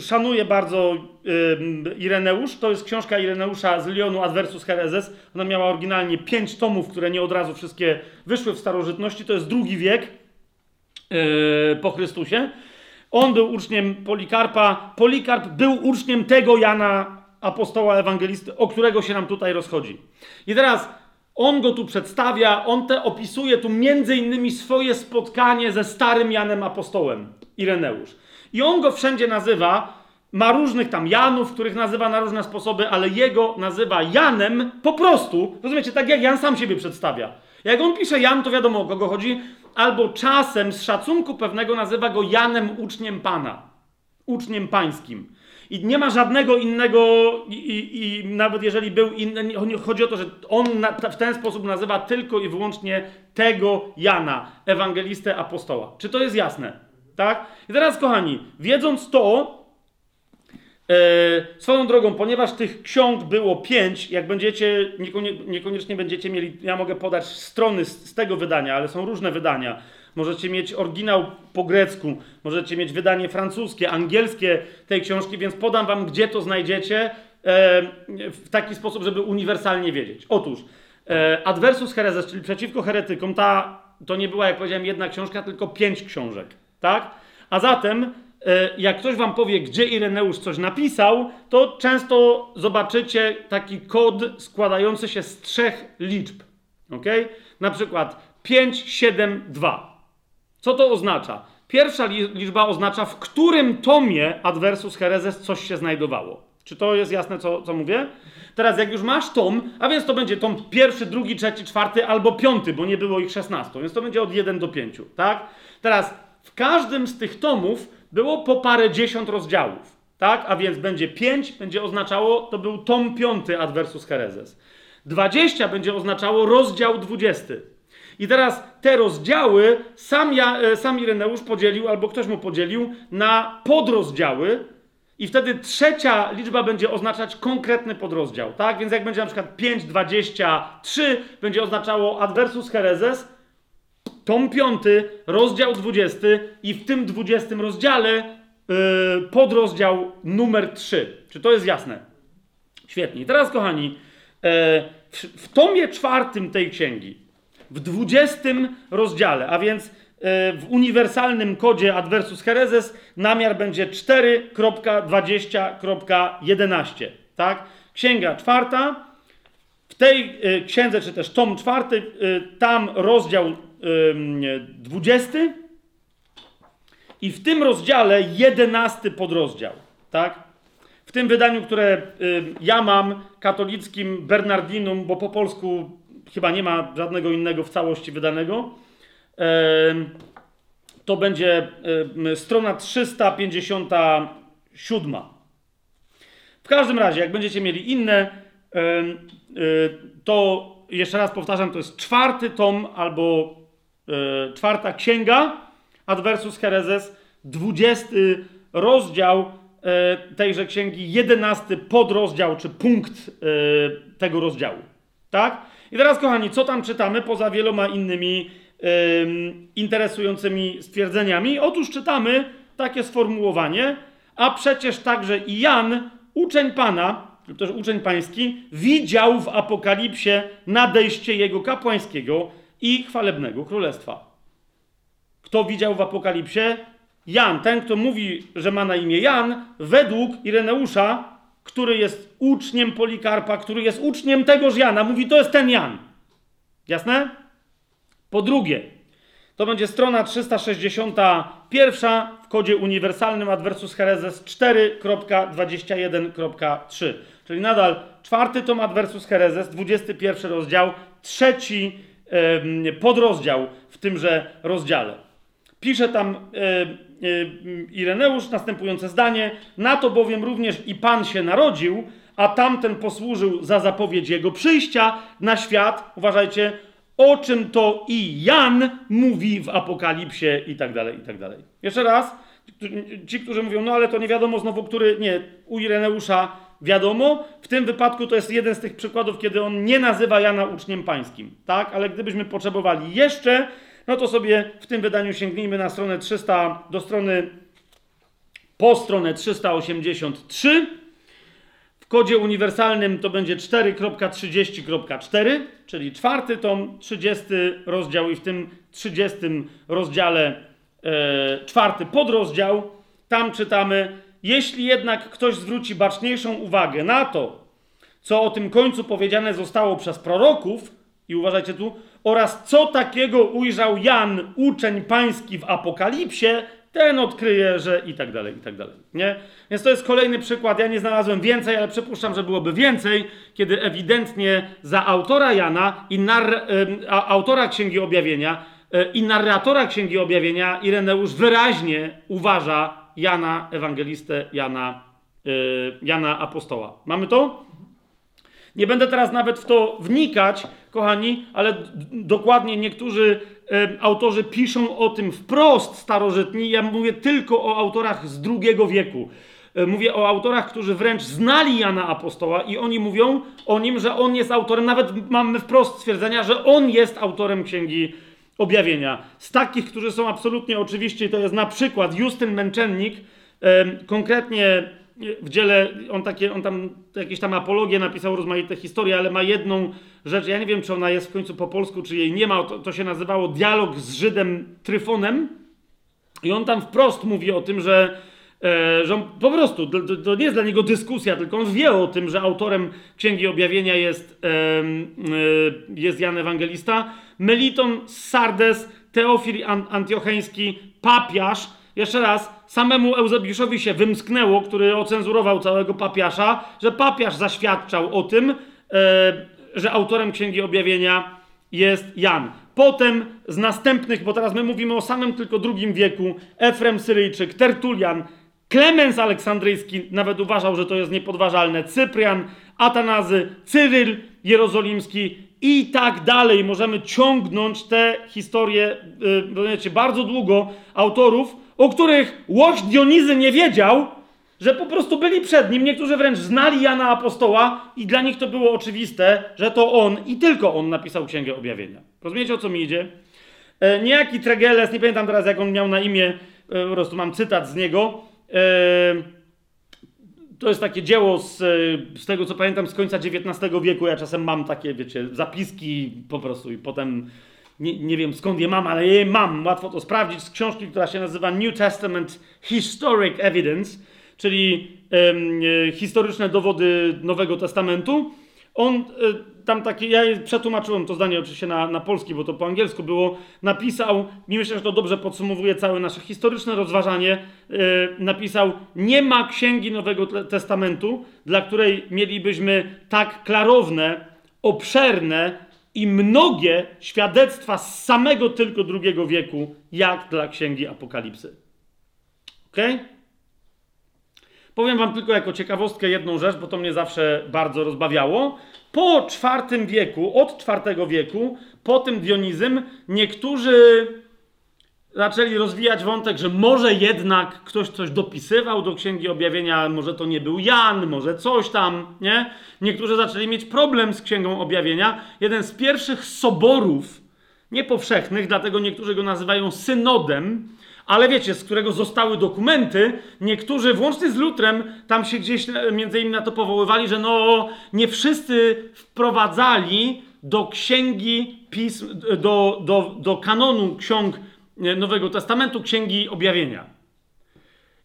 szanuje bardzo y, Ireneusz. To jest książka Ireneusza z Lyonu Adversus herezes. Ona miała oryginalnie pięć tomów, które nie od razu wszystkie wyszły w starożytności. To jest drugi wiek y, po Chrystusie. On był uczniem Polikarpa. Polikarp był uczniem tego Jana, apostoła ewangelisty, o którego się nam tutaj rozchodzi. I teraz on go tu przedstawia, on te opisuje tu między innymi swoje spotkanie ze starym Janem apostołem, Ireneusz. I on go wszędzie nazywa, ma różnych tam Janów, których nazywa na różne sposoby, ale jego nazywa Janem po prostu, rozumiecie, tak jak Jan sam siebie przedstawia. Jak on pisze Jan, to wiadomo o kogo chodzi, albo czasem z szacunku pewnego nazywa go Janem uczniem Pana, uczniem pańskim. I nie ma żadnego innego, i, i, i nawet jeżeli był inny, chodzi o to, że on na, w ten sposób nazywa tylko i wyłącznie tego Jana, ewangelistę apostoła. Czy to jest jasne? Tak? I teraz, kochani, wiedząc to, E, swoją drogą, ponieważ tych ksiąg było pięć, jak będziecie, niekonie, niekoniecznie będziecie mieli, ja mogę podać strony z, z, tego wydania, ale są różne wydania. Możecie mieć oryginał po grecku, możecie mieć wydanie francuskie, angielskie tej książki, więc podam wam, gdzie to znajdziecie e, w taki sposób, żeby uniwersalnie wiedzieć. Otóż e, Adversus Hereses, czyli przeciwko heretykom, ta, to nie była, jak powiedziałem, jedna książka, tylko pięć książek, tak? A zatem E, jak ktoś wam powie, gdzie Ireneusz coś napisał, to często zobaczycie taki kod składający się z trzech liczb. Ok? Na przykład 5, 7, 2. Co to oznacza? Pierwsza liczba oznacza, w którym tomie Adversus Hereses coś się znajdowało. Czy to jest jasne, co, co mówię? Teraz, jak już masz tom, a więc to będzie tom pierwszy, drugi, trzeci, czwarty albo piąty, bo nie było ich 16, więc to będzie od 1 do 5, tak? Teraz, w każdym z tych tomów było po parę dziesiąt rozdziałów. Tak? A więc będzie 5, będzie oznaczało, to był tom 5 Adversus Hereses. 20 będzie oznaczało rozdział 20. I teraz te rozdziały sam, ja, e, sam Ireneusz podzielił, albo ktoś mu podzielił, na podrozdziały, i wtedy trzecia liczba będzie oznaczać konkretny podrozdział. Tak? Więc jak będzie na przykład 5,23, będzie oznaczało Adversus Hereses, tom 5, rozdział 20 i w tym 20 rozdziale yy, podrozdział numer 3. Czy to jest jasne? Świetnie. I teraz, kochani, yy, w, w tomie czwartym tej księgi, w 20 rozdziale, a więc yy, w uniwersalnym kodzie Adversus Hereses namiar będzie 4.20.11. Tak? Księga czwarta. W tej y, księdze, czy też tom czwarty, y, tam rozdział 20 i w tym rozdziale 11 podrozdział, tak? W tym wydaniu, które ja mam, katolickim Bernardinum, bo po polsku chyba nie ma żadnego innego w całości wydanego, to będzie strona 357. W każdym razie, jak będziecie mieli inne, y, to jeszcze raz powtarzam, to jest czwarty tom albo E, czwarta księga, Adversus Hereses, dwudziesty rozdział e, tejże księgi, jedenasty podrozdział czy punkt e, tego rozdziału. Tak? I teraz, kochani, co tam czytamy poza wieloma innymi interesującymi stwierdzeniami? Otóż czytamy takie sformułowanie, a przecież także i Jan, uczeń Pana, lub też uczeń pański, widział w Apokalipsie nadejście jego kapłańskiego i chwalebnego królestwa. Kto widział w Apokalipsie? Jan, ten, kto mówi, że ma na imię Jan, według Ireneusza, który jest uczniem Polikarpa, który jest uczniem tegoż Jana, mówi, to jest ten Jan. Jasne? Po drugie, to będzie strona 361 w kodzie uniwersalnym Adversus Hereses 4.21.3. Czyli nadal czwarty tom Adversus Hereses, 21 rozdział, trzeci podrozdział w tymże rozdziale. Pisze tam Ireneusz następujące zdanie: Na to bowiem również i Pan się narodził, a tamten posłużył za zapowiedź jego przyjścia na świat. Uważajcie, o czym to i Jan mówi w Apokalipsie i tak dalej, i tak dalej. Jeszcze raz, ci, którzy mówią, no ale to nie wiadomo znowu, który, nie, u Ireneusza wiadomo. W tym wypadku to jest jeden z tych przykładów, kiedy on nie nazywa Jana uczniem pańskim, tak? Ale gdybyśmy potrzebowali jeszcze, no to sobie w tym wydaniu sięgnijmy na stronę 300, do strony, po stronę 383. W kodzie uniwersalnym to będzie 4.30.4, czyli czwarty tom, 30 rozdział i w tym 30 rozdziale e, czwarty podrozdział tam czytamy: Jeśli jednak ktoś zwróci baczniejszą uwagę na to, co o tym końcu powiedziane zostało przez proroków, i uważajcie tu, oraz co takiego ujrzał Jan, uczeń pański w Apokalipsie, ten odkryje, że i tak dalej, i tak dalej. Nie? Więc to jest kolejny przykład. Ja nie znalazłem więcej, ale przypuszczam, że byłoby więcej, kiedy ewidentnie za autora Jana i autora Księgi Objawienia e, i narratora Księgi Objawienia Ireneusz wyraźnie uważa Jana Ewangelistę, Jana, e, Jana Apostoła. Mamy to? Nie będę teraz nawet w to wnikać, kochani, ale dokładnie niektórzy autorzy piszą o tym wprost starożytni. Ja mówię tylko o autorach z II wieku. E, mówię o autorach, którzy wręcz znali Jana Apostoła i oni mówią o nim, że on jest autorem, nawet mamy wprost stwierdzenia, że on jest autorem Księgi Objawienia. Z takich, którzy są absolutnie oczywiście, to jest na przykład Justyn Męczennik, e, konkretnie w dziele, on, takie, on tam jakieś tam apologie napisał, rozmaite historie, ale ma jedną rzecz, ja nie wiem, czy ona jest w końcu po polsku, czy jej nie ma, to, to się nazywało Dialog z Żydem Tryfonem i on tam wprost mówi o tym, że, e, że on po prostu, to, nie jest dla niego dyskusja, tylko on wie o tym, że autorem Księgi Objawienia jest, e, e, jest Jan Ewangelista. Meliton Sardes, Teofil Antiocheński, papiarz, jeszcze raz, samemu Eusebiuszowi się wymsknęło, który ocenzurował całego papiasza, że papiasz zaświadczał o tym, e, że autorem Księgi Objawienia jest Jan. Potem z następnych, bo teraz my mówimy o samym tylko drugim wieku, Efrem Syryjczyk, Tertulian, Klemens Aleksandryjski nawet uważał, że to jest niepodważalne, Cyprian, Atanazy, Cyryl Jerozolimski i tak dalej. Możemy ciągnąć te historie, yy, bardzo długo, autorów, o których łoś Dionizy nie wiedział, że po prostu byli przed nim. Niektórzy wręcz znali Jana Apostoła i dla nich to było oczywiste, że to on i tylko on napisał Księgę Objawienia. Rozumiecie, o co mi idzie? E, niejaki Tregeles, nie pamiętam teraz, jak on miał na imię, e, po prostu mam cytat z niego. E, to jest takie dzieło z, e, z tego, co pamiętam, z końca XIX wieku. Ja czasem mam takie, wiecie, zapiski po prostu i potem nie, nie wiem skąd je mam, ale je mam. Łatwo to sprawdzić z książki, która się nazywa New Testament Historic Evidence, czyli e, historyczne dowody Nowego Testamentu. On e, tam takie, ja przetłumaczyłem to zdanie oczywiście na, na polski, bo to po angielsku było, napisał, i myślę, że to dobrze podsumowuje całe nasze historyczne rozważanie, e, napisał, nie ma księgi Nowego Testamentu, dla której mielibyśmy tak klarowne, obszerne i mnogie świadectwa z samego tylko drugiego wieku, jak dla księgi Apokalipsy. Ok? Powiem Wam tylko jako ciekawostkę jedną rzecz, bo to mnie zawsze bardzo rozbawiało. Po IV wieku, od IV wieku, po tym Dionizm, niektórzy zaczęli rozwijać wątek, że może jednak ktoś coś dopisywał do Księgi Objawienia, może to nie był Jan, może coś tam, nie? Niektórzy zaczęli mieć problem z Księgą Objawienia. Jeden z pierwszych soborów, niepowszechnych, dlatego niektórzy go nazywają synodem, ale wiecie, z którego zostały dokumenty, niektórzy, włącznie z Lutrem, tam się gdzieś między innymi na to powoływali, że no, nie wszyscy wprowadzali do księgi pism, do, do, do kanonu ksiąg Nowego Testamentu, Księgi Objawienia.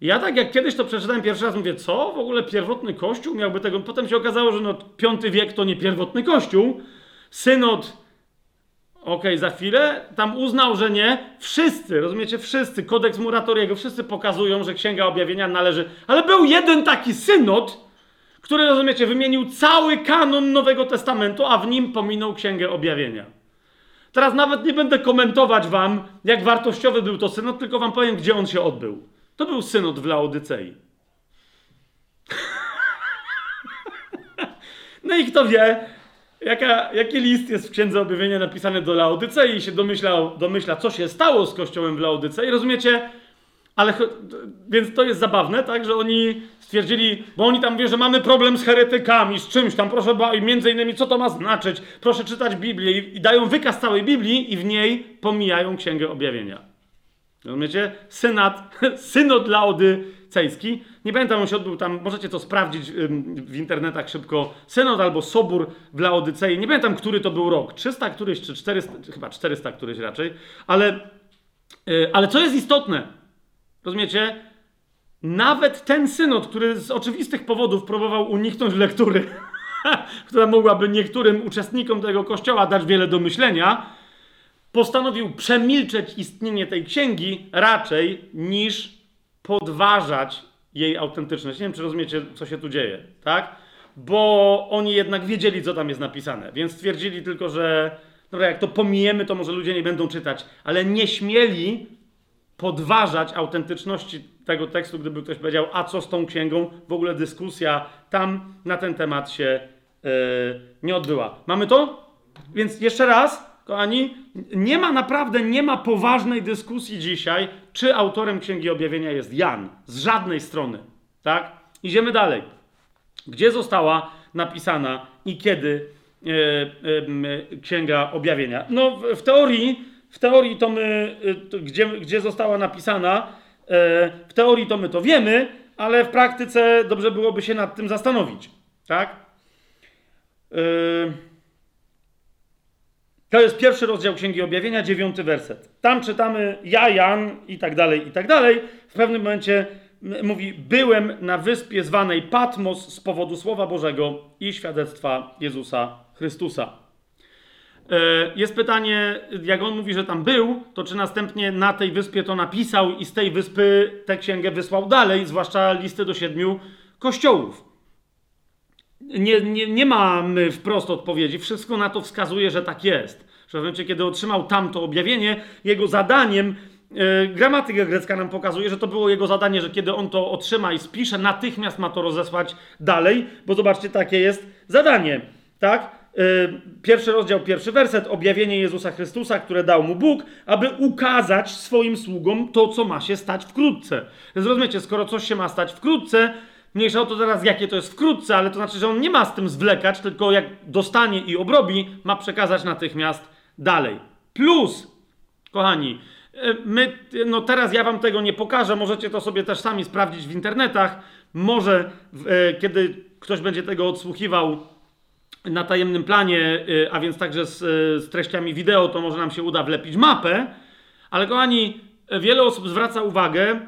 Ja tak jak kiedyś to przeczytałem pierwszy raz, mówię, co? W ogóle pierwotny kościół miałby tego... Potem się okazało, że no, V wiek to nie pierwotny kościół. Synod, okay, za chwilę, tam uznał, że nie. Wszyscy, rozumiecie, wszyscy, kodeks Muratoriego, wszyscy pokazują, że Księga Objawienia należy... Ale był jeden taki synod, który, rozumiecie, wymienił cały kanon Nowego Testamentu, a w nim pominął Księgę Objawienia. Teraz nawet nie będę komentować wam, jak wartościowy był to synod, tylko wam powiem, gdzie on się odbył. To był synod w Laodycei. no i kto wie, jaka, jaki list jest w Księdze Objawienia napisany do Laodycei i się domyślał, domyśla, co się stało z kościołem w Laodycei. Rozumiecie? Ale, więc to jest zabawne, tak, że oni stwierdzili, bo oni tam wie, że mamy problem z heretykami, z czymś tam, proszę, i między innymi, co to ma znaczyć, proszę czytać Biblię i dają wykaz całej Biblii i w niej pomijają Księgę Objawienia. Rozumiecie? Synat, synod laodycejski, nie pamiętam, on się odbył tam, możecie to sprawdzić w internetach szybko, synod albo sobór w Laodycei, nie pamiętam, który to był rok, 300 któryś czy 400, chyba 400 któryś raczej, ale, y, ale co jest istotne, Rozumiecie? nawet ten synod, który z oczywistych powodów próbował uniknąć lektury, która mogłaby niektórym uczestnikom tego kościoła dać wiele do myślenia, postanowił przemilczeć istnienie tej księgi raczej niż podważać jej autentyczność. Nie wiem, czy rozumiecie, co się tu dzieje, tak? Bo oni jednak wiedzieli, co tam jest napisane, więc stwierdzili tylko, że dobra, jak to pomijemy, to może ludzie nie będą czytać, ale nie śmieli podważać autentyczności tego tekstu, gdyby ktoś powiedział, a co z tą księgą? W ogóle dyskusja tam na ten temat się yy, nie odbyła. Mamy to? Więc jeszcze raz, kochani, nie ma naprawdę, nie ma poważnej dyskusji dzisiaj, czy autorem Księgi Objawienia jest Jan. Z żadnej strony. Tak? Idziemy dalej. Gdzie została napisana i kiedy yy, yy, Księga Objawienia? No, w, w teorii w teorii to my, to gdzie, gdzie została napisana, w teorii to my to wiemy, ale w praktyce dobrze byłoby się nad tym zastanowić. Tak? E, to jest pierwszy rozdział Księgi Objawienia, dziewiąty werset. Tam czytamy ja, Jan i tak dalej, i tak dalej. W pewnym momencie mówi, byłem na wyspie zwanej Patmos z powodu Słowa Bożego i świadectwa Jezusa Chrystusa. E, jest pytanie, jak on mówi, że tam był, to czy następnie na tej wyspie to napisał i z tej wyspy tę księgę wysłał dalej, zwłaszcza listy do siedmiu kościołów. Nie, nie, nie mamy wprost odpowiedzi. Wszystko na to wskazuje, że tak jest. Że w momencie, kiedy otrzymał tamto objawienie, jego zadaniem, yy, gramatyka grecka nam pokazuje, że to było jego zadanie, że kiedy on to otrzyma i spisze, natychmiast ma to rozesłać dalej, bo zobaczcie, takie jest zadanie. Tak? Y, pierwszy rozdział, pierwszy werset, objawienie Jezusa Chrystusa, które dał mu Bóg, aby ukazać swoim sługom to, co ma się stać wkrótce. Więc rozumiecie, skoro coś się ma stać wkrótce, mniejsza o to teraz, jakie to jest wkrótce, ale to znaczy, że on nie ma z tym zwlekać, tylko jak dostanie i obrobi, ma przekazać natychmiast dalej. Plus, kochani, y, my, no teraz ja wam tego nie pokażę, możecie to sobie też sami sprawdzić w internetach. Może, y, kiedy ktoś będzie tego odsłuchiwał na tajemnym planie, y, a więc także z, z, treściami wideo, to może nam się uda wlepić mapę, ale kochani, wiele osób zwraca uwagę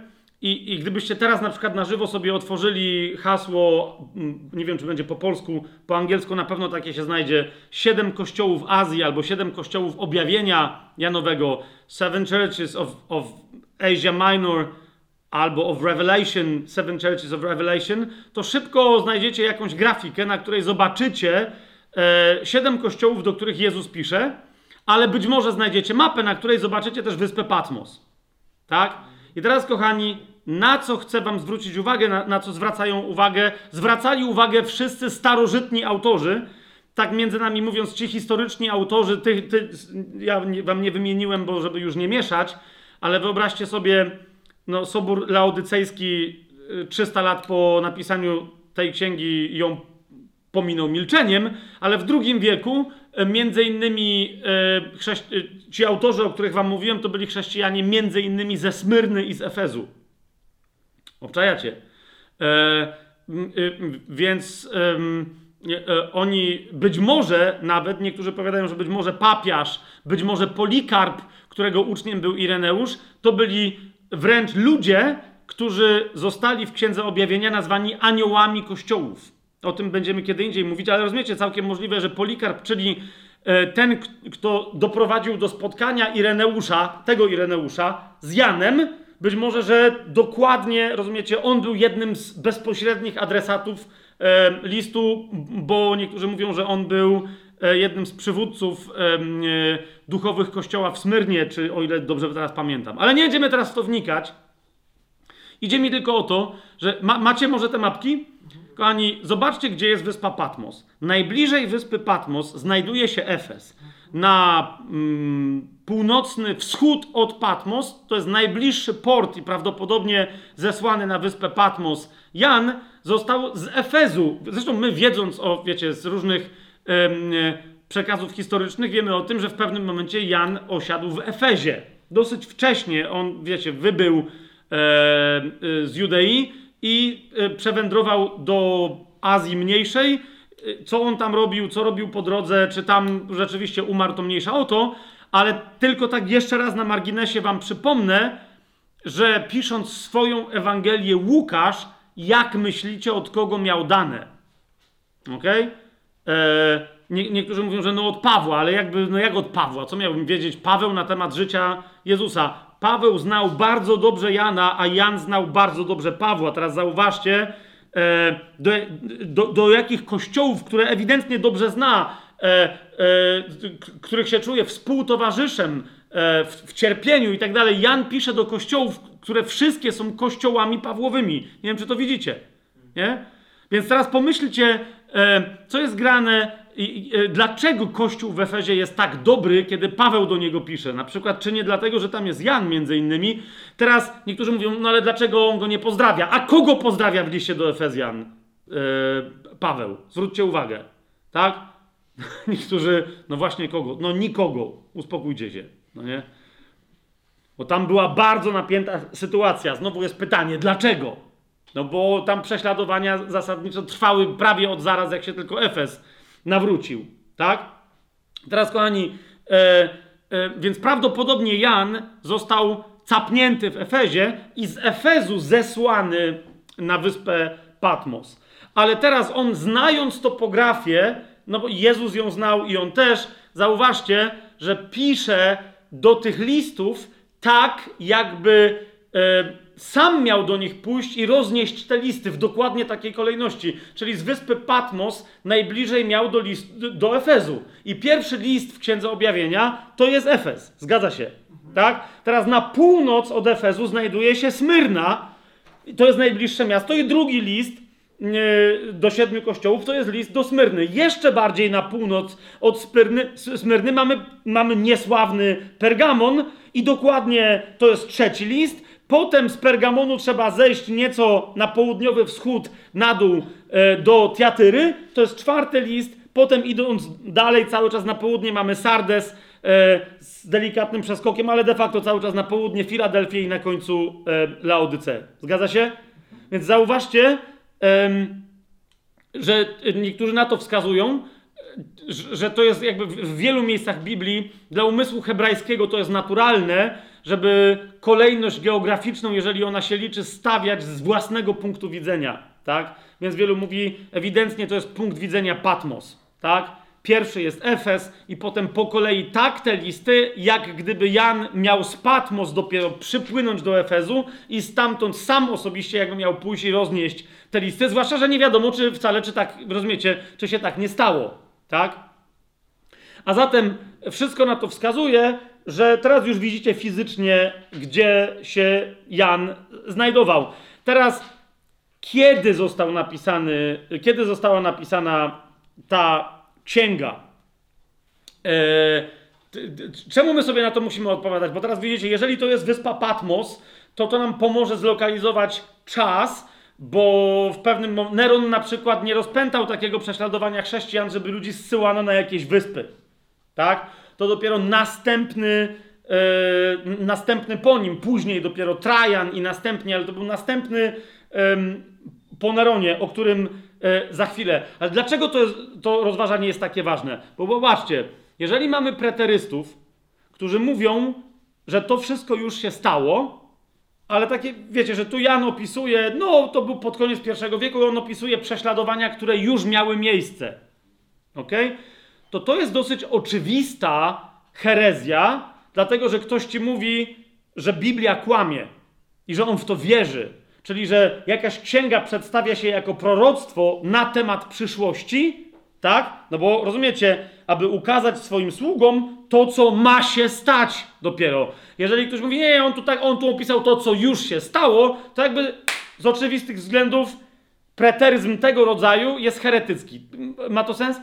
i, i gdybyście teraz na przykład na żywo sobie otworzyli hasło, mm, nie wiem czy będzie po polsku, po angielsku na pewno takie się znajdzie, siedem kościołów Azji albo siedem kościołów objawienia Janowego, Seven Churches of, of Asia Minor, albo of Revelation, Seven Churches of Revelation, to szybko znajdziecie jakąś grafikę, na której zobaczycie e, siedem kościołów, do których Jezus pisze, ale być może znajdziecie mapę, na której zobaczycie też wyspę Patmos. Tak? I teraz, kochani, na co chcę Wam zwrócić uwagę, na, na co zwracają uwagę? Zwracali uwagę wszyscy starożytni autorzy, tak między nami mówiąc, ci historyczni autorzy, ty, ty, ja nie, Wam nie wymieniłem, bo żeby już nie mieszać, ale wyobraźcie sobie no, Sobór Laodycejski 300 y, lat po napisaniu tej księgi ją pominął milczeniem, ale w II wieku y, między innymi e, ci autorzy, o których wam mówiłem, to byli chrześcijanie między innymi ze Smyrny i z Efezu. Obczajacie? E, więc oni być może nawet, niektórzy powiadają, że być może papiarz, być może Polikarp, którego uczniem był Ireneusz, to byli wręcz ludzie, którzy zostali w Księdze Objawienia nazwani aniołami kościołów. O tym będziemy kiedy indziej mówić, ale rozumiecie, całkiem możliwe, że Polikarp, czyli e, ten, kto doprowadził do spotkania Ireneusza, tego Ireneusza, z Janem, być może, że dokładnie, rozumiecie, on był jednym z bezpośrednich adresatów e, listu, bo niektórzy mówią, że on był e, jednym z przywódców duchowych kościoła w Smyrnie, czy o ile dobrze teraz pamiętam. Ale nie będziemy teraz w to wnikać. Idzie mi tylko o to, że ma, macie może te mapki? Kochani, zobaczcie, gdzie jest wyspa Patmos. Najbliżej wyspy Patmos znajduje się Efes. Na mm, północny wschód od Patmos, to jest najbliższy port i prawdopodobnie zesłany na wyspę Patmos. Jan został z Efezu. Zresztą my wiedząc o, wiecie, z różnych przekazów historycznych wiemy o tym, że w pewnym momencie Jan osiadł w Efezie. Dosyć wcześnie on, wiecie, wybył e, e, z Judei i e, przewędrował do Azji Mniejszej. E, co on tam robił, co robił po drodze, czy tam rzeczywiście umarł, to mniejsza o to, ale tylko tak jeszcze raz na marginesie wam przypomnę, że pisząc swoją Ewangelię Łukasz, jak myślicie, od kogo miał dane? Ok? E, nie, niektórzy mówią, że no od Pawła, ale jakby, no jak od Pawła? Co miałbym wiedzieć Paweł na temat życia Jezusa? Paweł znał bardzo dobrze Jana, a Jan znał bardzo dobrze Pawła. Teraz zauważcie, e, do, do, do jakich kościołów, które ewidentnie dobrze zna, których się czuje współtowarzyszem e, w, w, cierpieniu i tak dalej. Jan pisze do kościołów, które wszystkie są kościołami Pawłowymi. Nie wiem, czy to widzicie. Nie? Więc teraz pomyślcie, e, co jest grane i, e, dlaczego Kościół w Efezie jest tak dobry, kiedy Paweł do niego pisze? Na przykład, czy nie dlatego, że tam jest Jan między innymi? Teraz niektórzy mówią, no ale dlaczego on go nie pozdrawia? A kogo pozdrawia w liście do Efezjan? Paweł. Zwróćcie uwagę. Tak? niektórzy, no właśnie kogo? No nikogo. Uspokójcie się. No nie? Bo tam była bardzo napięta sytuacja. Znowu jest pytanie, dlaczego? No bo tam prześladowania zasadniczo trwały prawie od zaraz, jak się tylko Efes nawrócił. Tak? Teraz, kochani, e, e, więc prawdopodobnie Jan został capnięty w Efezie i z Efezu zesłany na wyspę Patmos. Ale teraz on, znając topografię, no bo Jezus ją znał i on też, zauważcie, że pisze do tych listów tak, jakby e, sam miał do nich pójść i roznieść te listy w dokładnie takiej kolejności. Czyli z wyspy Patmos najbliżej miał do, list, do Efezu. I pierwszy list w Księdze Objawienia to jest Efez. Zgadza się. Tak? Teraz na północ od Efezu znajduje się Smyrna. To jest najbliższe miasto. I drugi list do siedmiu kościołów to jest list do Smyrny. Jeszcze bardziej na północ od Smyrny, Smyrny mamy, mamy niesławny Pergamon i dokładnie to jest trzeci list Potem z Pergamonu trzeba zejść nieco na południowy wschód, na dół e, do Tiatyry. To jest czwarty list. Potem idąc dalej, cały czas na południe mamy Sardes e, z delikatnym przeskokiem, ale de facto cały czas na południe Filadelfię i na końcu e, Laodyce. Zgadza się? Więc zauważcie, że niektórzy na to wskazują, że to jest jakby w wielu miejscach Biblii dla umysłu hebrajskiego to jest naturalne, żeby kolejność geograficzną, jeżeli ona się liczy, stawiać z własnego punktu widzenia, tak? Więc wielu mówi, ewidentnie to jest punkt widzenia Patmos, tak? Pierwszy jest Efes i potem po kolei tak te listy, jak gdyby Jan miał z Patmos dopiero przypłynąć do Efezu i stamtąd sam osobiście jakby miał pójść i roznieść te listy, zwłaszcza, że nie wiadomo, czy wcale, czy tak, rozumiecie, czy się tak nie stało, tak? A zatem wszystko na to wskazuje, że teraz już widzicie fizycznie, gdzie się Jan znajdował. Teraz, kiedy został napisany, kiedy została napisana ta księga? E, czemu my sobie na to musimy odpowiadać? Bo teraz widzicie, jeżeli to jest wyspa Patmos, to to nam pomoże zlokalizować czas, bo w pewnym momencie Neron na przykład nie rozpętał takiego prześladowania chrześcijan, żeby ludzi zsyłano na jakieś wyspy. Tak? to dopiero następny, e, następny po nim, później dopiero Trajan i następnie, ale to był następny po Neronie, o którym e, za chwilę. Ale dlaczego to, jest, to rozważanie jest takie ważne? Bo zobaczcie, jeżeli mamy preterystów, którzy mówią, że to wszystko już się stało, ale takie, wiecie, że tu Jan opisuje, no to był pod koniec I wieku on opisuje prześladowania, które już miały miejsce. Okay? to to jest dosyć oczywista herezja, dlatego że ktoś ci mówi, że Biblia kłamie i że on w to wierzy. Czyli, że jakaś księga przedstawia się jako proroctwo na temat przyszłości, tak? No bo rozumiecie, aby ukazać swoim sługom to, co ma się stać dopiero. Jeżeli ktoś mówi, nie, on tu, tak, on tu opisał to, co już się stało, to jakby z oczywistych względów preteryzm tego rodzaju jest heretycki. Ma to sens?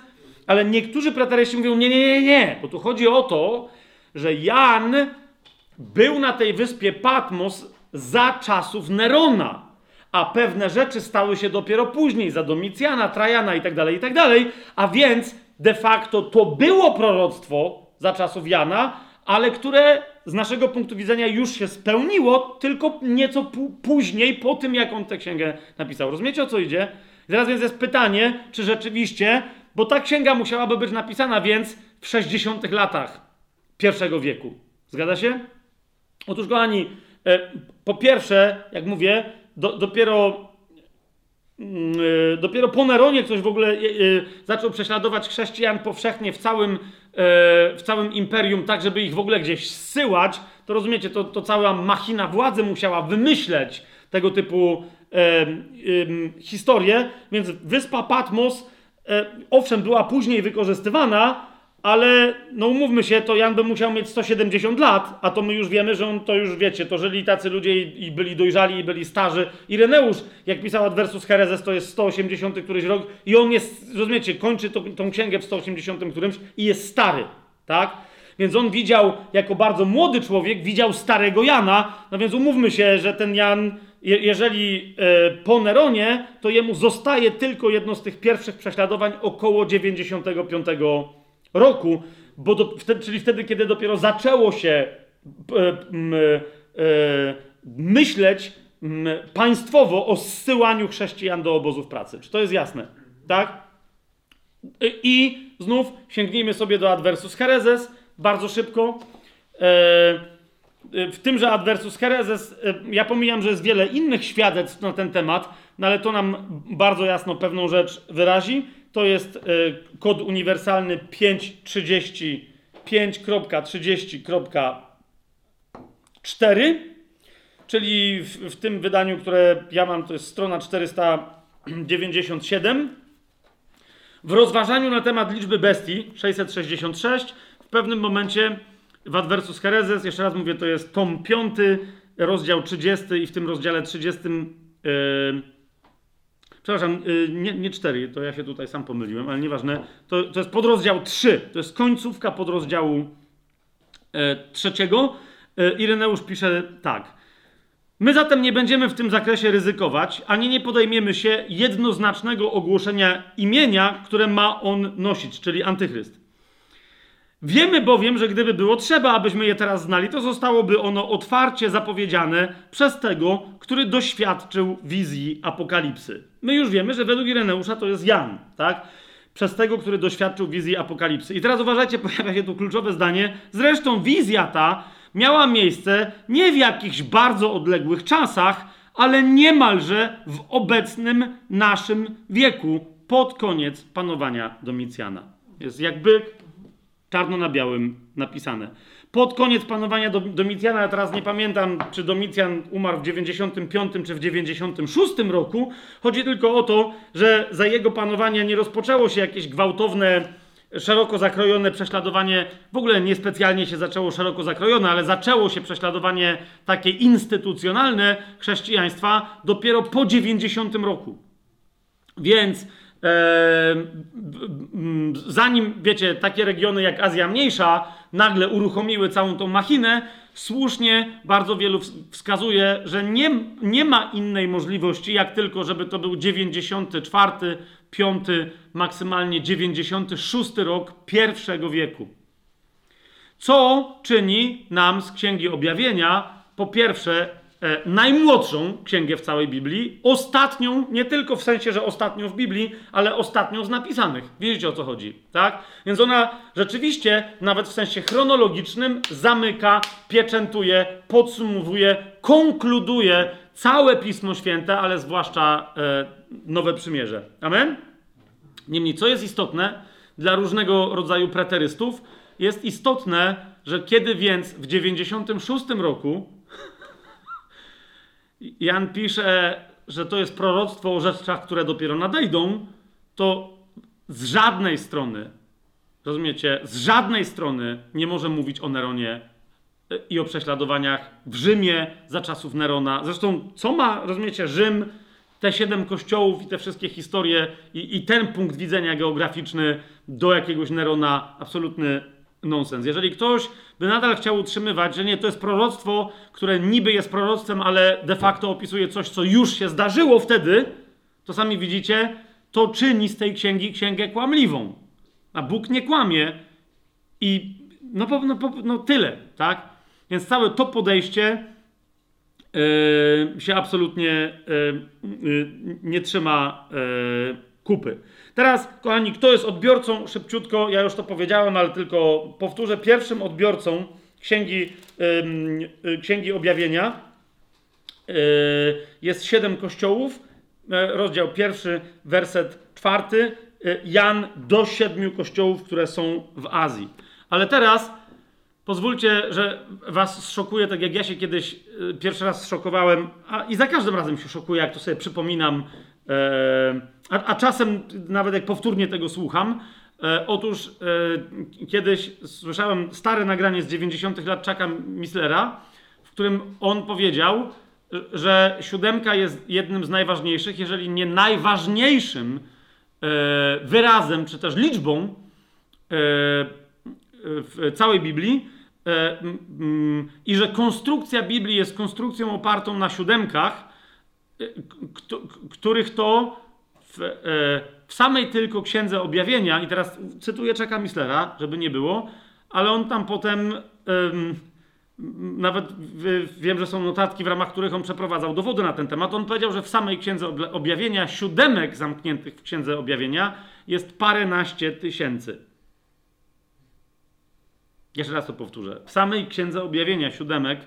Ale niektórzy preteryści mówią, nie, nie, nie, nie, bo tu chodzi o to, że Jan był na tej wyspie Patmos za czasów Nerona, a pewne rzeczy stały się dopiero później, za Domicjana, Trajana itd., tak itd., tak a więc de facto to było proroctwo za czasów Jana, ale które z naszego punktu widzenia już się spełniło, tylko nieco później, po tym, jak on tę księgę napisał. Rozumiecie, o co idzie? teraz więc jest pytanie, czy rzeczywiście bo ta księga musiałaby być napisana więc w 60 latach pierwszego wieku. Zgadza się? Otóż, kochani, e, po pierwsze, jak mówię, do, dopiero mm, e, dopiero po Neronie ktoś w ogóle e, zaczął prześladować chrześcijan powszechnie w całym, w całym imperium, tak żeby ich w ogóle gdzieś zsyłać, to rozumiecie, to, to cała machina władzy musiała wymyśleć tego typu historię, więc wyspa Patmos e, owszem była później wykorzystywana, ale no umówmy się, to Jan by musiał mieć 170 lat, a to my już wiemy, że on to już wiecie, to żyli tacy ludzie i, i byli dojrzali i byli starzy. Ireneusz, jak pisał Adversus Herezes, to jest 180 któryś rok i on jest, rozumiecie, kończy to, tą księgę w 180 którymś i jest stary, tak? Więc on widział, jako bardzo młody człowiek, widział starego Jana, no więc umówmy się, że ten Jan, je, jeżeli e, po Neronie, to jemu zostaje tylko jedno z tych pierwszych prześladowań około 95 roku, bo do, wtedy, czyli wtedy, kiedy dopiero zaczęło się e, e, myśleć państwowo o zsyłaniu chrześcijan do obozów pracy. Czy to jest jasne? Tak? I znów sięgnijmy sobie do Adversus Herezes, bardzo szybko. W tymże Adversus Herezes, ja pomijam, że jest wiele innych świadectw na ten temat, no ale to nam bardzo jasno pewną rzecz wyrazi to jest e, kod uniwersalny 5.30.5.30.4, czyli w, w tym wydaniu, które ja mam, to jest strona 497. W rozważaniu na temat liczby bestii 666 w pewnym momencie w Adversus Herezes, jeszcze raz mówię, to jest tom 5, rozdział 30 i w tym rozdziale 30 yy, Przepraszam, y, nie, nie 4, to ja się tutaj sam pomyliłem, ale nieważne. To, to jest podrozdział 3. To jest końcówka podrozdziału e, trzeciego. E, Ireneusz pisze tak. My zatem nie będziemy w tym zakresie ryzykować, ani nie podejmiemy się jednoznacznego ogłoszenia imienia, które ma on nosić, czyli antychryst. Wiemy bowiem, że gdyby było trzeba, abyśmy je teraz znali, to zostałoby ono otwarcie zapowiedziane przez tego, który doświadczył wizji apokalipsy. My już wiemy, że według Ireneusza to jest Jan, tak? Przez tego, który doświadczył wizji apokalipsy. I teraz uważajcie, pojawia się tu kluczowe zdanie. Zresztą wizja ta miała miejsce nie w jakichś bardzo odległych czasach, ale niemalże w obecnym naszym wieku, pod koniec panowania Domicjana. Jest jakby czarno na białym napisane. Pod koniec panowania Domicjana, ja teraz nie pamiętam, czy Domicjan umarł w 95 czy w 96 roku, chodzi tylko o to, że za jego panowania nie rozpoczęło się jakieś gwałtowne, szeroko zakrojone prześladowanie, w ogóle niespecjalnie się zaczęło szeroko zakrojone, ale zaczęło się prześladowanie takie instytucjonalne chrześcijaństwa dopiero po 90 roku. Więc zanim, wiecie, takie regiony jak Azja Mniejsza nagle uruchomiły całą tą machinę, słusznie bardzo wielu wskazuje, że nie, nie ma innej możliwości, jak tylko, żeby to był 94, 5, maksymalnie 96 rok pierwszego wieku. Co czyni nam z Księgi Objawienia, po pierwsze, najmłodszą księgę w całej Biblii, ostatnią, nie tylko w sensie, że ostatnią w Biblii, ale ostatnią z napisanych. Wiecie o co chodzi, tak? Więc ona rzeczywiście, nawet w sensie chronologicznym, zamyka, pieczętuje, podsumowuje, konkluduje całe Pismo Święte, ale zwłaszcza e, Nowe Przymierze. Amen? Niemniej, co jest istotne dla różnego rodzaju preterystów, jest istotne, że kiedy więc w 96 roku Jan pisze, że to jest proroctwo o rzeczach, które dopiero nadejdą, to z żadnej strony, rozumiecie, z żadnej strony nie może mówić o Neronie e, i o prześladowaniach w Rzymie za czasów Nerona. Zresztą, co ma, rozumiecie, Rzym, te siedem kościołów i te wszystkie historie i, i ten punkt widzenia geograficzny do jakiegoś Nerona absolutny nonsens. Jeżeli ktoś by nadal chciał utrzymywać, że nie, to jest proroctwo, które niby jest proroctwem, ale de facto opisuje coś, co już się zdarzyło wtedy, to sami widzicie, to czyni z tej księgi księgę kłamliwą. A Bóg nie kłamie i no, no, no tyle, tak? Więc całe to podejście yy, się absolutnie yy, yy, nie trzyma kupy. Teraz, kochani, kto jest odbiorcą? Szybciutko, ja już to powiedziałem, ale tylko powtórzę. Pierwszym odbiorcą księgi, yy, księgi objawienia jest siedem kościołów, rozdział pierwszy, werset czwarty. Jan do siedmiu kościołów, które są w Azji. Ale teraz pozwólcie, że was zszokuję, tak jak ja się kiedyś pierwszy raz zszokowałem, a i za każdym razem się szokuję, jak to sobie przypominam, a, a czasem nawet jak powtórnie tego słucham. Otóż kiedyś słyszałem stare nagranie z 90. lat Chucka Mislera, w którym on powiedział, że siódemka jest jednym z najważniejszych, jeżeli nie najważniejszym e, wyrazem, czy też liczbą e, w całej Biblii e, i że konstrukcja Biblii jest konstrukcją opartą na siódemkach, których to w, w samej tylko Księdze Objawienia, i teraz cytuję Czeka Mislera, żeby nie było, ale on tam potem nawet wiem, że są notatki, w ramach których on przeprowadzał dowody na ten temat. On powiedział, że w samej Księdze Objawienia, siódemek zamkniętych w Księdze Objawienia jest paręnaście tysięcy. Jeszcze raz to powtórzę. W samej Księdze Objawienia siódemek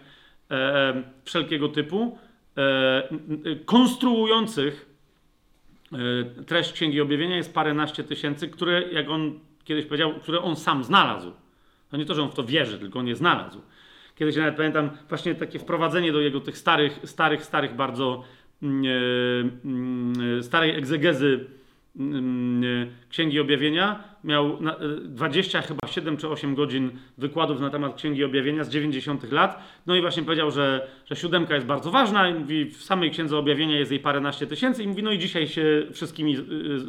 e, wszelkiego typu, e, konstruujących e, treść Księgi Objawienia jest paręnaście tysięcy, które, jak on kiedyś powiedział, które on sam znalazł. To nie to, że on w to wierzy, tylko on je znalazł. Kiedyś nawet pamiętam właśnie takie wprowadzenie do jego tych starych, starych, starych bardzo yy, yy, starej egzegezy Księgi Objawienia. Miał 20 chyba 7 czy 8 godzin wykładów na temat Księgi Objawienia z 90 lat. No i właśnie powiedział, że, że siódemka jest bardzo ważna i mówi, w samej Księdze Objawienia jest jej paręnaście tysięcy i mówi, no i dzisiaj się wszystkimi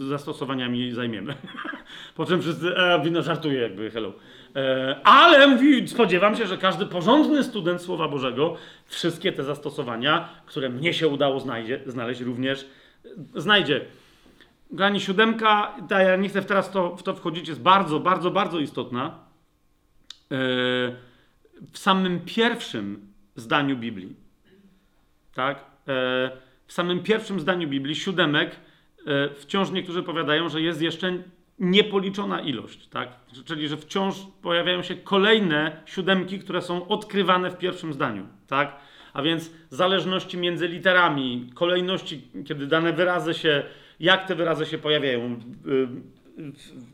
zastosowaniami zajmiemy. po czym wszyscy, a, wino żartuje jakby, hello. E, ale mówi, spodziewam się, że każdy porządny student Słowa Bożego wszystkie te zastosowania, które mnie się udało znajdzie, znaleźć, również znajdzie. Gani siódemka, ta, ja nie chcę teraz to, w to wchodzić, jest bardzo, bardzo, bardzo istotna. E, w samym pierwszym zdaniu Biblii, tak? E, w samym pierwszym zdaniu Biblii, siódemek, wciąż niektórzy powiadają, że jest jeszcze niepoliczona ilość, tak? Czyli, że wciąż pojawiają się kolejne siódemki, które są odkrywane w pierwszym zdaniu, tak? A więc zależności między literami, kolejności, kiedy dane wyrazy się, jak te wyrazy się pojawiają,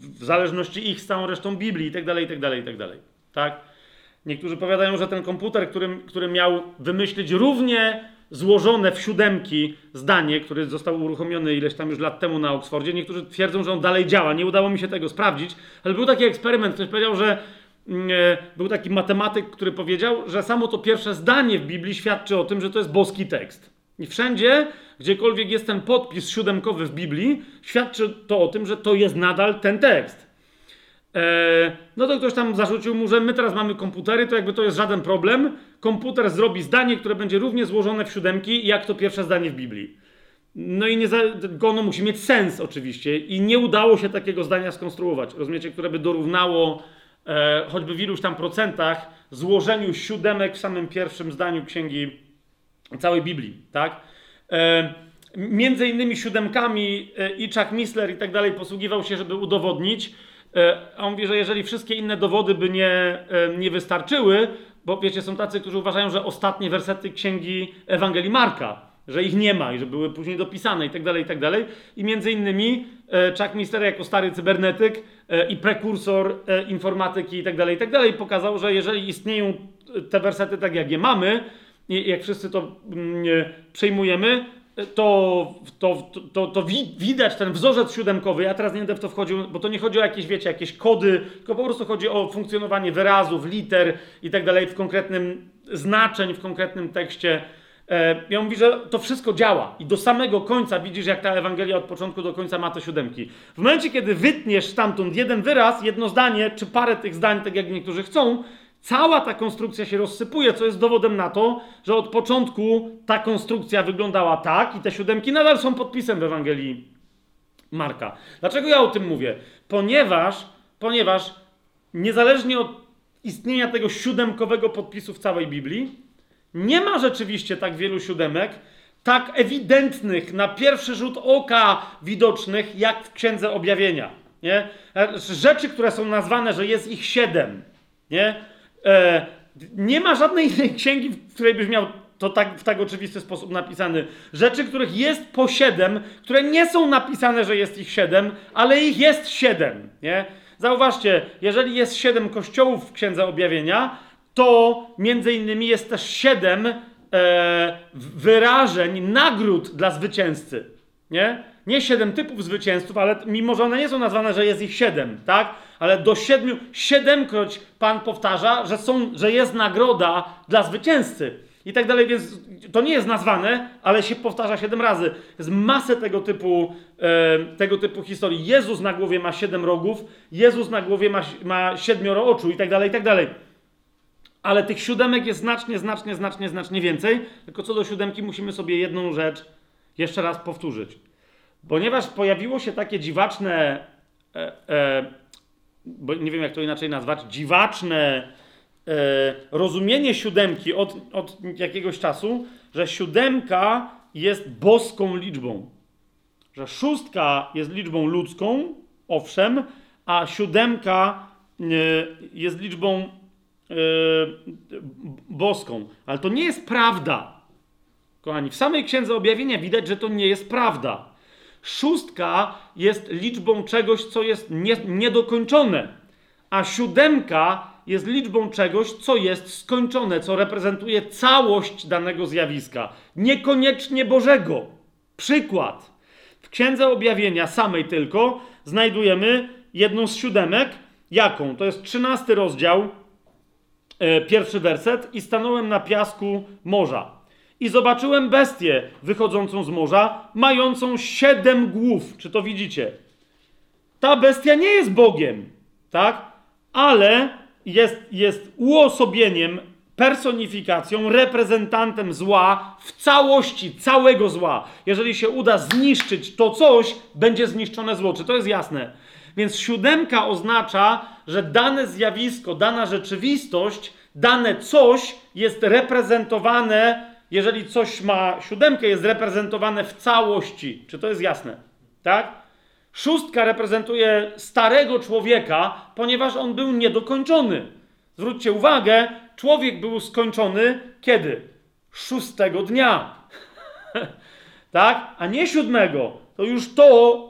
w zależności ich z całą resztą Biblii i tak dalej, i tak dalej, i tak dalej, tak? Niektórzy powiadają, że ten komputer, który, który miał wymyślić równie złożone w siódemki zdanie, które został uruchomiony ileś tam już lat temu na Oksfordzie. Niektórzy twierdzą, że on dalej działa. Nie udało mi się tego sprawdzić, ale był taki eksperyment. Ktoś powiedział, że mm, e, był taki matematyk, który powiedział, że samo to pierwsze zdanie w Biblii świadczy o tym, że to jest boski tekst. I wszędzie, gdziekolwiek jest ten podpis siódemkowy w Biblii, świadczy to o tym, że to jest nadal ten tekst. E, no to ktoś tam zarzucił mu, że my teraz mamy komputery, to jakby to jest żaden problem. Komputer zrobi zdanie, które będzie równie złożone w siódemki, jak to pierwsze zdanie w Biblii. No i nie za, ono musi mieć sens oczywiście i nie udało się takiego zdania skonstruować, rozumiecie, które by dorównało e, choćby w iluś tam procentach złożeniu siódemek w samym pierwszym zdaniu księgi całej Biblii, tak? E, między innymi siódemkami e, i Chuck Missler i tak dalej posługiwał się, żeby udowodnić, E, a on mówi, że jeżeli wszystkie inne dowody by nie, nie wystarczyły, bo wiecie, są tacy, którzy uważają, że ostatnie wersety księgi Ewangelii Marka, że ich nie ma i że były później dopisane i tak dalej, i tak dalej. I między innymi Chuck Mister jako stary cybernetyk i prekursor informatyki i tak dalej, i tak dalej pokazał, że jeżeli istnieją te wersety tak jak je mamy, i jak wszyscy to mm, przejmujemy, to, to, to, to widać ten wzorzec siódemkowy. Ja teraz nie będę w to wchodził, bo to nie chodzi o jakieś, wiecie, jakieś kody, tylko po prostu chodzi o funkcjonowanie wyrazów, liter i tak dalej w konkretnym znaczeń, w konkretnym tekście. E, ja mówię, że to wszystko działa i do samego końca widzisz, jak ta Ewangelia od początku do końca ma te siódemki. W momencie, kiedy wytniesz stamtąd jeden wyraz, jedno zdanie, czy parę tych zdań, tak jak niektórzy chcą, Cała ta konstrukcja się rozsypuje, co jest dowodem na to, że od początku ta konstrukcja wyglądała tak i te siódemki nadal są podpisem w Ewangelii Marka. Dlaczego ja o tym mówię? Ponieważ, ponieważ niezależnie od istnienia tego siódemkowego podpisu w całej Biblii, nie ma rzeczywiście tak wielu siódemek, tak ewidentnych, na pierwszy rzut oka widocznych, jak w Księdze Objawienia. Nie? Rzeczy, które są nazwane, że jest ich siedem. Nie? E, nie ma żadnej innej księgi, w której byś miał to tak, w tak oczywisty sposób napisany. Rzeczy, których jest po siedem, które nie są napisane, że jest ich siedem, ale ich jest siedem, nie? Zauważcie, jeżeli jest siedem kościołów w Księdze Objawienia, to między innymi jest też siedem e, wyrażeń, nagród dla zwycięzcy, nie? Nie siedem typów zwycięzców, ale mimo, że one nie są nazwane, że jest ich siedem, tak? Ale do siedmiu, siedemkroć Pan powtarza, że, są, że jest nagroda dla zwycięzcy. I tak dalej, więc to nie jest nazwane, ale się powtarza siedem razy. Jest masę tego typu, e, tego typu historii. Jezus na głowie ma siedem rogów, Jezus na głowie ma, ma siedmioro oczu i tak dalej, i tak dalej. Ale tych siódemek jest znacznie, znacznie, znacznie, znacznie więcej. Tylko co do siódemki musimy sobie jedną rzecz jeszcze raz powtórzyć. Ponieważ pojawiło się takie dziwaczne, e, e, bo nie wiem jak to inaczej nazwać, dziwaczne e, rozumienie siódemki od, od jakiegoś czasu, że siódemka jest boską liczbą. Że szóstka jest liczbą ludzką, owszem, a siódemka e, jest liczbą e, boską. Ale to nie jest prawda. Kochani, w samej Księdze Objawienia widać, że to nie jest prawda. Szóstka jest liczbą czegoś, co jest nie, niedokończone, a siódemka jest liczbą czegoś, co jest skończone, co reprezentuje całość danego zjawiska, niekoniecznie Bożego. Przykład. W Księdze Objawienia samej tylko znajdujemy jedną z siódemek. Jaką? To jest trzynasty rozdział, e, pierwszy werset. I stanąłem na piasku morza i zobaczyłem bestię wychodzącą z morza, mającą siedem głów. Czy to widzicie? Ta bestia nie jest Bogiem, tak? Ale jest, jest uosobieniem, personifikacją, reprezentantem zła w całości, całego zła. Jeżeli się uda zniszczyć to coś, będzie zniszczone zło. Czy to jest jasne? Więc siódemka oznacza, że dane zjawisko, dana rzeczywistość, dane coś jest reprezentowane jeżeli coś ma siódemkę, jest reprezentowane w całości. Czy to jest jasne? Tak? Szóstka reprezentuje starego człowieka, ponieważ on był niedokończony. Zwróćcie uwagę, człowiek był skończony kiedy? Szóstego dnia. tak? A nie siódmego. To już to,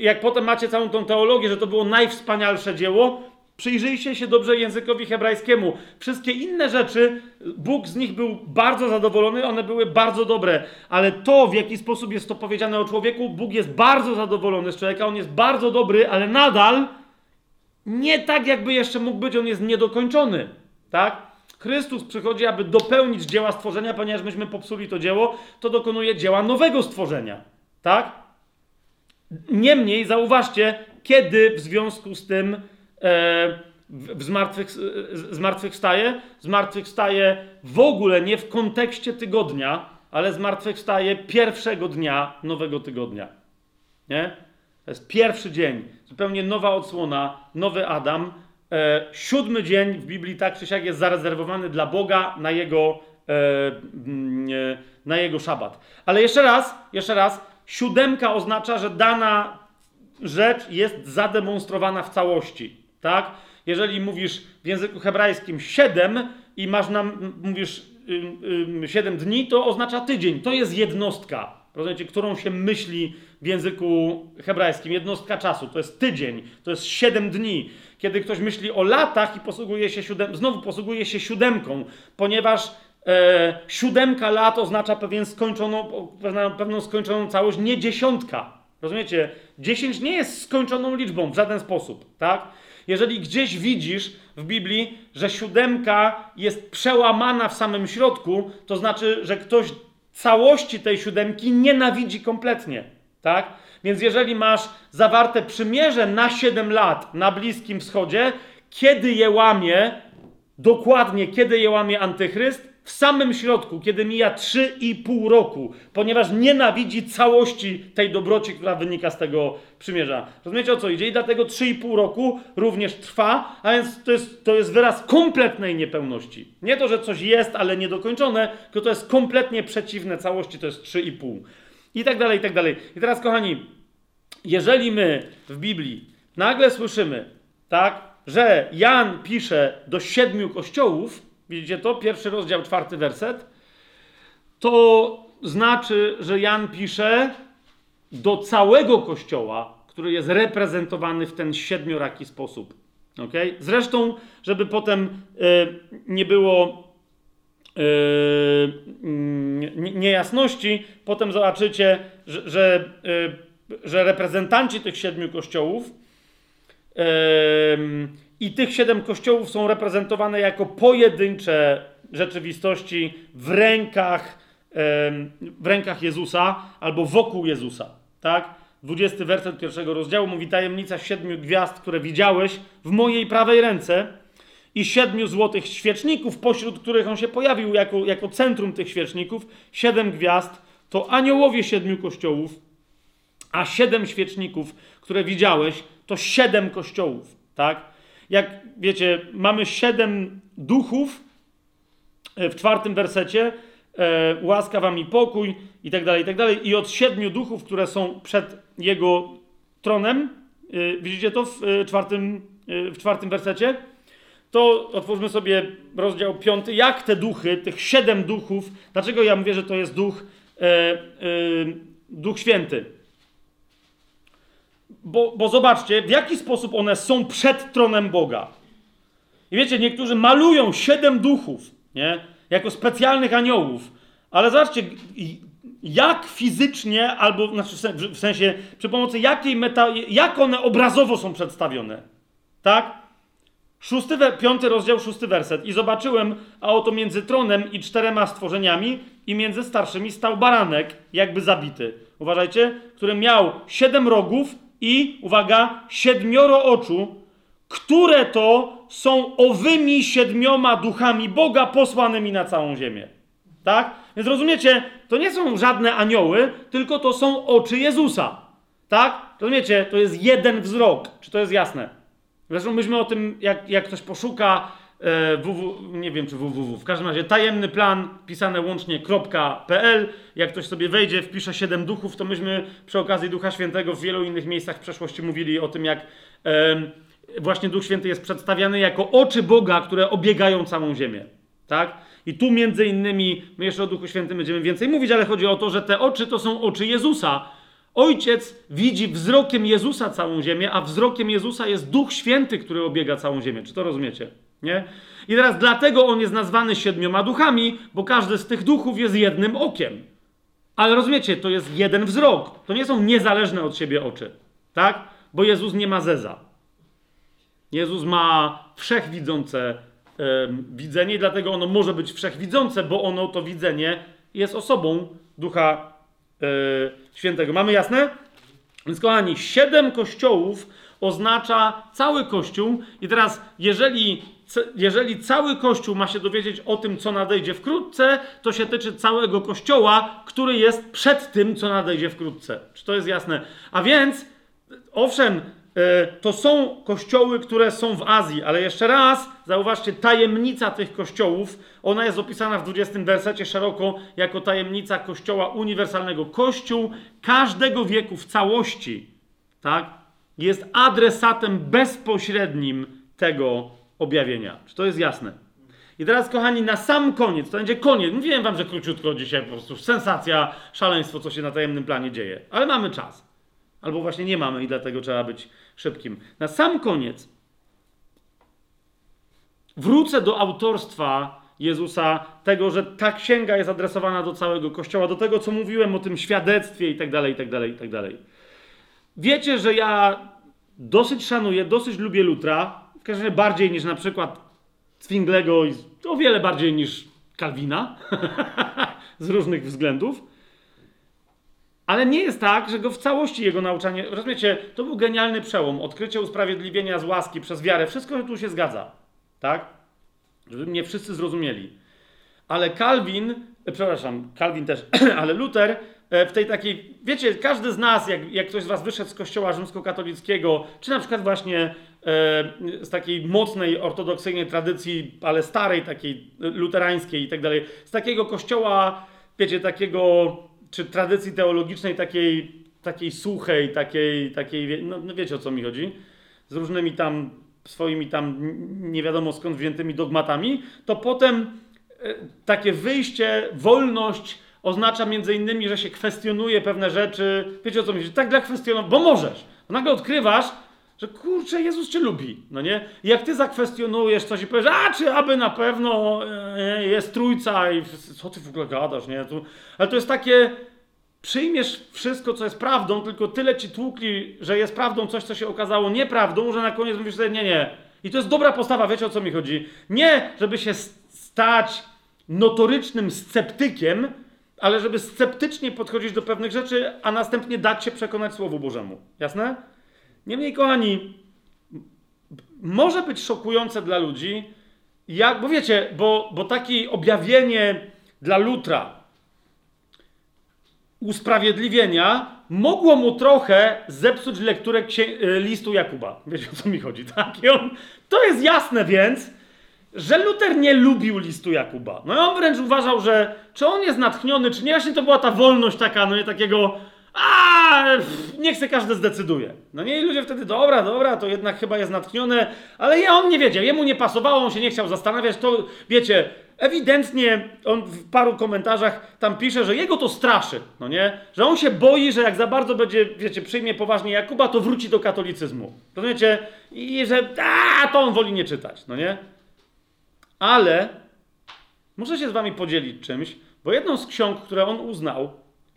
jak potem macie całą tą teologię, że to było najwspanialsze dzieło, Przyjrzyjcie się dobrze językowi hebrajskiemu. Wszystkie inne rzeczy, Bóg z nich był bardzo zadowolony, one były bardzo dobre, ale to, w jaki sposób jest to powiedziane o człowieku, Bóg jest bardzo zadowolony z człowieka, on jest bardzo dobry, ale nadal nie tak, jakby jeszcze mógł być, on jest niedokończony. Tak? Chrystus przychodzi, aby dopełnić dzieła stworzenia, ponieważ myśmy popsuli to dzieło, to dokonuje dzieła nowego stworzenia. Tak? Niemniej, zauważcie, kiedy w związku z tym w zmartwych, zmartwychwstaje, zmartwychwstaje w ogóle nie w kontekście tygodnia, ale zmartwychwstaje pierwszego dnia nowego tygodnia. Nie? To jest pierwszy dzień, zupełnie nowa odsłona, nowy Adam. E, siódmy dzień w Biblii tak czy siak jest zarezerwowany dla Boga na jego, e, mm, e, na jego szabat. Ale jeszcze raz, jeszcze raz, siódemka oznacza, że dana rzecz jest zademonstrowana w całości tak? Jeżeli mówisz w języku hebrajskim 7 i masz nam, mówisz 7 dni, to oznacza tydzień. To jest jednostka, rozumiecie, którą się myśli w języku hebrajskim. Jednostka czasu to jest tydzień, to jest 7 dni. Kiedy ktoś myśli o latach i posługuje się siódem, znowu posługuje się siódemką, ponieważ e, siódemka lat oznacza pewien skończoną, pewną, pewną skończoną całość, nie dziesiątka. Rozumiecie? 10 nie jest skończoną liczbą w żaden sposób, tak? Jeżeli gdzieś widzisz w Biblii, że siódemka jest przełamana w samym środku, to znaczy, że ktoś całości tej siódemki nienawidzi kompletnie. Tak? Więc jeżeli masz zawarte przymierze na 7 lat na Bliskim Wschodzie, kiedy je łamie, dokładnie kiedy je łamie antychryst, w samym środku, kiedy mija 3,5 roku, ponieważ nienawidzi całości tej dobroci, która wynika z tego przymierza. Rozumiecie o co idzie? I dlatego 3,5 roku również trwa, a więc to jest, to jest wyraz kompletnej niepełności. Nie to, że coś jest, ale niedokończone, tylko to jest kompletnie przeciwne całości, to jest 3,5. I tak dalej, i tak dalej. I teraz, kochani, jeżeli my w Biblii nagle słyszymy, tak, że Jan pisze do siedmiu kościołów, Widzicie to? Pierwszy rozdział, czwarty werset. to znaczy, że Jan pisze do całego kościoła, który jest reprezentowany w ten siedmioraki sposób. Okay? Zresztą, żeby potem y, nie było y, niejasności, potem zobaczycie, że, że, y, że reprezentanci tych siedmiu kościołów i tych siedem kościołów są reprezentowane jako pojedyncze rzeczywistości w rękach, w rękach Jezusa albo wokół Jezusa. Tak? 20 werset pierwszego rozdziału mówi tajemnica siedmiu gwiazd, które widziałeś w mojej prawej ręce i siedmiu złotych świeczników, pośród których on się pojawił jako, jako centrum tych świeczników. Siedem gwiazd to aniołowie siedmiu kościołów, a siedem świeczników, które widziałeś, to siedem kościołów. Tak? Jak wiecie, mamy siedem duchów e, w czwartym wersecie, e, łaska wam i pokój i tak dalej, i tak dalej. I od siedmiu duchów, które są przed jego tronem, e, widzicie to w e, czwartym, e, w czwartym wersecie? To otwórzmy sobie rozdział piąty. Jak te duchy, tych siedem duchów, dlaczego ja mówię, że to jest duch, e, duch święty? Bo, bo zobaczcie, w jaki sposób one są przed tronem Boga. I wiecie, niektórzy malują siedem duchów, nie? Jako specjalnych aniołów. Ale zobaczcie, jak fizycznie, albo znaczy w sensie, przy pomocy jakiej meta, jak one obrazowo są przedstawione. Tak? Szósty, piąty rozdział, szósty werset. I zobaczyłem, a oto między tronem i czterema stworzeniami i między starszymi stał baranek, jakby zabity. Uważajcie, który miał siedem rogów i, uwaga, siedmioro oczu, które to są owymi siedmioma duchami Boga posłanymi na całą ziemię. Tak? Więc rozumiecie, to nie są żadne anioły, tylko to są oczy Jezusa. Tak? Rozumiecie, to jest jeden wzrok. Czy to jest jasne? Zresztą myśmy o tym, jak, jak ktoś poszuka www, nie wiem czy www, w każdym razie tajemny plan, pisane łącznie .pl, jak ktoś sobie wejdzie, wpisze siedem duchów, to myśmy przy okazji Ducha Świętego w wielu innych miejscach w przeszłości mówili o tym, jak e, właśnie Duch Święty jest przedstawiany jako oczy Boga, które obiegają całą ziemię. Tak? I tu między innymi, my jeszcze o Duchu Świętym będziemy więcej mówić, ale chodzi o to, że te oczy to są oczy Jezusa. Ojciec widzi wzrokiem Jezusa całą ziemię, a wzrokiem Jezusa jest Duch Święty, który obiega całą ziemię. Czy to rozumiecie? Nie? I teraz dlatego on jest nazwany siedmioma duchami, bo każdy z tych duchów jest jednym okiem. Ale rozumiecie, to jest jeden wzrok. To nie są niezależne od siebie oczy. Tak? Bo Jezus nie ma zeza. Jezus ma wszechwidzące widzenie, i dlatego ono może być wszechwidzące, bo ono, to widzenie, jest osobą Ducha e, Świętego. Mamy jasne? Więc kochani, siedem kościołów oznacza cały kościół. I teraz, jeżeli, jeżeli cały kościół ma się dowiedzieć o tym, co nadejdzie wkrótce, to się tyczy całego kościoła, który jest przed tym, co nadejdzie wkrótce. Czy to jest jasne? A więc, owszem, E, to są kościoły, które są w Azji, ale jeszcze raz zauważcie, tajemnica tych kościołów, ona jest opisana w 20 wersecie szeroko jako tajemnica kościoła uniwersalnego. Kościół każdego wieku w całości, tak, jest adresatem bezpośrednim tego objawienia. Czy to jest jasne? I teraz, kochani, na sam koniec, to będzie koniec. Mówiłem wam, że króciutko dzisiaj po prostu sensacja, szaleństwo, co się na tajemnym planie dzieje, ale mamy czas. Albo właśnie nie mamy i dlatego trzeba być szybkim. Na sam koniec wrócę do autorstwa Jezusa, tego, że ta księga jest adresowana do całego Kościoła, do tego, co mówiłem o tym świadectwie i tak dalej, i tak dalej, i tak dalej. Wiecie, że ja dosyć szanuję, dosyć lubię Lutra, w każdym razie bardziej niż na przykład Zwinglego i o wiele bardziej niż Kalwina, z różnych względów. Ale nie jest tak, że go w całości jego nauczanie. Rozumiecie, to był genialny przełom. Odkrycie usprawiedliwienia z łaski przez wiarę. Wszystko tu się zgadza. Tak? Żeby mnie wszyscy zrozumieli. Ale Kalwin, przepraszam, Kalwin też, ale Luther w tej takiej, wiecie, każdy z nas, jak, jak ktoś z was wyszedł z kościoła rzymskokatolickiego, czy na przykład właśnie e, z takiej mocnej, ortodoksyjnej tradycji, ale starej, takiej luterańskiej i tak dalej, z takiego kościoła, wiecie, takiego czy tradycji teologicznej takiej, takiej suchej, takiej, takiej no, no wiecie o co mi chodzi, z różnymi tam swoimi tam nie wiadomo skąd wziętymi dogmatami, to potem e, takie wyjście, wolność oznacza między innymi, że się kwestionuje pewne rzeczy. Wiecie o co chodzi? Tak dla kwestionowania, bo możesz. Bo nagle odkrywasz, że kurczę, Jezus cię lubi, no nie? Jak ty zakwestionujesz coś i powiesz, a czy aby na pewno e, jest trójca i co ty w ogóle gadasz, nie? Tu, ale to jest takie, przyjmiesz wszystko, co jest prawdą, tylko tyle ci tłukli, że jest prawdą coś, co się okazało nieprawdą, że na koniec mówisz sobie, nie, nie. I to jest dobra postawa, wiecie o co mi chodzi? Nie, żeby się stać notorycznym sceptykiem, ale żeby sceptycznie podchodzić do pewnych rzeczy, a następnie dać się przekonać Słowu Bożemu. Jasne? Niemniej, kochani, może być szokujące dla ludzi, jak, bo wiecie, bo, bo takie objawienie dla Lutra, usprawiedliwienia, mogło mu trochę zepsuć lekturę księ- listu Jakuba. Wiecie o co mi chodzi, tak? I on, to jest jasne więc, że Luter nie lubił listu Jakuba. No i on wręcz uważał, że czy on jest natchniony, czy nie. Właśnie to była ta wolność taka, no i takiego a niech se każdy zdecyduje. No nie, i ludzie wtedy, dobra, dobra, to jednak chyba jest natchnione, ale ja, on nie wiedział, jemu nie pasowało, on się nie chciał zastanawiać, to wiecie, ewidentnie on w paru komentarzach tam pisze, że jego to straszy, no nie, że on się boi, że jak za bardzo będzie, wiecie, przyjmie poważnie Jakuba, to wróci do katolicyzmu. Rozumiecie? I że a, to on woli nie czytać, no nie? Ale muszę się z wami podzielić czymś, bo jedną z ksiąg, które on uznał,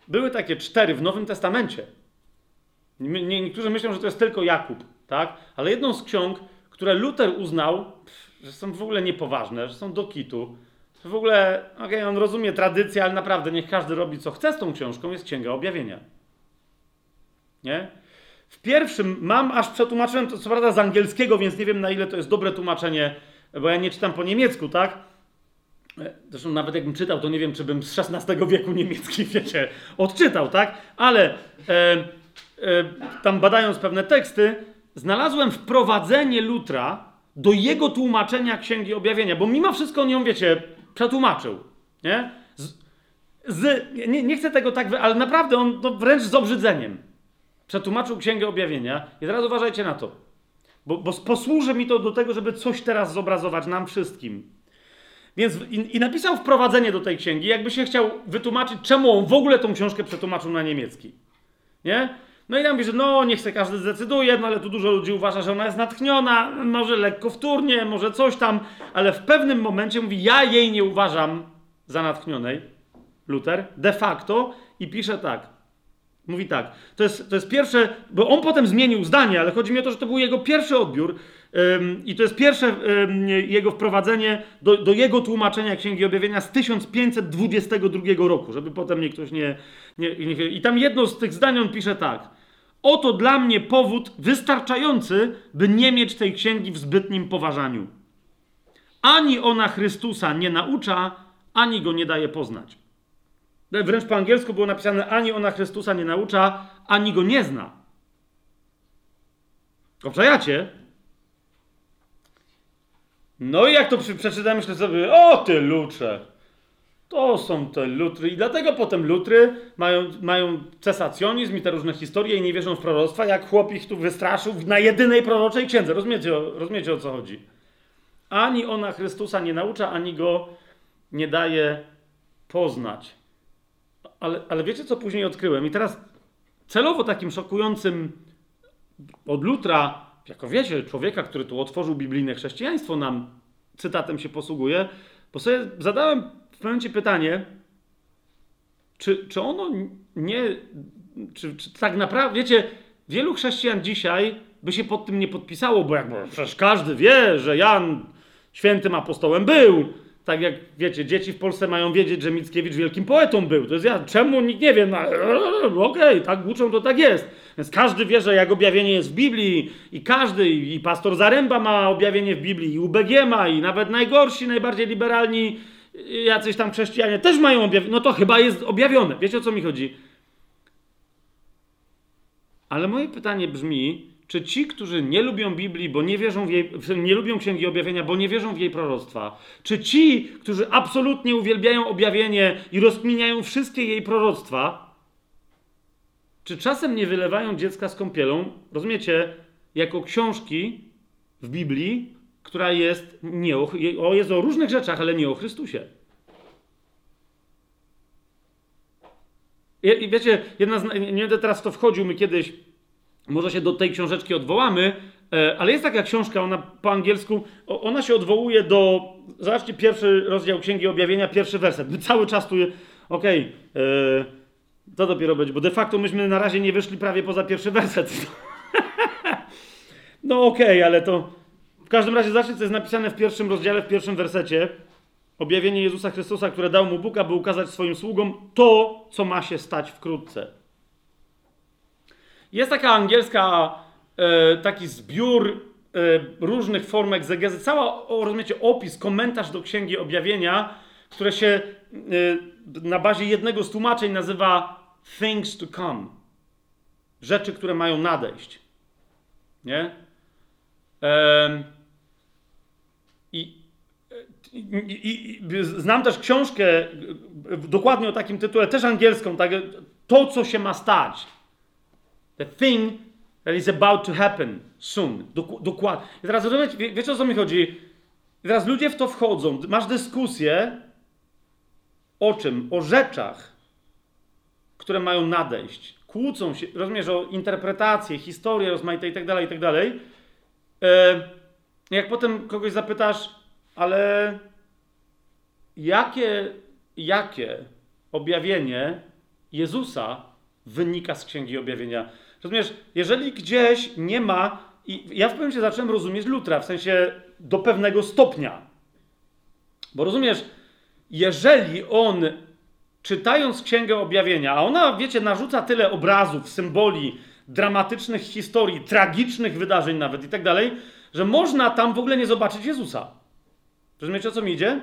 były takie cztery w Nowym Testamencie. Niektórzy myślą, że to jest tylko Jakub, tak? Ale jedną z ksiąg, które Luther uznał, że są w ogóle niepoważne, że są do kitu, w ogóle, okej, okay, on rozumie tradycję, ale naprawdę niech każdy robi co chce z tą książką, jest Księga Objawienia. Nie? W pierwszym mam, aż przetłumaczyłem to co prawda z angielskiego, więc nie wiem na ile to jest dobre tłumaczenie, bo ja nie czytam po niemiecku, tak? Zresztą nawet jakbym czytał, to nie wiem, czy bym z XVI wieku niemiecki, wiecie, odczytał, tak? Ale e, e, tam badając pewne teksty, znalazłem wprowadzenie Lutra do jego tłumaczenia Księgi Objawienia, bo mimo wszystko on ją, wiecie, przetłumaczył, nie? Z, z, nie, nie, chcę tego tak, ale naprawdę on to wręcz z obrzydzeniem przetłumaczył Księgę Objawienia i teraz uważajcie na to, bo, bo posłuży mi to do tego, żeby coś teraz zobrazować nam wszystkim. Więc i, i, napisał wprowadzenie do tej księgi, jakby się chciał wytłumaczyć, czemu on w ogóle tą książkę przetłumaczył na niemiecki. Nie? No i tam mówi, że no, niech se każdy zdecyduje, no ale tu dużo ludzi uważa, że ona jest natchniona, może lekko wtórnie, może coś tam, ale w pewnym momencie mówi, ja jej nie uważam za natchnionej, Luther, de facto, i pisze tak. Mówi tak, to jest, to jest pierwsze, bo on potem zmienił zdanie, ale chodzi mi o to, że to był jego pierwszy odbiór ym, i to jest pierwsze ym, jego wprowadzenie do, do, jego tłumaczenia Księgi Objawienia z 1522 roku, żeby potem nie ktoś nie, nie, nie... I tam jedno z tych zdań on pisze tak. Oto dla mnie powód wystarczający, by nie mieć tej księgi w zbytnim poważaniu. Ani ona Chrystusa nie naucza, ani go nie daje poznać. Wręcz po angielsku było napisane: ani ona Chrystusa nie naucza, ani go nie zna. Obczajacie? No i jak to przeczytałem, myślę sobie, o ty lucze. To są te lutry. I dlatego potem lutry mają, mają cesacjonizm i te różne historie i nie wierzą w proroctwa, jak chłop ich tu wystraszył na jedynej proroczej księdze. Rozumiecie, rozumiecie o co chodzi? Ani ona Chrystusa nie naucza, ani go nie daje poznać ale, ale wiecie, co później odkryłem? I teraz celowo takim szokującym od Lutra, jako wiecie, człowieka, który tu otworzył biblijne chrześcijaństwo, nam cytatem się posługuje, bo sobie zadałem w pewnym momencie pytanie, czy, czy ono nie, czy, czy tak naprawdę, wiecie, wielu chrześcijan dzisiaj by się pod tym nie podpisało, bo jakby przecież każdy wie, że Jan świętym apostołem był, tak jak wiecie, dzieci w Polsce mają wiedzieć, że Mickiewicz wielkim poetą był. To jest ja, czemu nikt nie wie, no, okej, okay, tak uczą, to tak jest. Więc każdy wie, że jak objawienie jest w Biblii i każdy, i pastor Zaręba ma objawienie w Biblii, i UBG ma, i nawet najgorsi, najbardziej liberalni jacyś tam chrześcijanie też mają objawienie. No to chyba jest objawione. Wiecie o co mi chodzi? Ale moje pytanie brzmi, czy ci, którzy nie lubią Biblii, bo nie wierzą w jej, nie lubią Księgi Objawienia, bo nie wierzą w jej proroctwa, czy ci, którzy absolutnie uwielbiają objawienie i rozkminiają wszystkie jej proroctwa, czy czasem nie wylewają dziecka z kąpielą, rozumiecie, jako książki w Biblii, która jest nie o, jest o różnych rzeczach, ale nie o Chrystusie. I wiecie, jedna z, nie będę teraz w to wchodził, my kiedyś może się do tej książeczki odwołamy, e, ale jest taka książka, ona po angielsku, ona się odwołuje do, zobaczcie, pierwszy rozdział Księgi Objawienia, pierwszy werset. My cały czas tu, okej, okay, e, to dopiero będzie, bo de facto myśmy na razie nie wyszli prawie poza pierwszy werset. no okej, okay, ale to w każdym razie zobaczcie, co jest napisane w pierwszym rozdziale, w pierwszym wersecie. Objawienie Jezusa Chrystusa, które dał mu Bóg, aby ukazać swoim sługom to, co ma się stać wkrótce. Jest taka angielska, e, taki zbiór e, różnych form egzegezy, cała, rozumiecie, opis, komentarz do Księgi Objawienia, które się e, na bazie jednego z tłumaczeń nazywa things to come. Rzeczy, które mają nadejść. Nie? I, i, i, i, znam też książkę dokładnie o takim tytule, też angielską, tak, to co się ma stać. The thing that is about to happen soon. dokładnie. I teraz rozumiecie, wie, wiecie o co mi chodzi? I teraz ludzie w to wchodzą, masz dyskusję o czym? O rzeczach, które mają nadejść. Kłócą się, rozumiesz, o interpretacje, historie rozmaite i dalej, i tak dalej. E, jak potem kogoś zapytasz, ale jakie, jakie objawienie Jezusa wynika z Księgi Objawienia? Rozumiesz, jeżeli gdzieś nie ma, i ja w pewnym momencie zacząłem rozumieć Lutra, w sensie do pewnego stopnia. Bo rozumiesz, jeżeli on czytając Księgę Objawienia, a ona, wiecie, narzuca tyle obrazów, symboli, dramatycznych historii, tragicznych wydarzeń nawet i tak dalej, że można tam w ogóle nie zobaczyć Jezusa. Rozumiecie, o co mi idzie?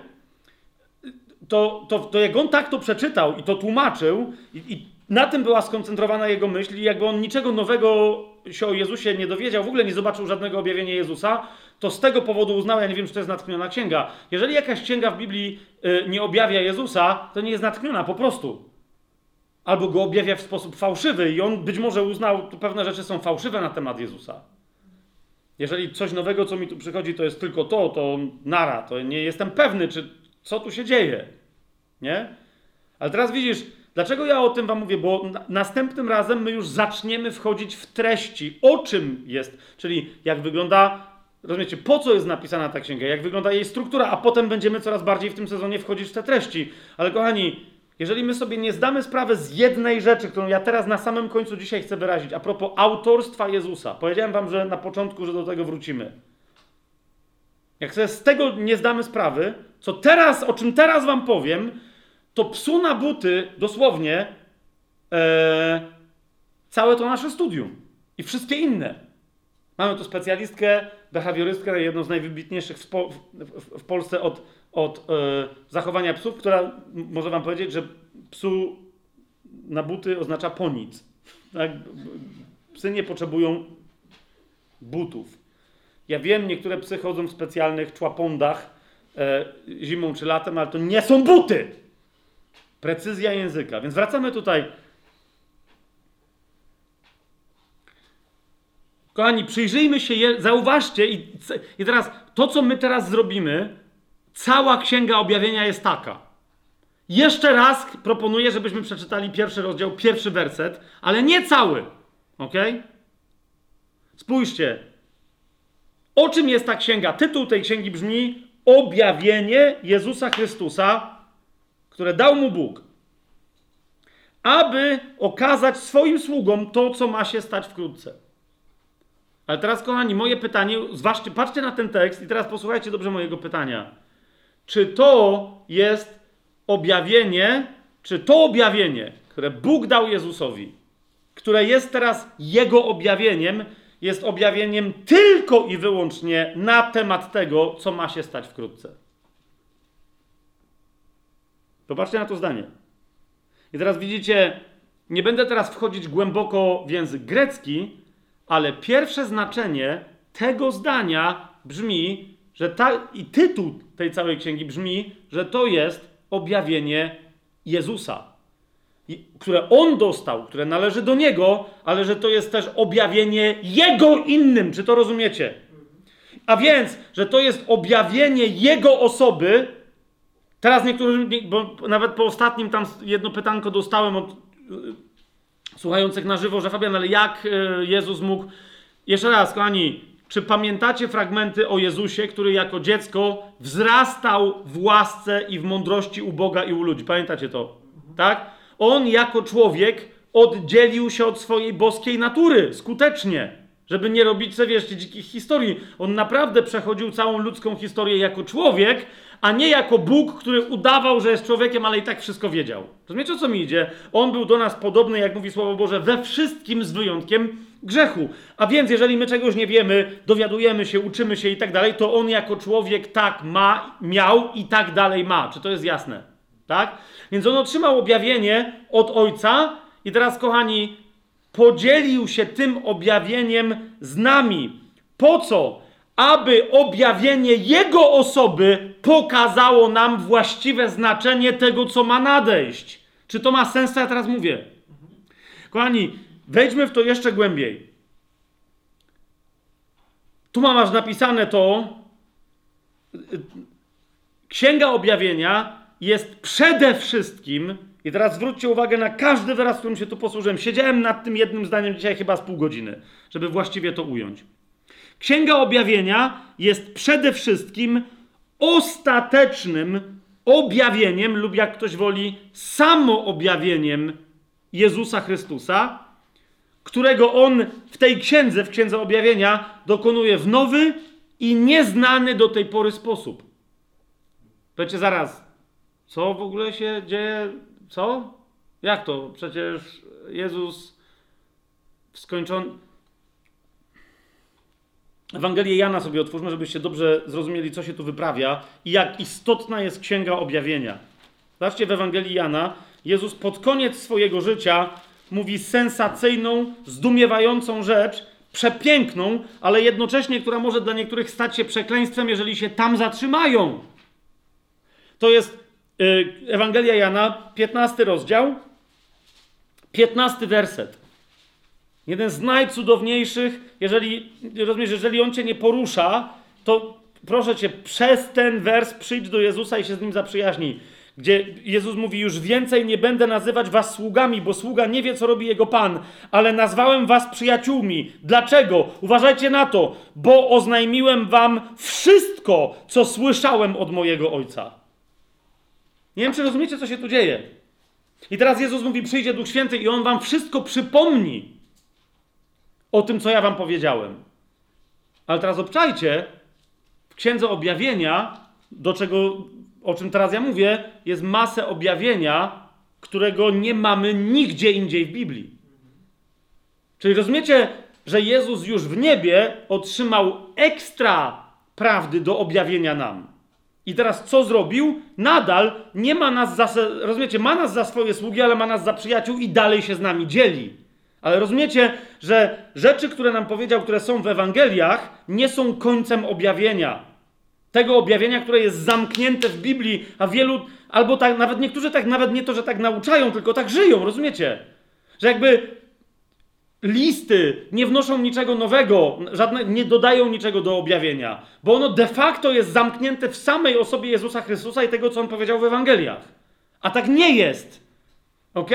To, to, to jak on tak to przeczytał i to tłumaczył, i, i na tym była skoncentrowana jego myśl, i jakby on niczego nowego się o Jezusie nie dowiedział, w ogóle nie zobaczył żadnego objawienia Jezusa, to z tego powodu uznał, ja nie wiem, czy to jest natchniona księga. Jeżeli jakaś księga w Biblii y, nie objawia Jezusa, to nie jest natchniona, po prostu. Albo go objawia w sposób fałszywy i on być może uznał, że pewne rzeczy są fałszywe na temat Jezusa. Jeżeli coś nowego, co mi tu przychodzi, to jest tylko to, to nara, to nie jestem pewny, czy co tu się dzieje. Nie? Ale teraz widzisz, dlaczego ja o tym wam mówię? Bo na, następnym razem my już zaczniemy wchodzić w treści, o czym jest, czyli jak wygląda, rozumiecie, po co jest napisana ta księga, jak wygląda jej struktura, a potem będziemy coraz bardziej w tym sezonie wchodzić w te treści. Ale kochani, jeżeli my sobie nie zdamy sprawy z jednej rzeczy, którą ja teraz na samym końcu dzisiaj chcę wyrazić, a propos autorstwa Jezusa, powiedziałem wam, że na początku, że do tego wrócimy. Jak sobie z tego nie zdamy sprawy, co teraz, o czym teraz wam powiem, to psu na buty dosłownie e, całe to nasze studium i wszystkie inne. Mamy tu specjalistkę, behawiorystkę, jedną z najwybitniejszych w, w, w, Polsce od od e, zachowania psów, która może wam powiedzieć, że psu na buty oznacza po nic. Tak? Psy nie potrzebują butów. Ja wiem, niektóre psy chodzą w specjalnych człapondach e, zimą czy latem, ale to nie są buty. Precyzja języka. Więc wracamy tutaj. Kochani, przyjrzyjmy się, je, zauważcie i, i teraz to, co my teraz zrobimy, Cała księga objawienia jest taka. Jeszcze raz proponuję, żebyśmy przeczytali pierwszy rozdział, pierwszy werset, ale nie cały. Ok? Spójrzcie. O czym jest ta księga? Tytuł tej księgi brzmi Objawienie Jezusa Chrystusa, które dał mu Bóg, aby okazać swoim sługom to, co ma się stać wkrótce. Ale teraz, kochani, moje pytanie, zważcie, patrzcie na ten tekst i teraz posłuchajcie dobrze mojego pytania. Czy to jest objawienie, czy to objawienie, które Bóg dał Jezusowi, które jest teraz Jego objawieniem, jest objawieniem tylko i wyłącznie na temat tego, co ma się stać wkrótce. Popatrzcie na to zdanie. I teraz widzicie, nie będę teraz wchodzić głęboko w język grecki, ale pierwsze znaczenie tego zdania brzmi że ta, i tytuł tej całej księgi brzmi, że to jest objawienie Jezusa, które on dostał, które należy do niego, ale że to jest też objawienie jego innym. Czy to rozumiecie? A więc, że to jest objawienie jego osoby. Teraz niektórzy, bo nawet po ostatnim tam jedno pytanko dostałem od słuchających na żywo, że Fabian, ale jak e, Jezus mógł. Jeszcze raz, kochani, czy pamiętacie fragmenty o Jezusie, który jako dziecko wzrastał w łasce i w mądrości u Boga i u ludzi? Pamiętacie to? Tak? On jako człowiek oddzielił się od swojej boskiej natury skutecznie. Żeby nie robić sobie, wiesz, dzikich historii. On naprawdę przechodził całą ludzką historię jako człowiek, a nie jako Bóg, który udawał, że jest człowiekiem, ale i tak wszystko wiedział. Rozumiecie, o co mi idzie? On był do nas podobny, jak mówi Słowo Boże, we wszystkim z wyjątkiem grzechu. A więc, jeżeli my czegoś nie wiemy, dowiadujemy się, uczymy się i tak dalej, to on jako człowiek tak ma, miał i tak dalej ma. Czy to jest jasne? Tak? Więc on otrzymał objawienie od Ojca i teraz, kochani, podzielił się tym objawieniem z nami. Po co? Aby objawienie Jego osoby pokazało nam właściwe znaczenie tego, co ma nadejść. Czy to ma sens, co ja teraz mówię? Kochani, wejdźmy w to jeszcze głębiej. Tu masz napisane to. Księga Objawienia jest przede wszystkim i teraz zwróćcie uwagę na każdy wyraz, którym się tu posłużyłem. Siedziałem nad tym jednym zdaniem dzisiaj chyba z pół godziny, żeby właściwie to ująć. Księga Objawienia jest przede wszystkim ostatecznym objawieniem, lub jak ktoś woli, samoobjawieniem Jezusa Chrystusa, którego on w tej księdze, w księdze objawienia, dokonuje w nowy i nieznany do tej pory sposób. Powiecie zaraz, co w ogóle się dzieje co? Jak to? Przecież Jezus skończony. Ewangelię Jana sobie otwórzmy, żebyście dobrze zrozumieli, co się tu wyprawia i jak istotna jest Księga Objawienia. Zobaczcie w Ewangelii Jana, Jezus pod koniec swojego życia mówi sensacyjną, zdumiewającą rzecz, przepiękną, ale jednocześnie, która może dla niektórych stać się przekleństwem, jeżeli się tam zatrzymają. To jest Ewangelia Jana, 15 rozdział, 15 werset. Jeden z najcudowniejszych, jeżeli, rozumiesz, jeżeli on cię nie porusza, to proszę cię, przez ten wers przyjdź do Jezusa i się z nim zaprzyjaźnij. Gdzie Jezus mówi: Już więcej nie będę nazywać was sługami, bo sługa nie wie, co robi jego pan, ale nazwałem was przyjaciółmi. Dlaczego? Uważajcie na to, bo oznajmiłem wam wszystko, co słyszałem od mojego ojca. Nie wiem, czy rozumiecie, co się tu dzieje. I teraz Jezus mówi: Przyjdzie Duch Święty i on wam wszystko przypomni o tym, co ja wam powiedziałem. Ale teraz obczajcie, w księdze objawienia, do czego, o czym teraz ja mówię, jest masę objawienia, którego nie mamy nigdzie indziej w Biblii. Czyli rozumiecie, że Jezus już w niebie otrzymał ekstra prawdy do objawienia nam. I teraz co zrobił? Nadal nie ma nas za, rozumiecie, ma nas za swoje sługi, ale ma nas za przyjaciół i dalej się z nami dzieli. Ale rozumiecie, że rzeczy, które nam powiedział, które są w Ewangeliach, nie są końcem objawienia. Tego objawienia, które jest zamknięte w Biblii, a wielu, albo tak, nawet niektórzy tak, nawet nie to, że tak nauczają, tylko tak żyją, rozumiecie? Że jakby listy nie wnoszą niczego nowego, żadne, nie dodają niczego do objawienia, bo ono de facto jest zamknięte w samej osobie Jezusa Chrystusa i tego, co on powiedział w Ewangeliach. A tak nie jest. Ok?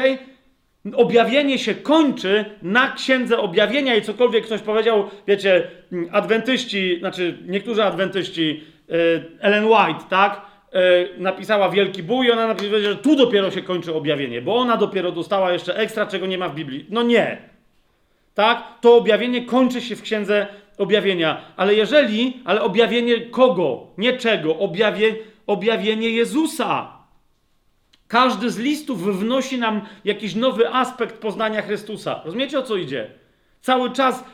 Objawienie się kończy na księdze objawienia i cokolwiek ktoś powiedział, wiecie, adwentyści, znaczy niektórzy adwentyści, e, Ellen White, tak? E, napisała Wielki Bój i ona napisała, że tu dopiero się kończy objawienie, bo ona dopiero dostała jeszcze ekstra, czego nie ma w Biblii. No nie tak, to objawienie kończy się w księdze objawienia. Ale jeżeli, ale objawienie kogo? Nie czego? Objawie, objawienie Jezusa. Każdy z listów wnosi nam jakiś nowy aspekt poznania Chrystusa. Rozumiecie o co idzie? Cały czas,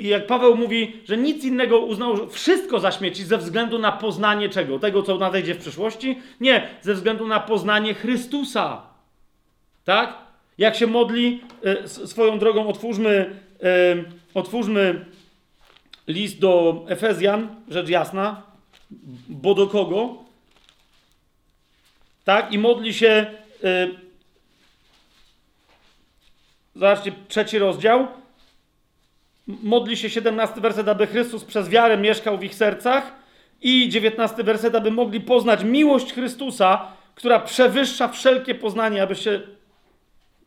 jak Paweł mówi, że nic innego uznał, że wszystko zaśmieci ze względu na poznanie czego? Tego, co nadejdzie w przyszłości? Nie, ze względu na poznanie Chrystusa. Tak? Jak się modli, e, swoją drogą otwórzmy, e, otwórzmy list do Efezjan, rzecz jasna, bo do kogo? Tak, i modli się. E, zobaczcie, trzeci rozdział. Modli się 17 werset, aby Chrystus przez wiarę mieszkał w ich sercach. I 19 werset, aby mogli poznać miłość Chrystusa, która przewyższa wszelkie poznanie, aby się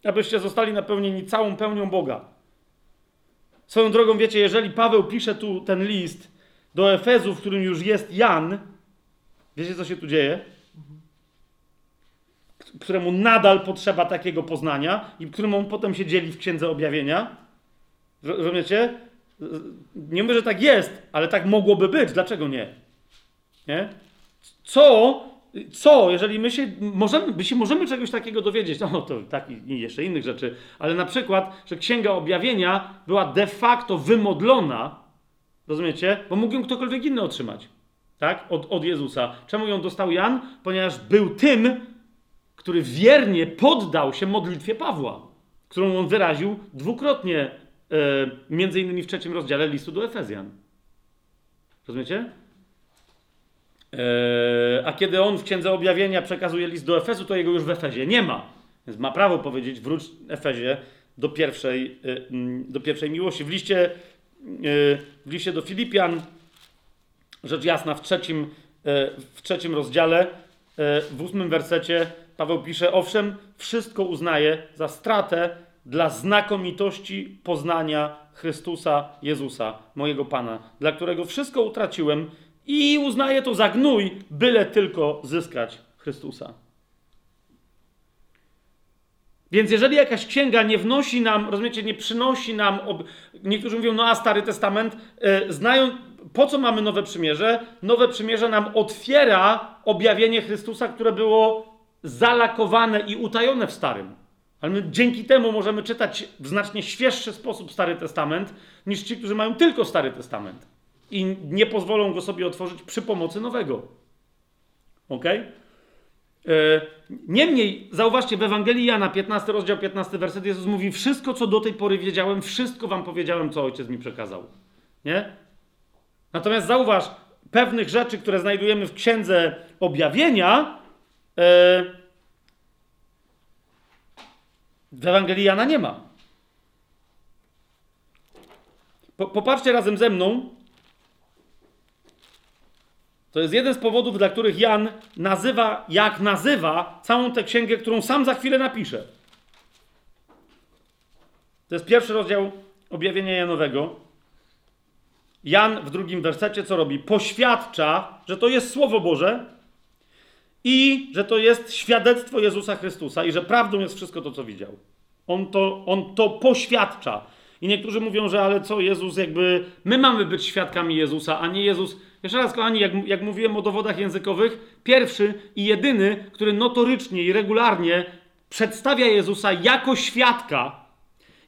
abyście zostali napełnieni całą pełnią Boga. Swoją drogą, wiecie, jeżeli Paweł pisze tu ten list do Efezu, w którym już jest Jan, wiecie, co się tu dzieje? Któremu nadal potrzeba takiego poznania i którym on potem się dzieli w Księdze Objawienia. Rozumiecie? Nie mówię, że tak jest, ale tak mogłoby być. Dlaczego nie? Nie? Co, co, jeżeli my się możemy, my się możemy czegoś takiego dowiedzieć, no to tak i jeszcze innych rzeczy, ale na przykład, że Księga Objawienia była de facto wymodlona, rozumiecie? Bo mógł ją ktokolwiek inny otrzymać, tak? Od, od Jezusa. Czemu ją dostał Jan? Ponieważ był tym, który wiernie poddał się modlitwie Pawła, którą on wyraził dwukrotnie, e, między innymi w trzecim rozdziale listu do Efezjan. Rozumiecie? E, a kiedy on w Księdze Objawienia przekazuje list do Efezu, to jego już w Efezie nie ma. Więc ma prawo powiedzieć, wróć Efezie do pierwszej, e, do pierwszej miłości. W liście, e, w liście do Filipian, rzecz jasna, w trzecim, w trzecim rozdziale, w ósmym wersecie Paweł pisze, owszem, wszystko uznaję za stratę dla znakomitości poznania Chrystusa Jezusa, mojego Pana, dla którego wszystko utraciłem i uznaję to za gnój, byle tylko zyskać Chrystusa. Więc jeżeli jakaś księga nie wnosi nam, rozumiecie, nie przynosi nam, ob... niektórzy mówią, no a Stary Testament, yy, znają, po co mamy Nowe Przymierze? Nowe Przymierze nam otwiera objawienie Chrystusa, które było zalakowane i utajone w Starym. Ale my dzięki temu możemy czytać w znacznie świeższy sposób Stary Testament, niż ci, którzy mają tylko Stary Testament i nie pozwolą go sobie otworzyć przy pomocy nowego. Ok? E, niemniej, zauważcie, w Ewangelii Jana, 15 rozdział, 15 werset, Jezus mówi: Wszystko, co do tej pory wiedziałem, wszystko wam powiedziałem, co ojciec mi przekazał. Nie? Natomiast zauważ, pewnych rzeczy, które znajdujemy w księdze objawienia, e, w Ewangelii Jana nie ma. Popatrzcie razem ze mną to jest jeden z powodów, dla których Jan nazywa, jak nazywa, całą tę księgę, którą sam za chwilę napisze. To jest pierwszy rozdział objawienia Janowego. Jan w drugim wersecie co robi? Poświadcza, że to jest Słowo Boże i że to jest świadectwo Jezusa Chrystusa i że prawdą jest wszystko to, co widział. On to, on to poświadcza. I niektórzy mówią, że ale co, Jezus jakby, my mamy być świadkami Jezusa, a nie Jezus jeszcze raz, kochani, jak, jak mówiłem o dowodach językowych, pierwszy i jedyny, który notorycznie i regularnie przedstawia Jezusa jako świadka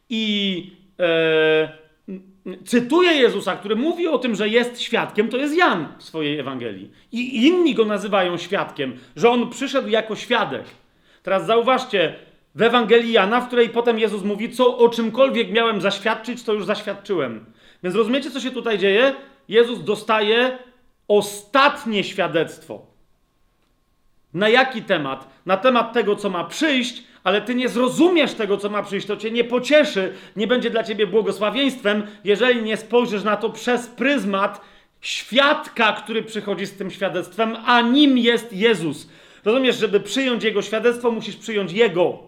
i e, cytuje Jezusa, który mówi o tym, że jest świadkiem, to jest Jan w swojej Ewangelii. I inni go nazywają świadkiem, że on przyszedł jako świadek. Teraz zauważcie, w Ewangelii Jana, w której potem Jezus mówi, co o czymkolwiek miałem zaświadczyć, to już zaświadczyłem. Więc rozumiecie, co się tutaj dzieje? Jezus dostaje ostatnie świadectwo. Na jaki temat? Na temat tego, co ma przyjść, ale ty nie zrozumiesz tego, co ma przyjść, to cię nie pocieszy, nie będzie dla ciebie błogosławieństwem, jeżeli nie spojrzysz na to przez pryzmat świadka, który przychodzi z tym świadectwem, a nim jest Jezus. Rozumiesz, żeby przyjąć Jego świadectwo, musisz przyjąć Jego.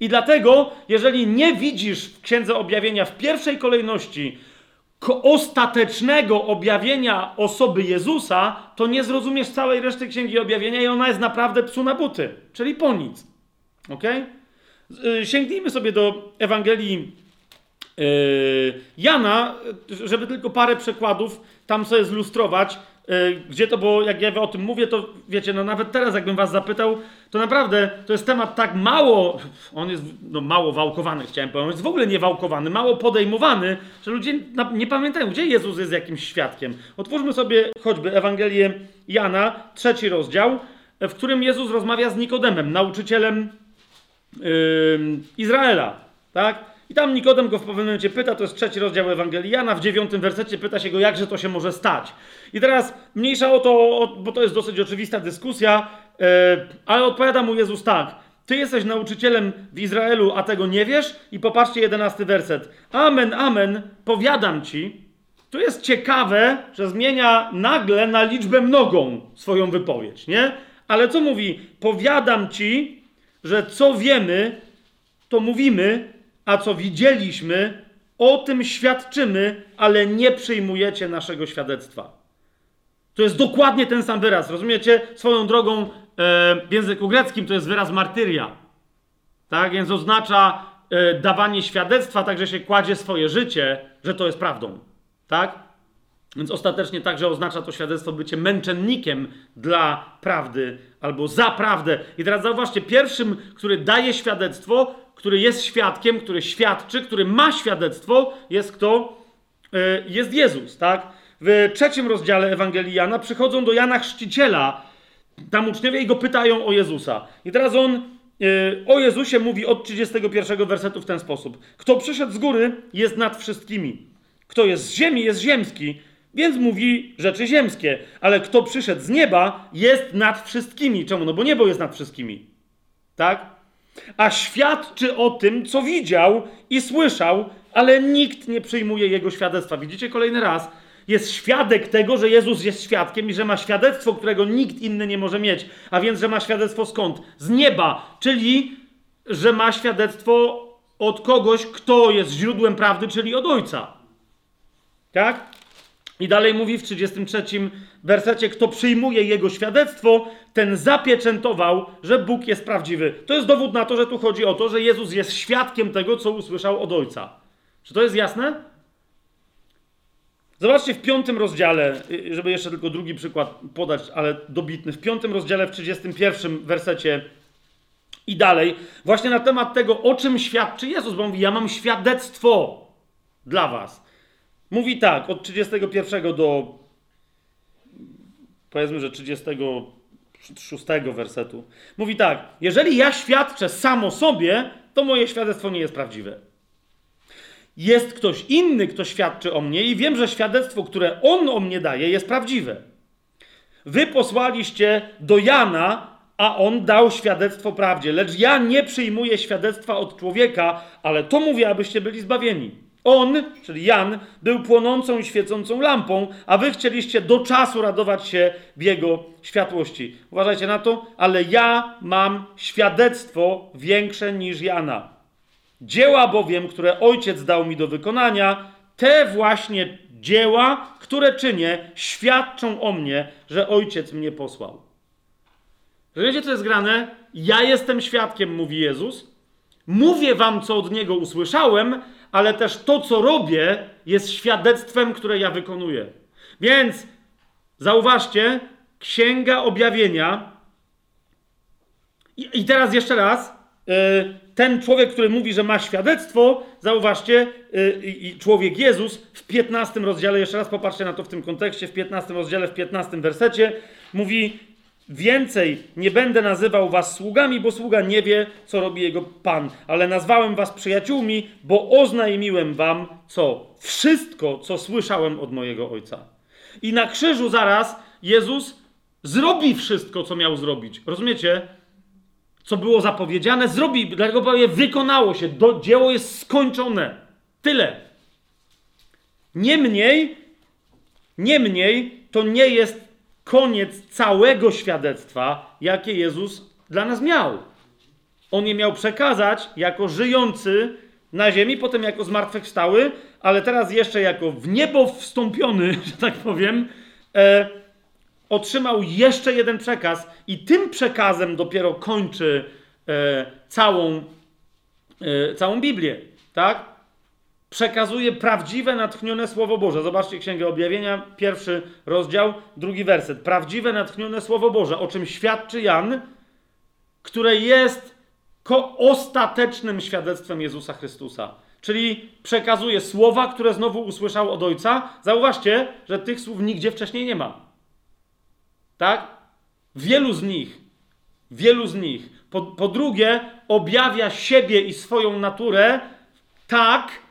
I dlatego, jeżeli nie widzisz w Księdze Objawienia w pierwszej kolejności ostatecznego objawienia osoby Jezusa, to nie zrozumiesz całej reszty Księgi Objawienia i ona jest naprawdę psu na buty, czyli po nic. Ok? Sięgnijmy sobie do Ewangelii yy, Jana, żeby tylko parę przykładów tam sobie zlustrować. Y, gdzie to było, jak ja o tym mówię, to wiecie, no nawet teraz jakbym was zapytał, to naprawdę to jest temat tak mało, on jest no, mało wałkowany, chciałem powiedzieć, jest w ogóle nie wałkowany, mało podejmowany, że ludzie nie pamiętają, gdzie Jezus jest jakimś świadkiem. Otwórzmy sobie choćby Ewangelię Jana, trzeci rozdział, w którym Jezus rozmawia z Nikodemem, nauczycielem yy, Izraela, tak? I tam Nikodem go w pewnym momencie pyta, to jest trzeci rozdział Ewangelii Jana, w dziewiątym wersecie pyta się go, jakże to się może stać. I teraz mniejsza o to, bo to jest dosyć oczywista dyskusja, yy, ale odpowiada mu Jezus tak. Ty jesteś nauczycielem w Izraelu, a tego nie wiesz? I popatrzcie jedenasty werset. Amen, amen, powiadam ci. Tu jest ciekawe, że zmienia nagle na liczbę mnogą swoją wypowiedź, nie? Ale co mówi? Powiadam ci, że co wiemy, to mówimy, a co widzieliśmy, o tym świadczymy, ale nie przyjmujecie naszego świadectwa. To jest dokładnie ten sam wyraz, rozumiecie? Swoją drogą e, w języku greckim to jest wyraz martyria. Tak, więc oznacza e, dawanie świadectwa, tak że się kładzie swoje życie, że to jest prawdą. Tak? Więc ostatecznie także oznacza to świadectwo bycie męczennikiem dla prawdy albo za prawdę. I teraz zauważcie, pierwszym, który daje świadectwo, który jest świadkiem, który świadczy, który ma świadectwo, jest kto? E, jest Jezus, tak? W trzecim rozdziale Ewangelii Jana przychodzą do Jana Chrzciciela. Tam uczniowie i go pytają o Jezusa. I teraz on e, o Jezusie mówi od 31 wersetu w ten sposób. Kto przyszedł z góry, jest nad wszystkimi. Kto jest z ziemi, jest ziemski więc mówi rzeczy ziemskie. Ale kto przyszedł z nieba, jest nad wszystkimi. Czemu? No bo niebo jest nad wszystkimi. Tak? A świadczy o tym, co widział i słyszał, ale nikt nie przyjmuje jego świadectwa. Widzicie kolejny raz? Jest świadek tego, że Jezus jest świadkiem i że ma świadectwo, którego nikt inny nie może mieć. A więc, że ma świadectwo skąd? Z nieba, czyli że ma świadectwo od kogoś, kto jest źródłem prawdy, czyli od Ojca. Tak? I dalej mówi w 33 wersecie, kto przyjmuje jego świadectwo, ten zapieczętował, że Bóg jest prawdziwy. To jest dowód na to, że tu chodzi o to, że Jezus jest świadkiem tego, co usłyszał od Ojca. Czy to jest jasne? Zobaczcie w piątym rozdziale, żeby jeszcze tylko drugi przykład podać, ale dobitny. W piątym rozdziale, w 31 wersecie i dalej, właśnie na temat tego, o czym świadczy Jezus, bo on mówi, ja mam świadectwo dla was. Mówi tak, od 31 do powiedzmy, że 36 wersetu. Mówi tak: Jeżeli ja świadczę sam o sobie, to moje świadectwo nie jest prawdziwe. Jest ktoś inny, kto świadczy o mnie, i wiem, że świadectwo, które on o mnie daje, jest prawdziwe. Wy posłaliście do Jana, a on dał świadectwo prawdzie, lecz ja nie przyjmuję świadectwa od człowieka, ale to mówię, abyście byli zbawieni. On, czyli Jan, był płonącą i świecącą lampą, a wy chcieliście do czasu radować się w jego światłości. Uważajcie na to, ale ja mam świadectwo większe niż Jana. Dzieła bowiem, które ojciec dał mi do wykonania, te właśnie dzieła, które czynię, świadczą o mnie, że ojciec mnie posłał. Wiecie, co jest grane? Ja jestem świadkiem, mówi Jezus. Mówię wam, co od niego usłyszałem, ale też to, co robię, jest świadectwem, które ja wykonuję. Więc zauważcie, Księga Objawienia. I, i teraz jeszcze raz. Yy, ten człowiek, który mówi, że ma świadectwo, zauważcie, yy, człowiek Jezus w 15 rozdziale, jeszcze raz popatrzcie na to w tym kontekście, w 15 rozdziale, w 15 wersecie, mówi: Więcej nie będę nazywał was sługami, bo sługa nie wie, co robi jego pan, ale nazwałem was przyjaciółmi, bo oznajmiłem wam co? Wszystko, co słyszałem od mojego ojca. I na krzyżu zaraz Jezus zrobi wszystko, co miał zrobić. Rozumiecie? Co było zapowiedziane, zrobi, dlatego powie, wykonało się, do, dzieło jest skończone. Tyle. Niemniej, niemniej, to nie jest koniec całego świadectwa, jakie Jezus dla nas miał. On je miał przekazać jako żyjący na ziemi, potem jako zmartwychwstały, ale teraz jeszcze jako w niebo wstąpiony, że tak powiem, e, otrzymał jeszcze jeden przekaz i tym przekazem dopiero kończy e, całą, e, całą Biblię. Tak? Przekazuje prawdziwe, natchnione Słowo Boże. Zobaczcie Księgę Objawienia, pierwszy rozdział, drugi werset. Prawdziwe, natchnione Słowo Boże, o czym świadczy Jan, które jest ostatecznym świadectwem Jezusa Chrystusa. Czyli przekazuje słowa, które znowu usłyszał od Ojca. Zauważcie, że tych słów nigdzie wcześniej nie ma. Tak? Wielu z nich, wielu z nich. Po, po drugie, objawia siebie i swoją naturę tak,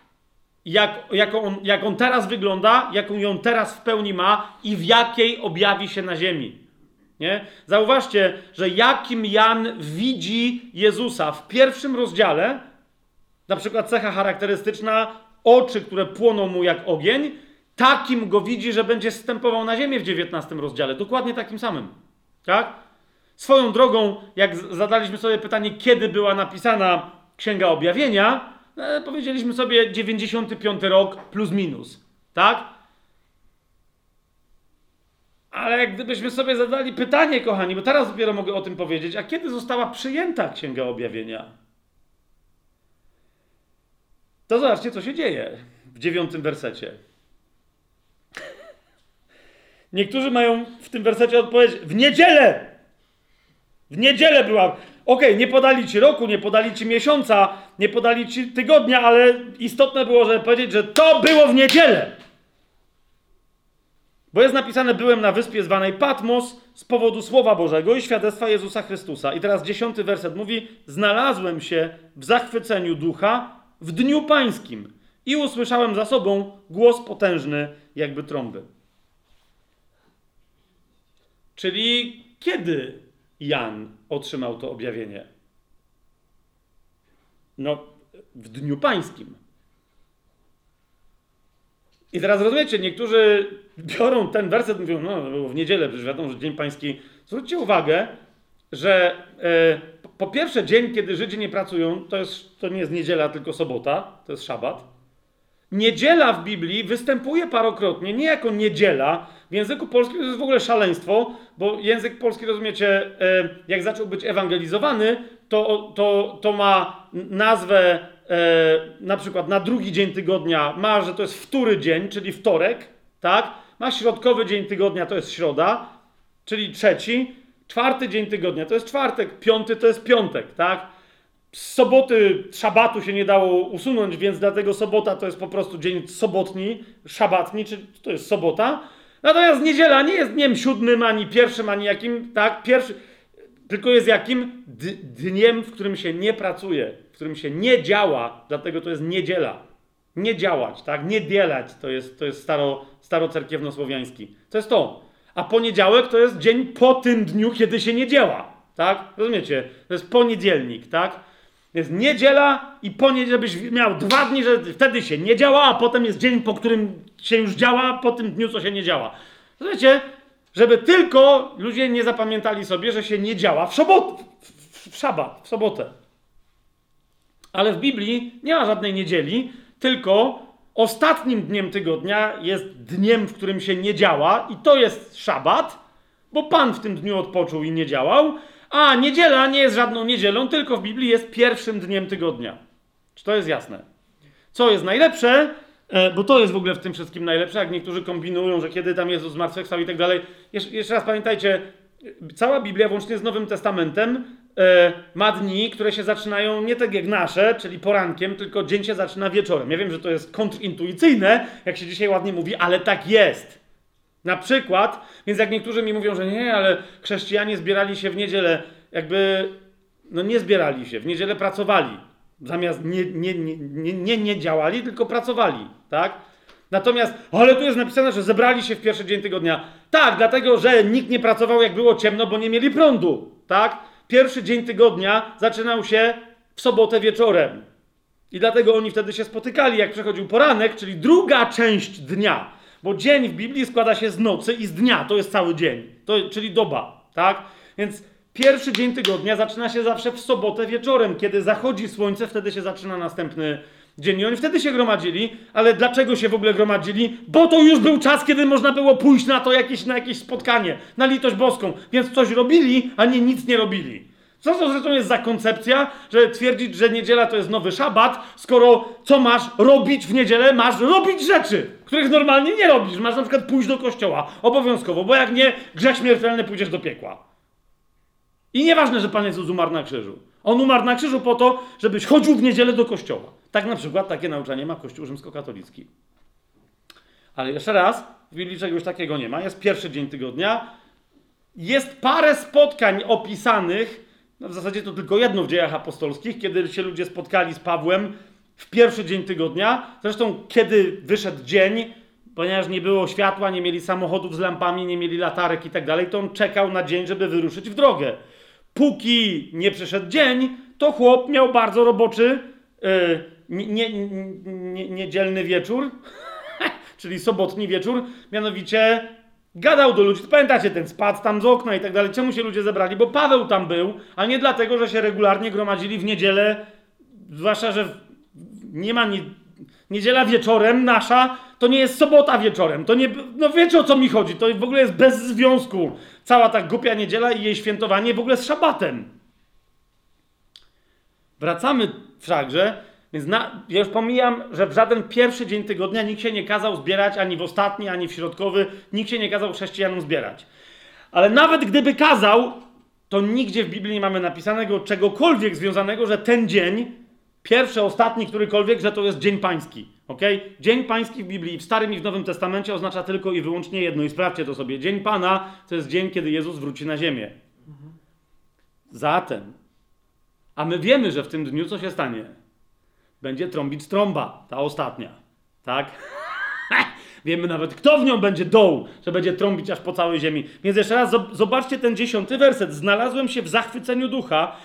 jak, jak, on, jak on teraz wygląda, jaką ją teraz w pełni ma i w jakiej objawi się na ziemi. Nie? Zauważcie, że jakim Jan widzi Jezusa w pierwszym rozdziale, na przykład cecha charakterystyczna, oczy, które płoną mu jak ogień, takim go widzi, że będzie wstępował na ziemię w 19 rozdziale. Dokładnie takim samym. Tak? Swoją drogą, jak zadaliśmy sobie pytanie, kiedy była napisana Księga Objawienia, e, powiedzieliśmy sobie 95 rok plus minus, tak? Ale gdybyśmy sobie zadali pytanie, kochani, bo teraz dopiero mogę o tym powiedzieć, a kiedy została przyjęta Księga Objawienia? To zobaczcie, co się dzieje w dziewiątym wersecie. Niektórzy mają w tym wersecie odpowiedź w niedzielę. W niedzielę była. Okej, okay, nie podali ci roku, nie podali ci miesiąca, nie podali ci tygodnia, ale istotne było, żeby powiedzieć, że to było w niedzielę. Bo jest napisane, byłem na wyspie zwanej Patmos z powodu Słowa Bożego i świadectwa Jezusa Chrystusa. I teraz dziesiąty werset mówi, znalazłem się w zachwyceniu ducha w dniu pańskim i usłyszałem za sobą głos potężny jakby trąby. Czyli kiedy Jan otrzymał to objawienie? No, w dniu pańskim. I teraz rozumiecie, niektórzy biorą ten werset mówią, no, w niedzielę, przecież wiadomo, że Dzień Pański. Zwróćcie uwagę, że e, po pierwsze dzień, kiedy Żydzi nie pracują, to, jest, to nie jest niedziela, tylko sobota, to jest szabat. Niedziela w Biblii występuje parokrotnie, nie jako niedziela. W języku polskim to jest w ogóle szaleństwo, bo język polski, rozumiecie, e, jak zaczął być ewangelizowany, to, to, to ma nazwę e, na przykład na drugi dzień tygodnia, ma, że to jest wtóry dzień, czyli wtorek, tak? Ma środkowy dzień tygodnia, to jest środa, czyli trzeci. Czwarty dzień tygodnia to jest czwartek, piąty to jest piątek, tak? Z soboty szabatu się nie dało usunąć, więc dlatego sobota to jest po prostu dzień sobotni, szabatni, czy to jest sobota. Natomiast niedziela nie jest dniem siódmym, ani pierwszym, ani jakim, tak? Pierwszy, tylko jest jakim? Dniem, w którym się nie pracuje, w którym się nie działa, dlatego to jest niedziela. Nie działać, tak? Nie dzielać, to jest, to jest staro, starocerkiewnosłowiański. To jest to. A poniedziałek to jest dzień po tym dniu, kiedy się nie działa, tak? Rozumiecie? To jest poniedzielnik, tak? Jest niedziela i poniedziałek, żebyś miał dwa dni, że wtedy się nie działa, a potem jest dzień, po którym się już działa, po tym dniu, co się nie działa. Rozumiecie? Żeby tylko ludzie nie zapamiętali sobie, że się nie działa w sobotę, w, w szabat, w sobotę. Ale w Biblii nie ma żadnej niedzieli, tylko ostatnim dniem tygodnia jest dniem, w którym się nie działa, i to jest szabat, bo Pan w tym dniu odpoczął i nie działał, a niedziela nie jest żadną niedzielą, tylko w Biblii jest pierwszym dniem tygodnia. Czy to jest jasne? Co jest najlepsze, e, bo to jest w ogóle w tym wszystkim najlepsze, jak niektórzy kombinują, że kiedy tam Jezus zmartwychwstał i tak dalej. Jeszcze raz pamiętajcie, cała Biblia, włącznie z Nowym Testamentem, e, ma dni, które się zaczynają nie tak jak nasze, czyli porankiem, tylko dzień się zaczyna wieczorem. Ja wiem, że to jest kontrintuicyjne, jak się dzisiaj ładnie mówi, ale tak jest. Na przykład, więc jak niektórzy mi mówią, że nie, ale chrześcijanie zbierali się w niedzielę, jakby, no nie zbierali się, w niedzielę pracowali. Zamiast nie, nie, nie, nie, nie, nie działali, tylko pracowali, tak? Natomiast, ale tu jest napisane, że zebrali się w pierwszy dzień tygodnia. Tak, dlatego, że nikt nie pracował jak było ciemno, bo nie mieli prądu, tak? Pierwszy dzień tygodnia zaczynał się w sobotę wieczorem. I dlatego oni wtedy się spotykali, jak przechodził poranek, czyli druga część dnia. Bo dzień w Biblii składa się z nocy i z dnia, to jest cały dzień, to, czyli doba, tak? Więc pierwszy dzień tygodnia zaczyna się zawsze w sobotę wieczorem. Kiedy zachodzi słońce, wtedy się zaczyna następny dzień. I oni wtedy się gromadzili, ale dlaczego się w ogóle gromadzili? Bo to już był czas, kiedy można było pójść na to jakieś, na jakieś spotkanie, na litość boską. Więc coś robili, a nie nic nie robili. Co to zresztą jest za koncepcja, że twierdzić, że niedziela to jest nowy szabat, skoro co masz robić w niedzielę? Masz robić rzeczy, których normalnie nie robisz. Masz na przykład pójść do kościoła obowiązkowo, bo jak nie, grzech śmiertelny pójdziesz do piekła. I nieważne, że Pan Jezus umarł na krzyżu. On umarł na krzyżu po to, żebyś chodził w niedzielę do kościoła. Tak na przykład takie nauczanie ma Kościół rzymskokatolicki. Ale jeszcze raz, w Biblii czegoś takiego nie ma. Jest pierwszy dzień tygodnia. Jest parę spotkań opisanych, no w zasadzie to tylko jedno w dziejach apostolskich, kiedy się ludzie spotkali z Pawłem w pierwszy dzień tygodnia. Zresztą, kiedy wyszedł dzień, ponieważ nie było światła, nie mieli samochodów z lampami, nie mieli latarek i tak dalej, to on czekał na dzień, żeby wyruszyć w drogę. Póki nie przyszedł dzień, to chłop miał bardzo roboczy, yy, nie, nie, nie, niedzielny wieczór, czyli sobotni wieczór, mianowicie gadał do ludzi. Pamiętacie ten spad tam z okna i tak dalej. Czemu się ludzie zebrali? Bo Paweł tam był, a nie dlatego, że się regularnie gromadzili w niedzielę zwłaszcza, że nie ma ni niedziela wieczorem nasza, to nie jest sobota wieczorem. To nie, no wiecie o co mi chodzi, to w ogóle jest bez związku. Cała ta głupia niedziela i jej świętowanie w ogóle z szabatem. Wracamy wszakże, więc na, ja już pomijam, że w żaden pierwszy dzień tygodnia nikt się nie kazał zbierać, ani w ostatni, ani w środkowy, nikt się nie kazał chrześcijanom zbierać. Ale nawet gdyby kazał, to nigdzie w Biblii nie mamy napisanego czegokolwiek związanego, że ten dzień, pierwszy, ostatni, którykolwiek, że to jest dzień pański. ok? Dzień pański w Biblii, w Starym i w Nowym Testamencie oznacza tylko i wyłącznie jedno, i sprawdźcie to sobie. Dzień Pana to jest dzień, kiedy Jezus wróci na ziemię. Zatem, a my wiemy, że w tym dniu co się stanie? Będzie trąbić trąba, ta ostatnia. Tak? Wiemy nawet, kto w nią będzie doł, że będzie trąbić aż po całej ziemi. Więc jeszcze raz zobaczcie ten dziesiąty werset. Znalazłem się w zachwyceniu ducha.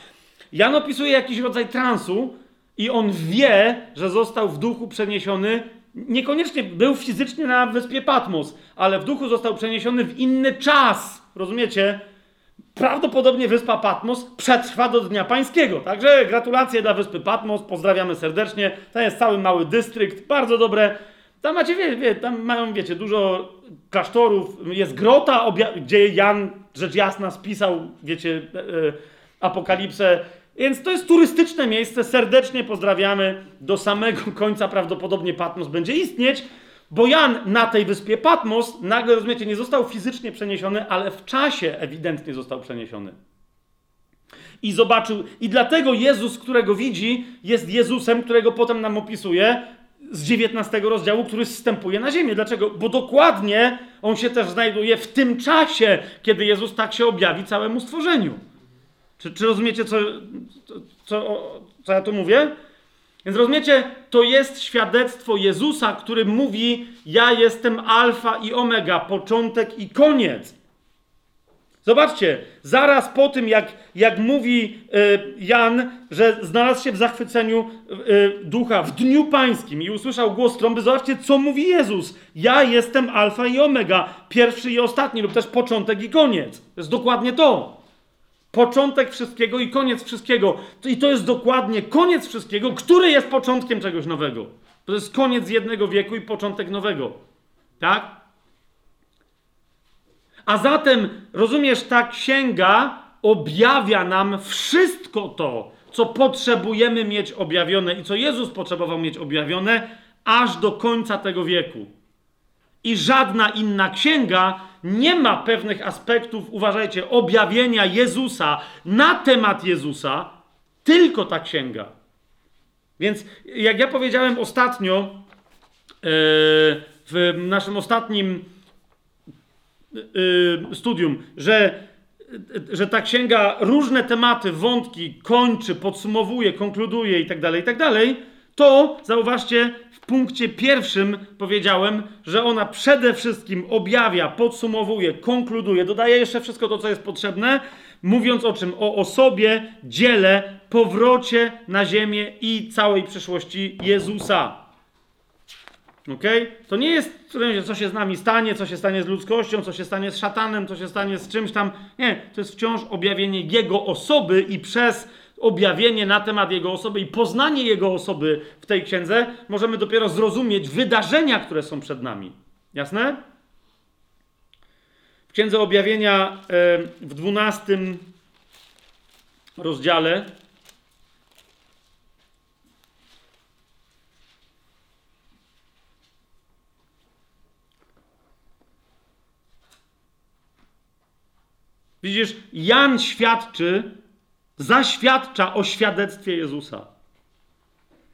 Jan opisuje jakiś rodzaj transu i on wie, że został w duchu przeniesiony. Niekoniecznie był fizycznie na wyspie Patmos, ale w duchu został przeniesiony w inny czas. Rozumiecie? Prawdopodobnie wyspa Patmos przetrwa do Dnia Pańskiego. Także gratulacje dla wyspy Patmos, pozdrawiamy serdecznie. To jest cały mały dystrykt, bardzo dobre. Tam macie, wie, wie, tam mają, wiecie, dużo klasztorów, jest grota, gdzie Jan, rzecz jasna, spisał, wiecie, e, e, apokalipsę. Więc to jest turystyczne miejsce, serdecznie pozdrawiamy. Do samego końca prawdopodobnie Patmos będzie istnieć, bo Jan na tej wyspie Patmos, nagle, rozumiecie, nie został fizycznie przeniesiony, ale w czasie ewidentnie został przeniesiony. I zobaczył, i dlatego Jezus, którego widzi, jest Jezusem, którego potem nam opisuje z 19 rozdziału, który zstępuje na ziemię. Dlaczego? Bo dokładnie on się też znajduje w tym czasie, kiedy Jezus tak się objawi całemu stworzeniu. Czy, czy rozumiecie, co, co, co ja tu mówię? Więc rozumiecie, to jest świadectwo Jezusa, który mówi: Ja jestem Alfa i Omega, początek i koniec. Zobaczcie, zaraz po tym, jak, jak mówi y, Jan, że znalazł się w zachwyceniu y, ducha w dniu pańskim i usłyszał głos trąby, zobaczcie, co mówi Jezus. Ja jestem Alfa i Omega, pierwszy i ostatni, lub też początek i koniec. To jest dokładnie to. Początek wszystkiego i koniec wszystkiego. I to jest dokładnie koniec wszystkiego, który jest początkiem czegoś nowego. To jest koniec jednego wieku i początek nowego. Tak? A zatem, rozumiesz, ta księga objawia nam wszystko to, co potrzebujemy mieć objawione i co Jezus potrzebował mieć objawione aż do końca tego wieku. I żadna inna księga nie ma pewnych aspektów, uważajcie, objawienia Jezusa na temat Jezusa, tylko ta księga. Więc jak ja powiedziałem ostatnio, e, w naszym ostatnim e, studium, że, że ta księga różne tematy, wątki kończy, podsumowuje, konkluduje itd., tak itd., tak to zauważcie, punkcie pierwszym powiedziałem, że ona przede wszystkim objawia, podsumowuje, konkluduje, dodaje jeszcze wszystko to, co jest potrzebne, mówiąc o czym? O osobie, dziele, powrocie na ziemię i całej przyszłości Jezusa. Ok? To nie jest, co się z nami stanie, co się stanie z ludzkością, co się stanie z szatanem, co się stanie z czymś tam. Nie, to jest wciąż objawienie Jego osoby i przez objawienie na temat Jego osoby i poznanie Jego osoby w tej księdze, możemy dopiero zrozumieć wydarzenia, które są przed nami. Jasne? W księdze objawienia e, w dwunastym rozdziale. Widzisz, Jan świadczy, zaświadcza o świadectwie Jezusa.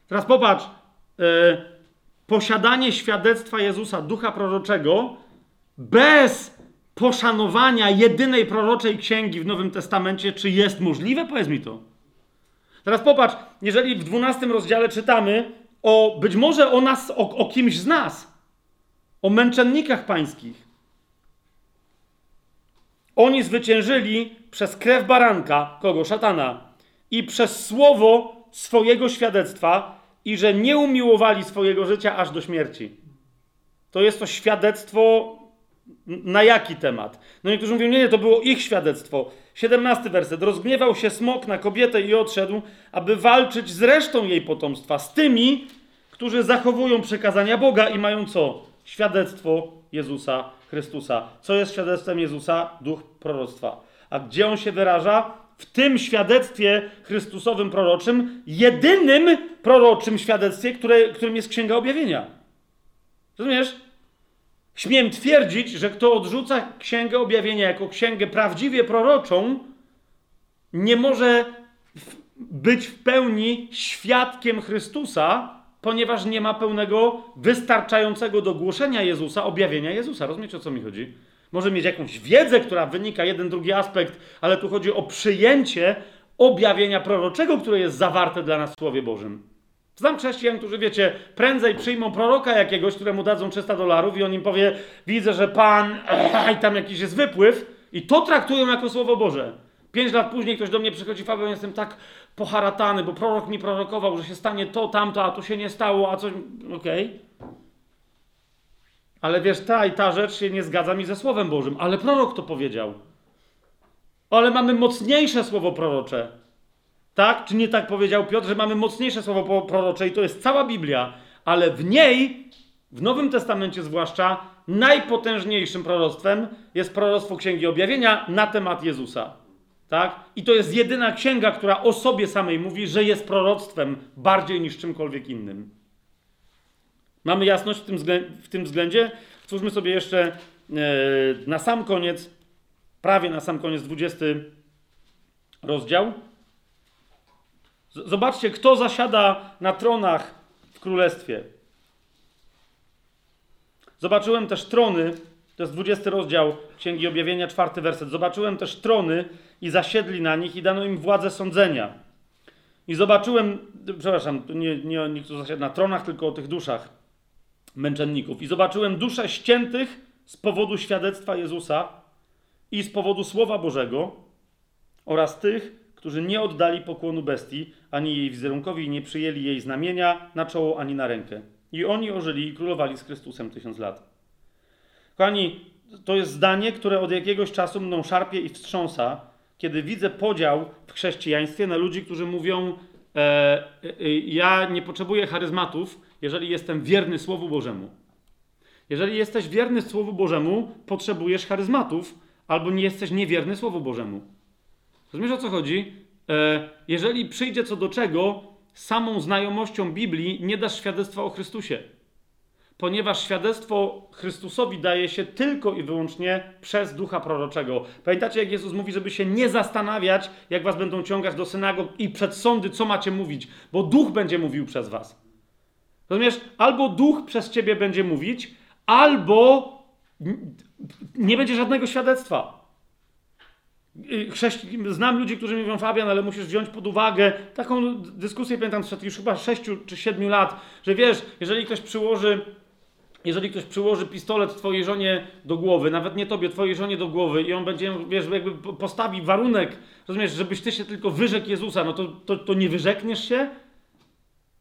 Teraz popatrz, yy, posiadanie świadectwa Jezusa, ducha proroczego, bez poszanowania jedynej proroczej księgi w Nowym Testamencie, czy jest możliwe? Powiedz mi to. Teraz popatrz, jeżeli w 12 rozdziale czytamy o być może o nas, o, o kimś z nas, o męczennikach pańskich. Oni zwyciężyli przez krew baranka, kogo? Szatana, i przez słowo swojego świadectwa, i że nie umiłowali swojego życia aż do śmierci. To jest to świadectwo na jaki temat? No niektórzy mówią, nie, nie, to było ich świadectwo. 17 werset. Rozgniewał się smok na kobietę i odszedł, aby walczyć z resztą jej potomstwa, z tymi, którzy zachowują przekazania Boga i mają co? Świadectwo Jezusa Chrystusa. Co jest świadectwem Jezusa? Duch proroctwa. A gdzie on się wyraża? W tym świadectwie Chrystusowym proroczym, jedynym proroczym świadectwie, które, którym jest Księga Objawienia. Rozumiesz? Śmiem twierdzić, że kto odrzuca Księgę Objawienia jako księgę prawdziwie proroczą, nie może być w pełni świadkiem Chrystusa, ponieważ nie ma pełnego, wystarczającego do głoszenia Jezusa, objawienia Jezusa. Rozumiecie, o co mi chodzi? Może mieć jakąś wiedzę, która wynika, jeden, drugi aspekt, ale tu chodzi o przyjęcie objawienia proroczego, które jest zawarte dla nas w Słowie Bożym. Znam chrześcijan, którzy, wiecie, prędzej przyjmą proroka jakiegoś, któremu dadzą 300 dolarów i on im powie, widzę, że Pan, i tam jakiś jest wypływ i to traktują jako Słowo Boże. Pięć lat później ktoś do mnie przychodzi, Fabian, jestem tak poharatany, bo prorok mi prorokował, że się stanie to, tamto, a to się nie stało, a coś... Okej. Okay. Ale wiesz, ta i ta rzecz się nie zgadza mi ze Słowem Bożym, ale prorok to powiedział. Ale mamy mocniejsze słowo prorocze. Tak? Czy nie tak powiedział Piotr, że mamy mocniejsze słowo prorocze i to jest cała Biblia, ale w niej, w Nowym Testamencie zwłaszcza, najpotężniejszym proroctwem jest proroctwo Księgi Objawienia na temat Jezusa. Tak? I to jest jedyna księga, która o sobie samej mówi, że jest proroctwem bardziej niż czymkolwiek innym. Mamy jasność w tym, w tym względzie? Sobie jeszcze e, na sam koniec, prawie na sam koniec 20 rozdział. Zobaczcie, kto zasiada na tronach w królestwie. Zobaczyłem też trony, to jest 20 rozdział Księgi Objawienia, czwarty werset. Zobaczyłem też trony i zasiedli na nich i dano im władzę sądzenia. I zobaczyłem, przepraszam, nie, nie, kto zasiada na tronach, tylko o tych duszach męczenników. I zobaczyłem dusze ściętych z powodu świadectwa Jezusa i z powodu Słowa Bożego oraz tych, którzy nie oddali pokłonu bestii, ani jej wizerunkowi nie przyjęli jej znamienia na czoło, ani na rękę. I oni ożyli i królowali z Chrystusem tysiąc lat. Kochani, to jest zdanie, które od jakiegoś czasu mną szarpie i wstrząsa, kiedy widzę podział w chrześcijaństwie na ludzi, którzy mówią: e, e, Ja nie potrzebuję charyzmatów, jeżeli jestem wierny Słowu Bożemu. Jeżeli jesteś wierny Słowu Bożemu, potrzebujesz charyzmatów, albo nie jesteś niewierny Słowu Bożemu. Rozumiesz o co chodzi? E, jeżeli przyjdzie co do czego, samą znajomością Biblii nie dasz świadectwa o Chrystusie. Ponieważ świadectwo Chrystusowi daje się tylko i wyłącznie przez ducha proroczego. Pamiętacie, jak Jezus mówi, żeby się nie zastanawiać, jak was będą ciągać do synagog i przed sądy, co macie mówić, bo duch będzie mówił przez was. Rozumiesz? Albo duch przez ciebie będzie mówić, albo nie będzie żadnego świadectwa. Chrześci... Znam ludzi, którzy mówią, Fabian, ale musisz wziąć pod uwagę taką dyskusję, pamiętam sprzed już chyba 6 czy 7 lat, że wiesz, jeżeli ktoś przyłoży, jeżeli ktoś przyłoży pistolet twojej żonie do głowy, nawet nie tobie, twojej żonie do głowy i on będzie, wiesz, jakby postawi warunek, rozumiesz, żebyś ty się tylko wyrzekł Jezusa, no to, to, to nie wyrzekniesz się?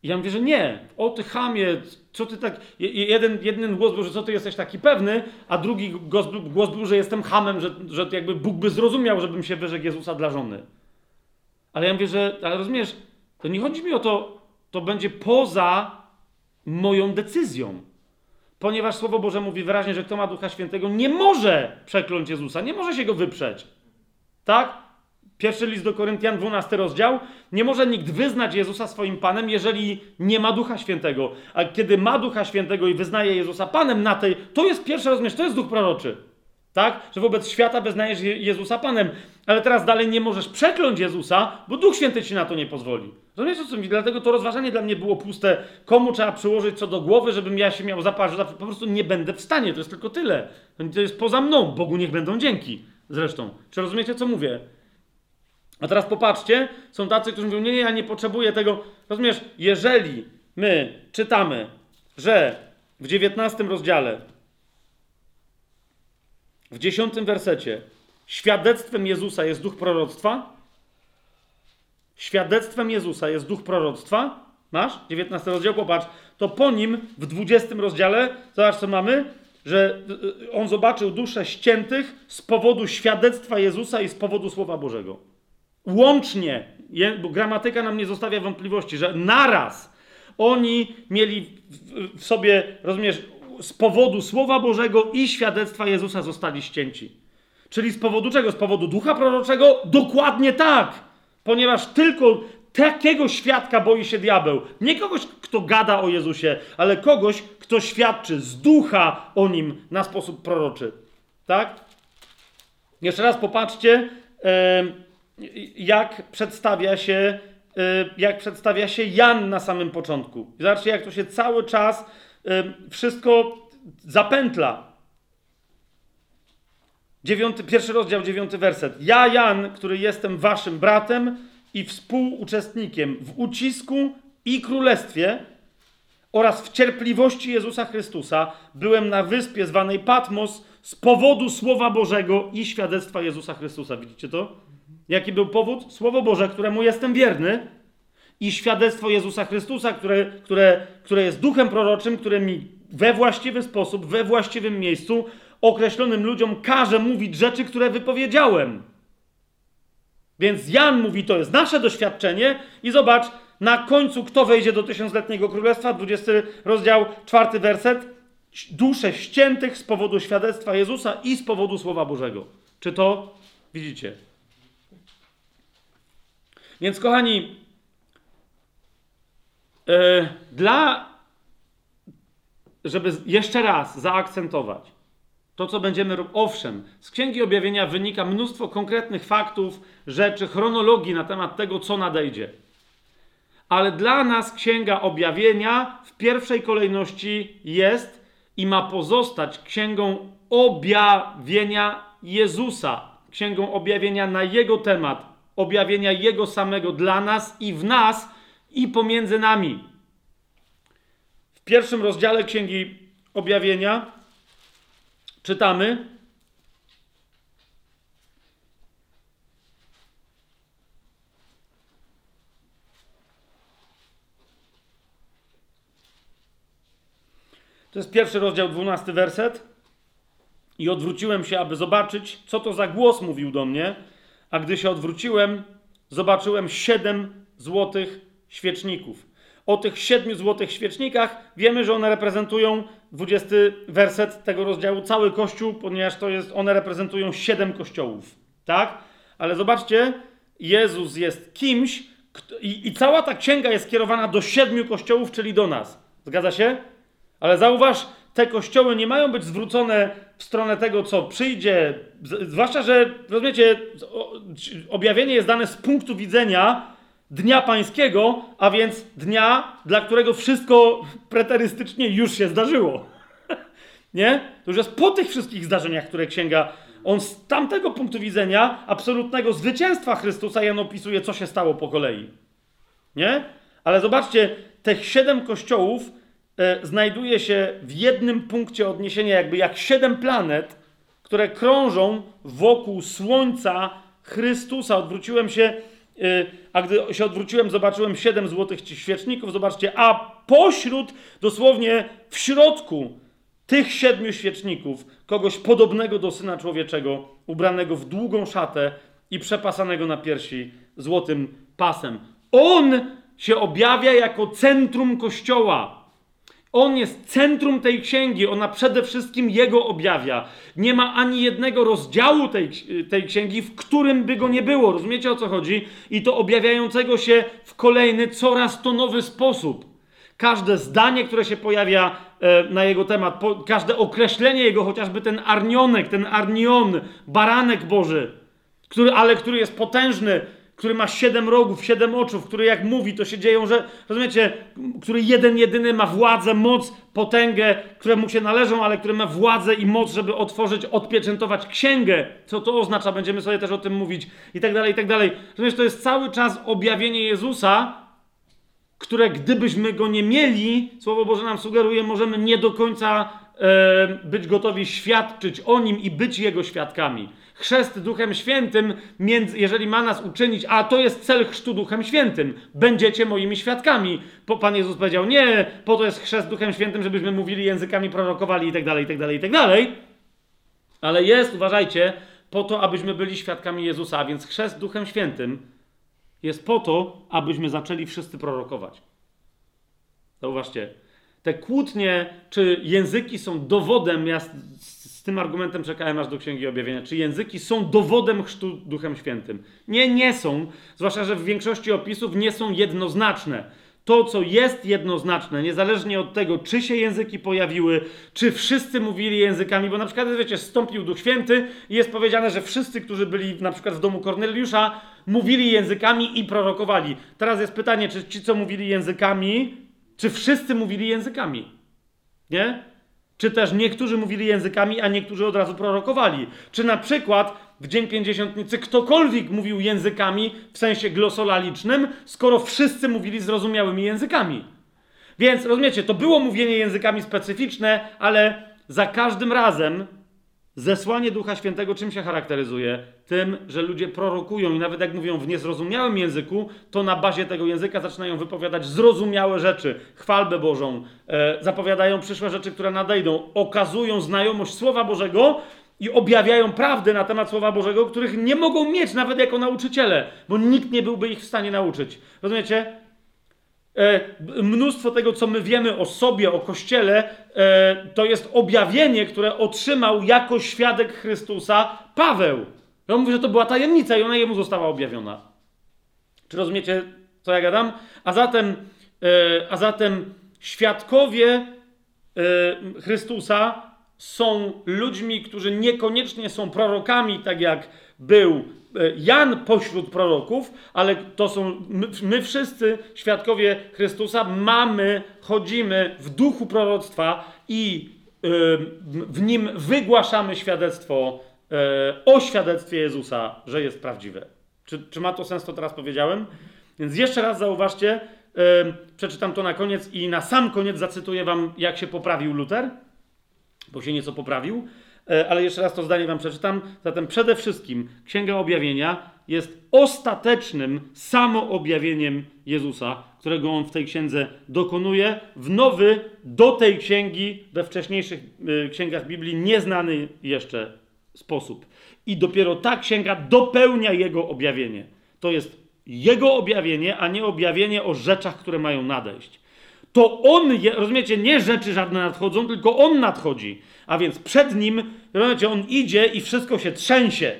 I ja mówię, że nie. O ty chamie, co ty tak... Jeden, jeden głos był, że co ty jesteś taki pewny, a drugi głos, głos był, że jestem hamem, że, że jakby Bóg by zrozumiał, żebym się wyrzekł Jezusa dla żony. Ale ja mówię, że... Ale rozumiesz, to nie chodzi mi o to, to będzie poza moją decyzją. Ponieważ Słowo Boże mówi wyraźnie, że kto ma Ducha Świętego nie może przekląć Jezusa, nie może się go wyprzeć. Tak? Pierwszy list do Koryntian, 12 rozdział. Nie może nikt wyznać Jezusa swoim Panem, jeżeli nie ma Ducha Świętego. A kiedy ma Ducha Świętego i wyznaje Jezusa Panem na tej, to jest pierwszy rozumiesz, to jest duch proroczy. Tak? Że wobec świata wyznajesz Jezusa Panem. Ale teraz dalej nie możesz przekląć Jezusa, bo Duch Święty ci na to nie pozwoli. Rozumiesz o co mi? Dlatego to rozważanie dla mnie było puste. Komu trzeba przyłożyć co do głowy, żebym ja się miał zaparzyć? Po prostu nie będę w stanie. To jest tylko tyle. To jest poza mną. Bogu niech będą dzięki. Zresztą. Czy rozumiecie, co mówię? A teraz popatrzcie, są tacy, którzy mówią, nie, nie, ja nie potrzebuję tego. Rozumiesz, jeżeli my czytamy, że w 19 rozdziale, w 10 wersecie, świadectwem Jezusa jest duch proroctwa, świadectwem Jezusa jest duch proroctwa, masz? 19 rozdział, popatrz, to po nim w 20 rozdziale, zobacz co mamy, że y, on zobaczył dusze ściętych z powodu świadectwa Jezusa i z powodu Słowa Bożego. Łącznie, bo gramatyka nam nie zostawia wątpliwości, że naraz oni mieli w sobie, rozumiesz, z powodu Słowa Bożego i świadectwa Jezusa zostali ścięci. Czyli z powodu czego? Z powodu ducha proroczego? Dokładnie tak! Ponieważ tylko takiego świadka boi się diabeł. Nie kogoś, kto gada o Jezusie, ale kogoś, kto świadczy z ducha o nim na sposób proroczy. Tak? Jeszcze raz popatrzcie, jak przedstawia się, jak przedstawia się Jan na samym początku. Zobaczcie, jak to się cały czas wszystko zapętla. Dziewiąty, pierwszy rozdział, dziewiąty werset. Ja, Jan, który jestem waszym bratem i współuczestnikiem w ucisku i królestwie oraz w cierpliwości Jezusa Chrystusa, byłem na wyspie zwanej Patmos z powodu Słowa Bożego i świadectwa Jezusa Chrystusa. Widzicie to? Jaki był powód? Słowo Boże, któremu jestem wierny i świadectwo Jezusa Chrystusa, które, które, które jest duchem proroczym, które mi we właściwy sposób, we właściwym miejscu określonym ludziom każe mówić rzeczy, które wypowiedziałem. Więc Jan mówi, to jest nasze doświadczenie i zobacz, na końcu kto wejdzie do tysiącletniego królestwa, 20 rozdział, czwarty werset. Dusze ściętych z powodu świadectwa Jezusa i z powodu Słowa Bożego. Czy to widzicie? Więc kochani, dla, żeby jeszcze raz zaakcentować, to, co będziemy robić. Owszem, z Księgi Objawienia wynika mnóstwo konkretnych faktów, rzeczy, chronologii na temat tego, co nadejdzie. Ale dla nas Księga Objawienia w pierwszej kolejności jest i ma pozostać Księgą Objawienia Jezusa. Księgą Objawienia na Jego temat, objawienia Jego samego dla nas i w nas i pomiędzy nami. W pierwszym rozdziale Księgi Objawienia czytamy. To jest pierwszy rozdział, dwunasty werset. I odwróciłem się, aby zobaczyć, co to za głos mówił do mnie. A gdy się odwróciłem, zobaczyłem siedem złotych świeczników o tych siedmiu złotych świecznikach. Wiemy, że one reprezentują, 20 werset tego rozdziału, cały kościół, ponieważ to jest, one reprezentują siedem kościołów. Tak? Ale zobaczcie, Jezus jest kimś, kto, i, i cała ta księga jest skierowana do siedmiu kościołów, czyli do nas. Zgadza się? Ale zauważ, te kościoły nie mają być zwrócone w stronę tego, co przyjdzie, zwłaszcza, że rozumiecie, objawienie jest dane z punktu widzenia Dnia Pańskiego, a więc dnia, dla którego wszystko preterystycznie już się zdarzyło. Nie? To już jest po tych wszystkich zdarzeniach, które księga. On z tamtego punktu widzenia absolutnego zwycięstwa Chrystusa Jan opisuje, co się stało po kolei. Nie? Ale zobaczcie, tych siedem kościołów e, znajduje się w jednym punkcie odniesienia, jakby jak siedem planet, które krążą wokół Słońca Chrystusa. Odwróciłem się a gdy się odwróciłem, zobaczyłem siedem złotych świeczników. Zobaczcie, a pośród, dosłownie w środku tych siedmiu świeczników, kogoś podobnego do syna człowieczego, ubranego w długą szatę i przepasanego na piersi złotym pasem. On się objawia jako centrum kościoła. On jest centrum tej księgi, ona przede wszystkim jego objawia. Nie ma ani jednego rozdziału tej, tej księgi, w którym by go nie było. Rozumiecie o co chodzi? I to objawiającego się w kolejny, coraz to nowy sposób. Każde zdanie, które się pojawia e, na jego temat, po, każde określenie jego, chociażby ten arnionek, ten arnion, baranek Boży, który, ale który jest potężny, który ma siedem rogów, siedem oczu, który jak mówi, to się dzieją, że, rozumiecie, który jeden, jedyny ma władzę, moc, potęgę, które mu się należą, ale który ma władzę i moc, żeby otworzyć, odpieczętować księgę. Co to oznacza? Będziemy sobie też o tym mówić i tak dalej, i tak dalej. Rozumiesz, to jest cały czas objawienie Jezusa, które gdybyśmy go nie mieli, Słowo Boże nam sugeruje, możemy nie do końca być gotowi świadczyć o nim i być jego świadkami. Chrzest Duchem Świętym, między, jeżeli ma nas uczynić, a to jest cel chrztu Duchem Świętym, będziecie moimi świadkami. Pan Jezus powiedział, nie, po to jest chrzest Duchem Świętym, żebyśmy mówili językami, prorokowali i tak dalej, i tak dalej, i tak dalej. Ale jest, uważajcie, po to, abyśmy byli świadkami Jezusa, a więc chrzest Duchem Świętym jest po to, abyśmy zaczęli wszyscy prorokować. Zauważcie, te kłótnie, czy języki są dowodem, ja z, z, tym argumentem czekałem aż do Księgi Objawienia, czy języki są dowodem chrztu Duchem Świętym? Nie, nie są, zwłaszcza, że w większości opisów nie są jednoznaczne. To, co jest jednoznaczne, niezależnie od tego, czy się języki pojawiły, czy wszyscy mówili językami, bo na przykład, wiecie, stąpił Duch Święty i jest powiedziane, że wszyscy, którzy byli na przykład w domu Korneliusza, mówili językami i prorokowali. Teraz jest pytanie, czy ci, co mówili językami, czy wszyscy mówili językami? Nie? Czy też niektórzy mówili językami, a niektórzy od razu prorokowali? Czy na przykład w Dzień Pięćdziesiątnicy ktokolwiek mówił językami w sensie glosolalicznym, skoro wszyscy mówili zrozumiałymi językami? Więc rozumiecie, to było mówienie językami specyficzne, ale za każdym razem Zesłanie Ducha Świętego czym się charakteryzuje? Tym, że ludzie prorokują i nawet jak mówią w niezrozumiałym języku, to na bazie tego języka zaczynają wypowiadać zrozumiałe rzeczy, chwalbę Bożą, e, zapowiadają przyszłe rzeczy, które nadejdą, okazują znajomość Słowa Bożego i objawiają prawdy na temat Słowa Bożego, których nie mogą mieć nawet jako nauczyciele, bo nikt nie byłby ich w stanie nauczyć. Rozumiecie? E, mnóstwo tego, co my wiemy o sobie, o Kościele, e, to jest objawienie, które otrzymał jako świadek Chrystusa Paweł. On mówi, że to była tajemnica i ona jemu została objawiona. Czy rozumiecie, co ja gadam? A zatem, e, a zatem świadkowie Chrystusa są ludźmi, którzy niekoniecznie są prorokami, tak jak był Jan pośród proroków, ale to są my, my, wszyscy, świadkowie Chrystusa, mamy, chodzimy w duchu proroctwa i y, w nim wygłaszamy świadectwo y, o świadectwie Jezusa, że jest prawdziwe. Czy, czy, ma to sens, to teraz powiedziałem? Więc jeszcze raz zauważcie, przeczytam to na koniec i na sam koniec zacytuję wam, jak się poprawił Luter, bo się nieco poprawił. E, ale jeszcze raz to zdanie wam przeczytam. Zatem przede wszystkim Księga Objawienia jest ostatecznym samoobjawieniem Jezusa, którego on w tej księdze dokonuje w nowy do tej księgi, we wcześniejszych e, księgach Biblii nieznany jeszcze sposób. I dopiero ta księga dopełnia jego objawienie. To jest jego objawienie, a nie objawienie o rzeczach, które mają nadejść. To on, je, rozumiecie, nie rzeczy żadne nadchodzą, tylko on nadchodzi. A więc przed nim, rozumiecie, on idzie i wszystko się trzęsie.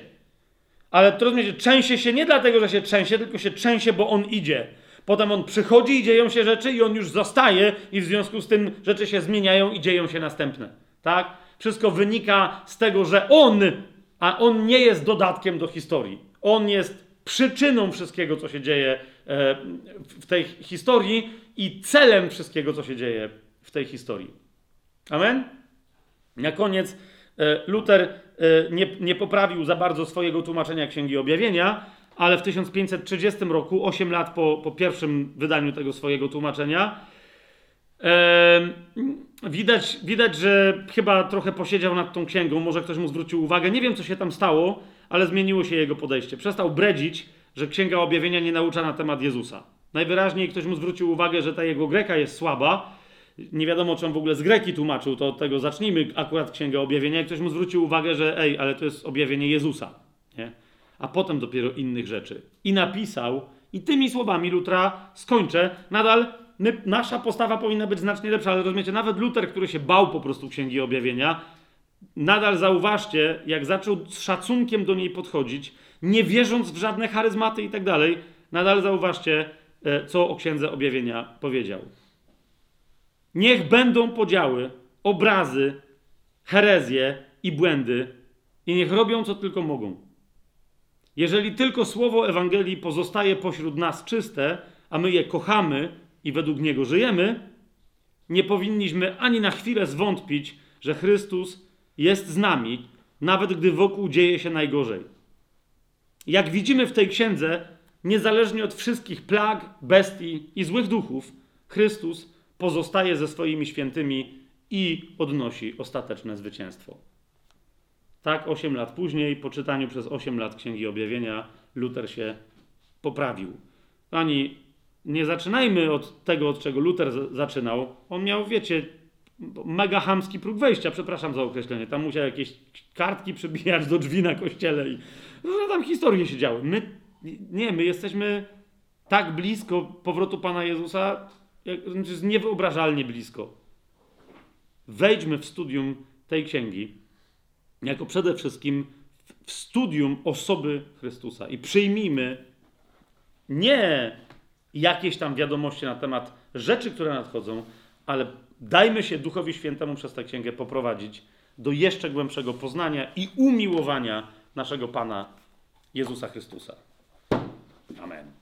Ale to rozumiecie, trzęsie się nie dlatego, że się trzęsie, tylko się trzęsie, bo on idzie. Potem on przychodzi i dzieją się rzeczy i on już zostaje i w związku z tym rzeczy się zmieniają i dzieją się następne. Tak? Wszystko wynika z tego, że on, a on nie jest dodatkiem do historii. On jest przyczyną wszystkiego, co się dzieje e, w tej historii i celem wszystkiego, co się dzieje w tej historii. Amen? Na koniec e, Luther e, nie, nie poprawił za bardzo swojego tłumaczenia Księgi Objawienia, ale w 1530 roku, 8 lat po, po pierwszym wydaniu tego swojego tłumaczenia, e, widać, widać, że chyba trochę posiedział nad tą księgą, może ktoś mu zwrócił uwagę. Nie wiem, co się tam stało, ale zmieniło się jego podejście. Przestał bredzić, że Księga Objawienia nie naucza na temat Jezusa. Najwyraźniej ktoś mu zwrócił uwagę, że ta jego greka jest słaba nie wiadomo, czy on w ogóle z greki tłumaczył, to od tego zacznijmy akurat Księgę Objawienia. I ktoś mu zwrócił uwagę, że ej, ale to jest objawienie Jezusa, nie? A potem dopiero innych rzeczy. I napisał, i tymi słowami Lutra skończę, nadal my, nasza postawa powinna być znacznie lepsza, ale rozumiecie, nawet Luther, który się bał po prostu Księgi Objawienia, nadal zauważcie, jak zaczął z szacunkiem do niej podchodzić, nie wierząc w żadne charyzmaty i tak dalej, nadal zauważcie, co o Księdze Objawienia powiedział. Niech będą podziały, obrazy, herezje i błędy i niech robią co tylko mogą. Jeżeli tylko słowo Ewangelii pozostaje pośród nas czyste, a my je kochamy i według niego żyjemy, nie powinniśmy ani na chwilę zwątpić, że Chrystus jest z nami, nawet gdy wokół dzieje się najgorzej. Jak widzimy w tej księdze, niezależnie od wszystkich plag, bestii i złych duchów, Chrystus pozostaje ze swoimi świętymi i odnosi ostateczne zwycięstwo. Tak, 8 lat później, po czytaniu przez 8 lat Księgi Objawienia, Luter się poprawił. Ani nie zaczynajmy od tego, od czego Luter z- zaczynał. On miał, wiecie, mega chamski próg wejścia, przepraszam za określenie. Tam musiał jakieś kartki przybijać do drzwi na kościele i różne tam historie się działy. My, nie, my jesteśmy tak blisko powrotu Pana Jezusa, jak, znaczy niewyobrażalnie blisko. Wejdźmy w studium tej księgi jako przede wszystkim w studium osoby Chrystusa i przyjmijmy nie jakieś tam wiadomości na temat rzeczy, które nadchodzą, ale dajmy się Duchowi Świętemu przez tę księgę poprowadzić do jeszcze głębszego poznania i umiłowania naszego Pana Jezusa Chrystusa. Amen.